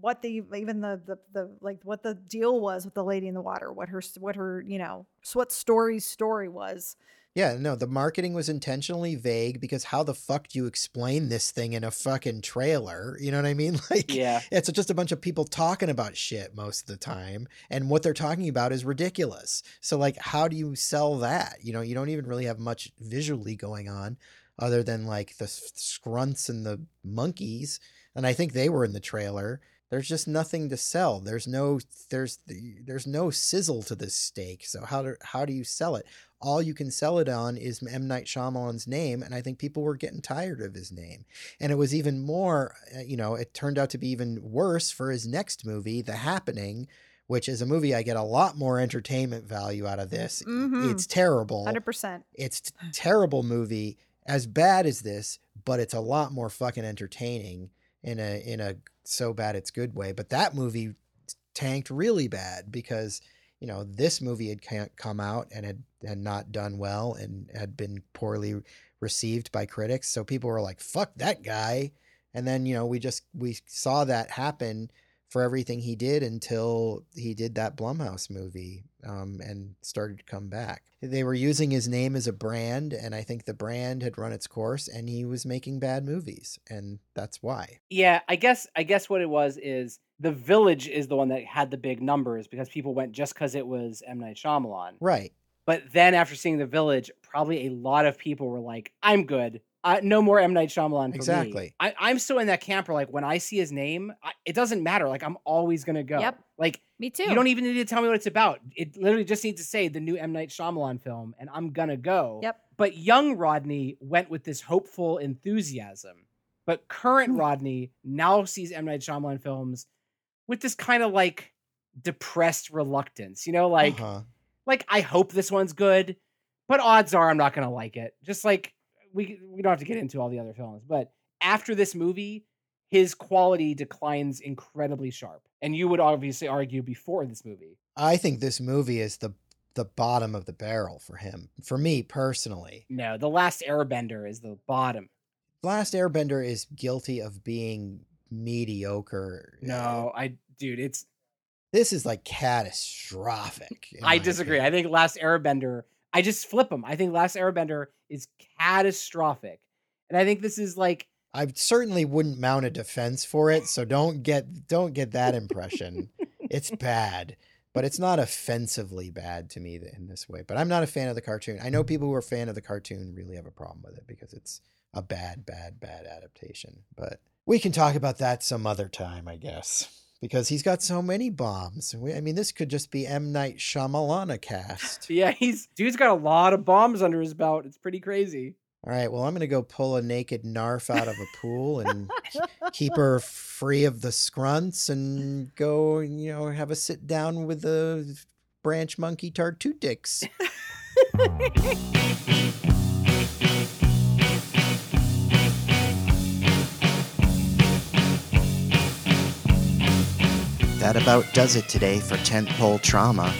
what the even the the the like what the deal was with the lady in the water, what her what her you know what story's story was. Yeah, no, the marketing was intentionally vague because how the fuck do you explain this thing in a fucking trailer? You know what I mean? [LAUGHS] Like, yeah. it's just a bunch of people talking about shit most of the time, and what they're talking about is ridiculous. So, like, how do you sell that? You know, you don't even really have much visually going on other than like the scrunts and the monkeys, and I think they were in the trailer. There's just nothing to sell. There's no there's there's no sizzle to this steak. So how do how do you sell it? All you can sell it on is M Night Shyamalan's name, and I think people were getting tired of his name. And it was even more, uh, you know, it turned out to be even worse for his next movie, The Happening, which is a movie I get a lot more entertainment value out of this. Mhm. It's terrible. Hundred percent. It's t- terrible movie, as bad as this, but it's a lot more fucking entertaining in a in a so bad it's good way. But that movie tanked really bad because you know this movie had come out and had had not done well and had been poorly received by critics. So people were like, "Fuck that guy," and then you know we just we saw that happen for everything he did until he did that Blumhouse movie um, and started to come back. They were using his name as a brand, and I think the brand had run its course, and he was making bad movies, and that's why. Yeah, I guess I guess what it was is the village is the one that had the big numbers because people went just because it was M Night Shyamalan. Right. But then after seeing The Village, probably a lot of people were like, "I'm good. Uh, no more M Night Shyamalan." For Exactly. Me. I, I'm still in that camp where like when I see his name, I, it doesn't matter. Like I'm always gonna go. Yep. Like Me too. you don't even need to tell me what it's about. It literally just needs to say the new M Night Shyamalan film, and I'm gonna go. Yep. But young Rodney went with this hopeful enthusiasm. But current Hmm. Rodney now sees M Night Shyamalan films with this kind of like depressed reluctance. You know, like Uh-huh. like I hope this one's good, but odds are I'm not gonna like it. Just like we we don't have to get into all the other films, but after this movie, his quality declines incredibly sharp. And you would obviously argue before this movie. I think this movie is the the bottom of the barrel for him. For me personally. No, The Last Airbender is the bottom. Last Airbender is guilty of being mediocre. No, I dude, it's This is like catastrophic. I disagree. opinion. I think Last Airbender, I just flip them. I think Last Airbender is catastrophic. And I think this is like I certainly wouldn't mount a defense for it, so don't get don't get that impression. it's bad, but it's not offensively bad to me in this way. But I'm not a fan of the cartoon. I know people who are a fan of the cartoon really have a problem with it because it's a bad, bad, bad adaptation. But we can talk about that some other time, I guess. Because he's got so many bombs. We- I mean, this could just be M. Night Shyamalan cast. [LAUGHS] yeah, he's dude's got a lot of bombs under his belt. It's pretty crazy. All right, well, I'm going to go pull a naked narf out of a pool and [LAUGHS] keep her free of the scrunts and go, you know, have a sit down with the branch monkey tartutics. [LAUGHS] That about does it today for Tentpole Trauma.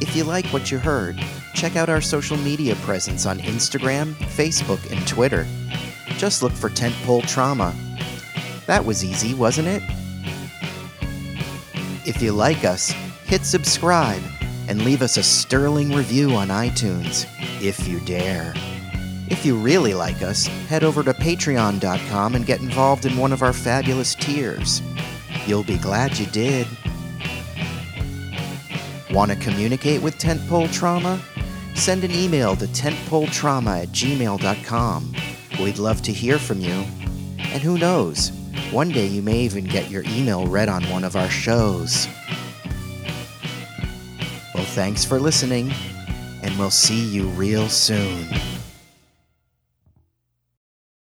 If you like what you heard, check out our social media presence on Instagram, Facebook, and Twitter. Just look for Tentpole Trauma. That was easy, wasn't it? If you like us, hit subscribe and leave us a sterling review on iTunes, if you dare. If you really like us, head over to patreon.com and get involved in one of our fabulous tiers. You'll be glad you did. Want to communicate with Tentpole Trauma? Send an email to tentpoletrauma at gmail.com. We'd love to hear from you. And who knows, one day you may even get your email read on one of our shows. Well, thanks for listening, and we'll see you real soon.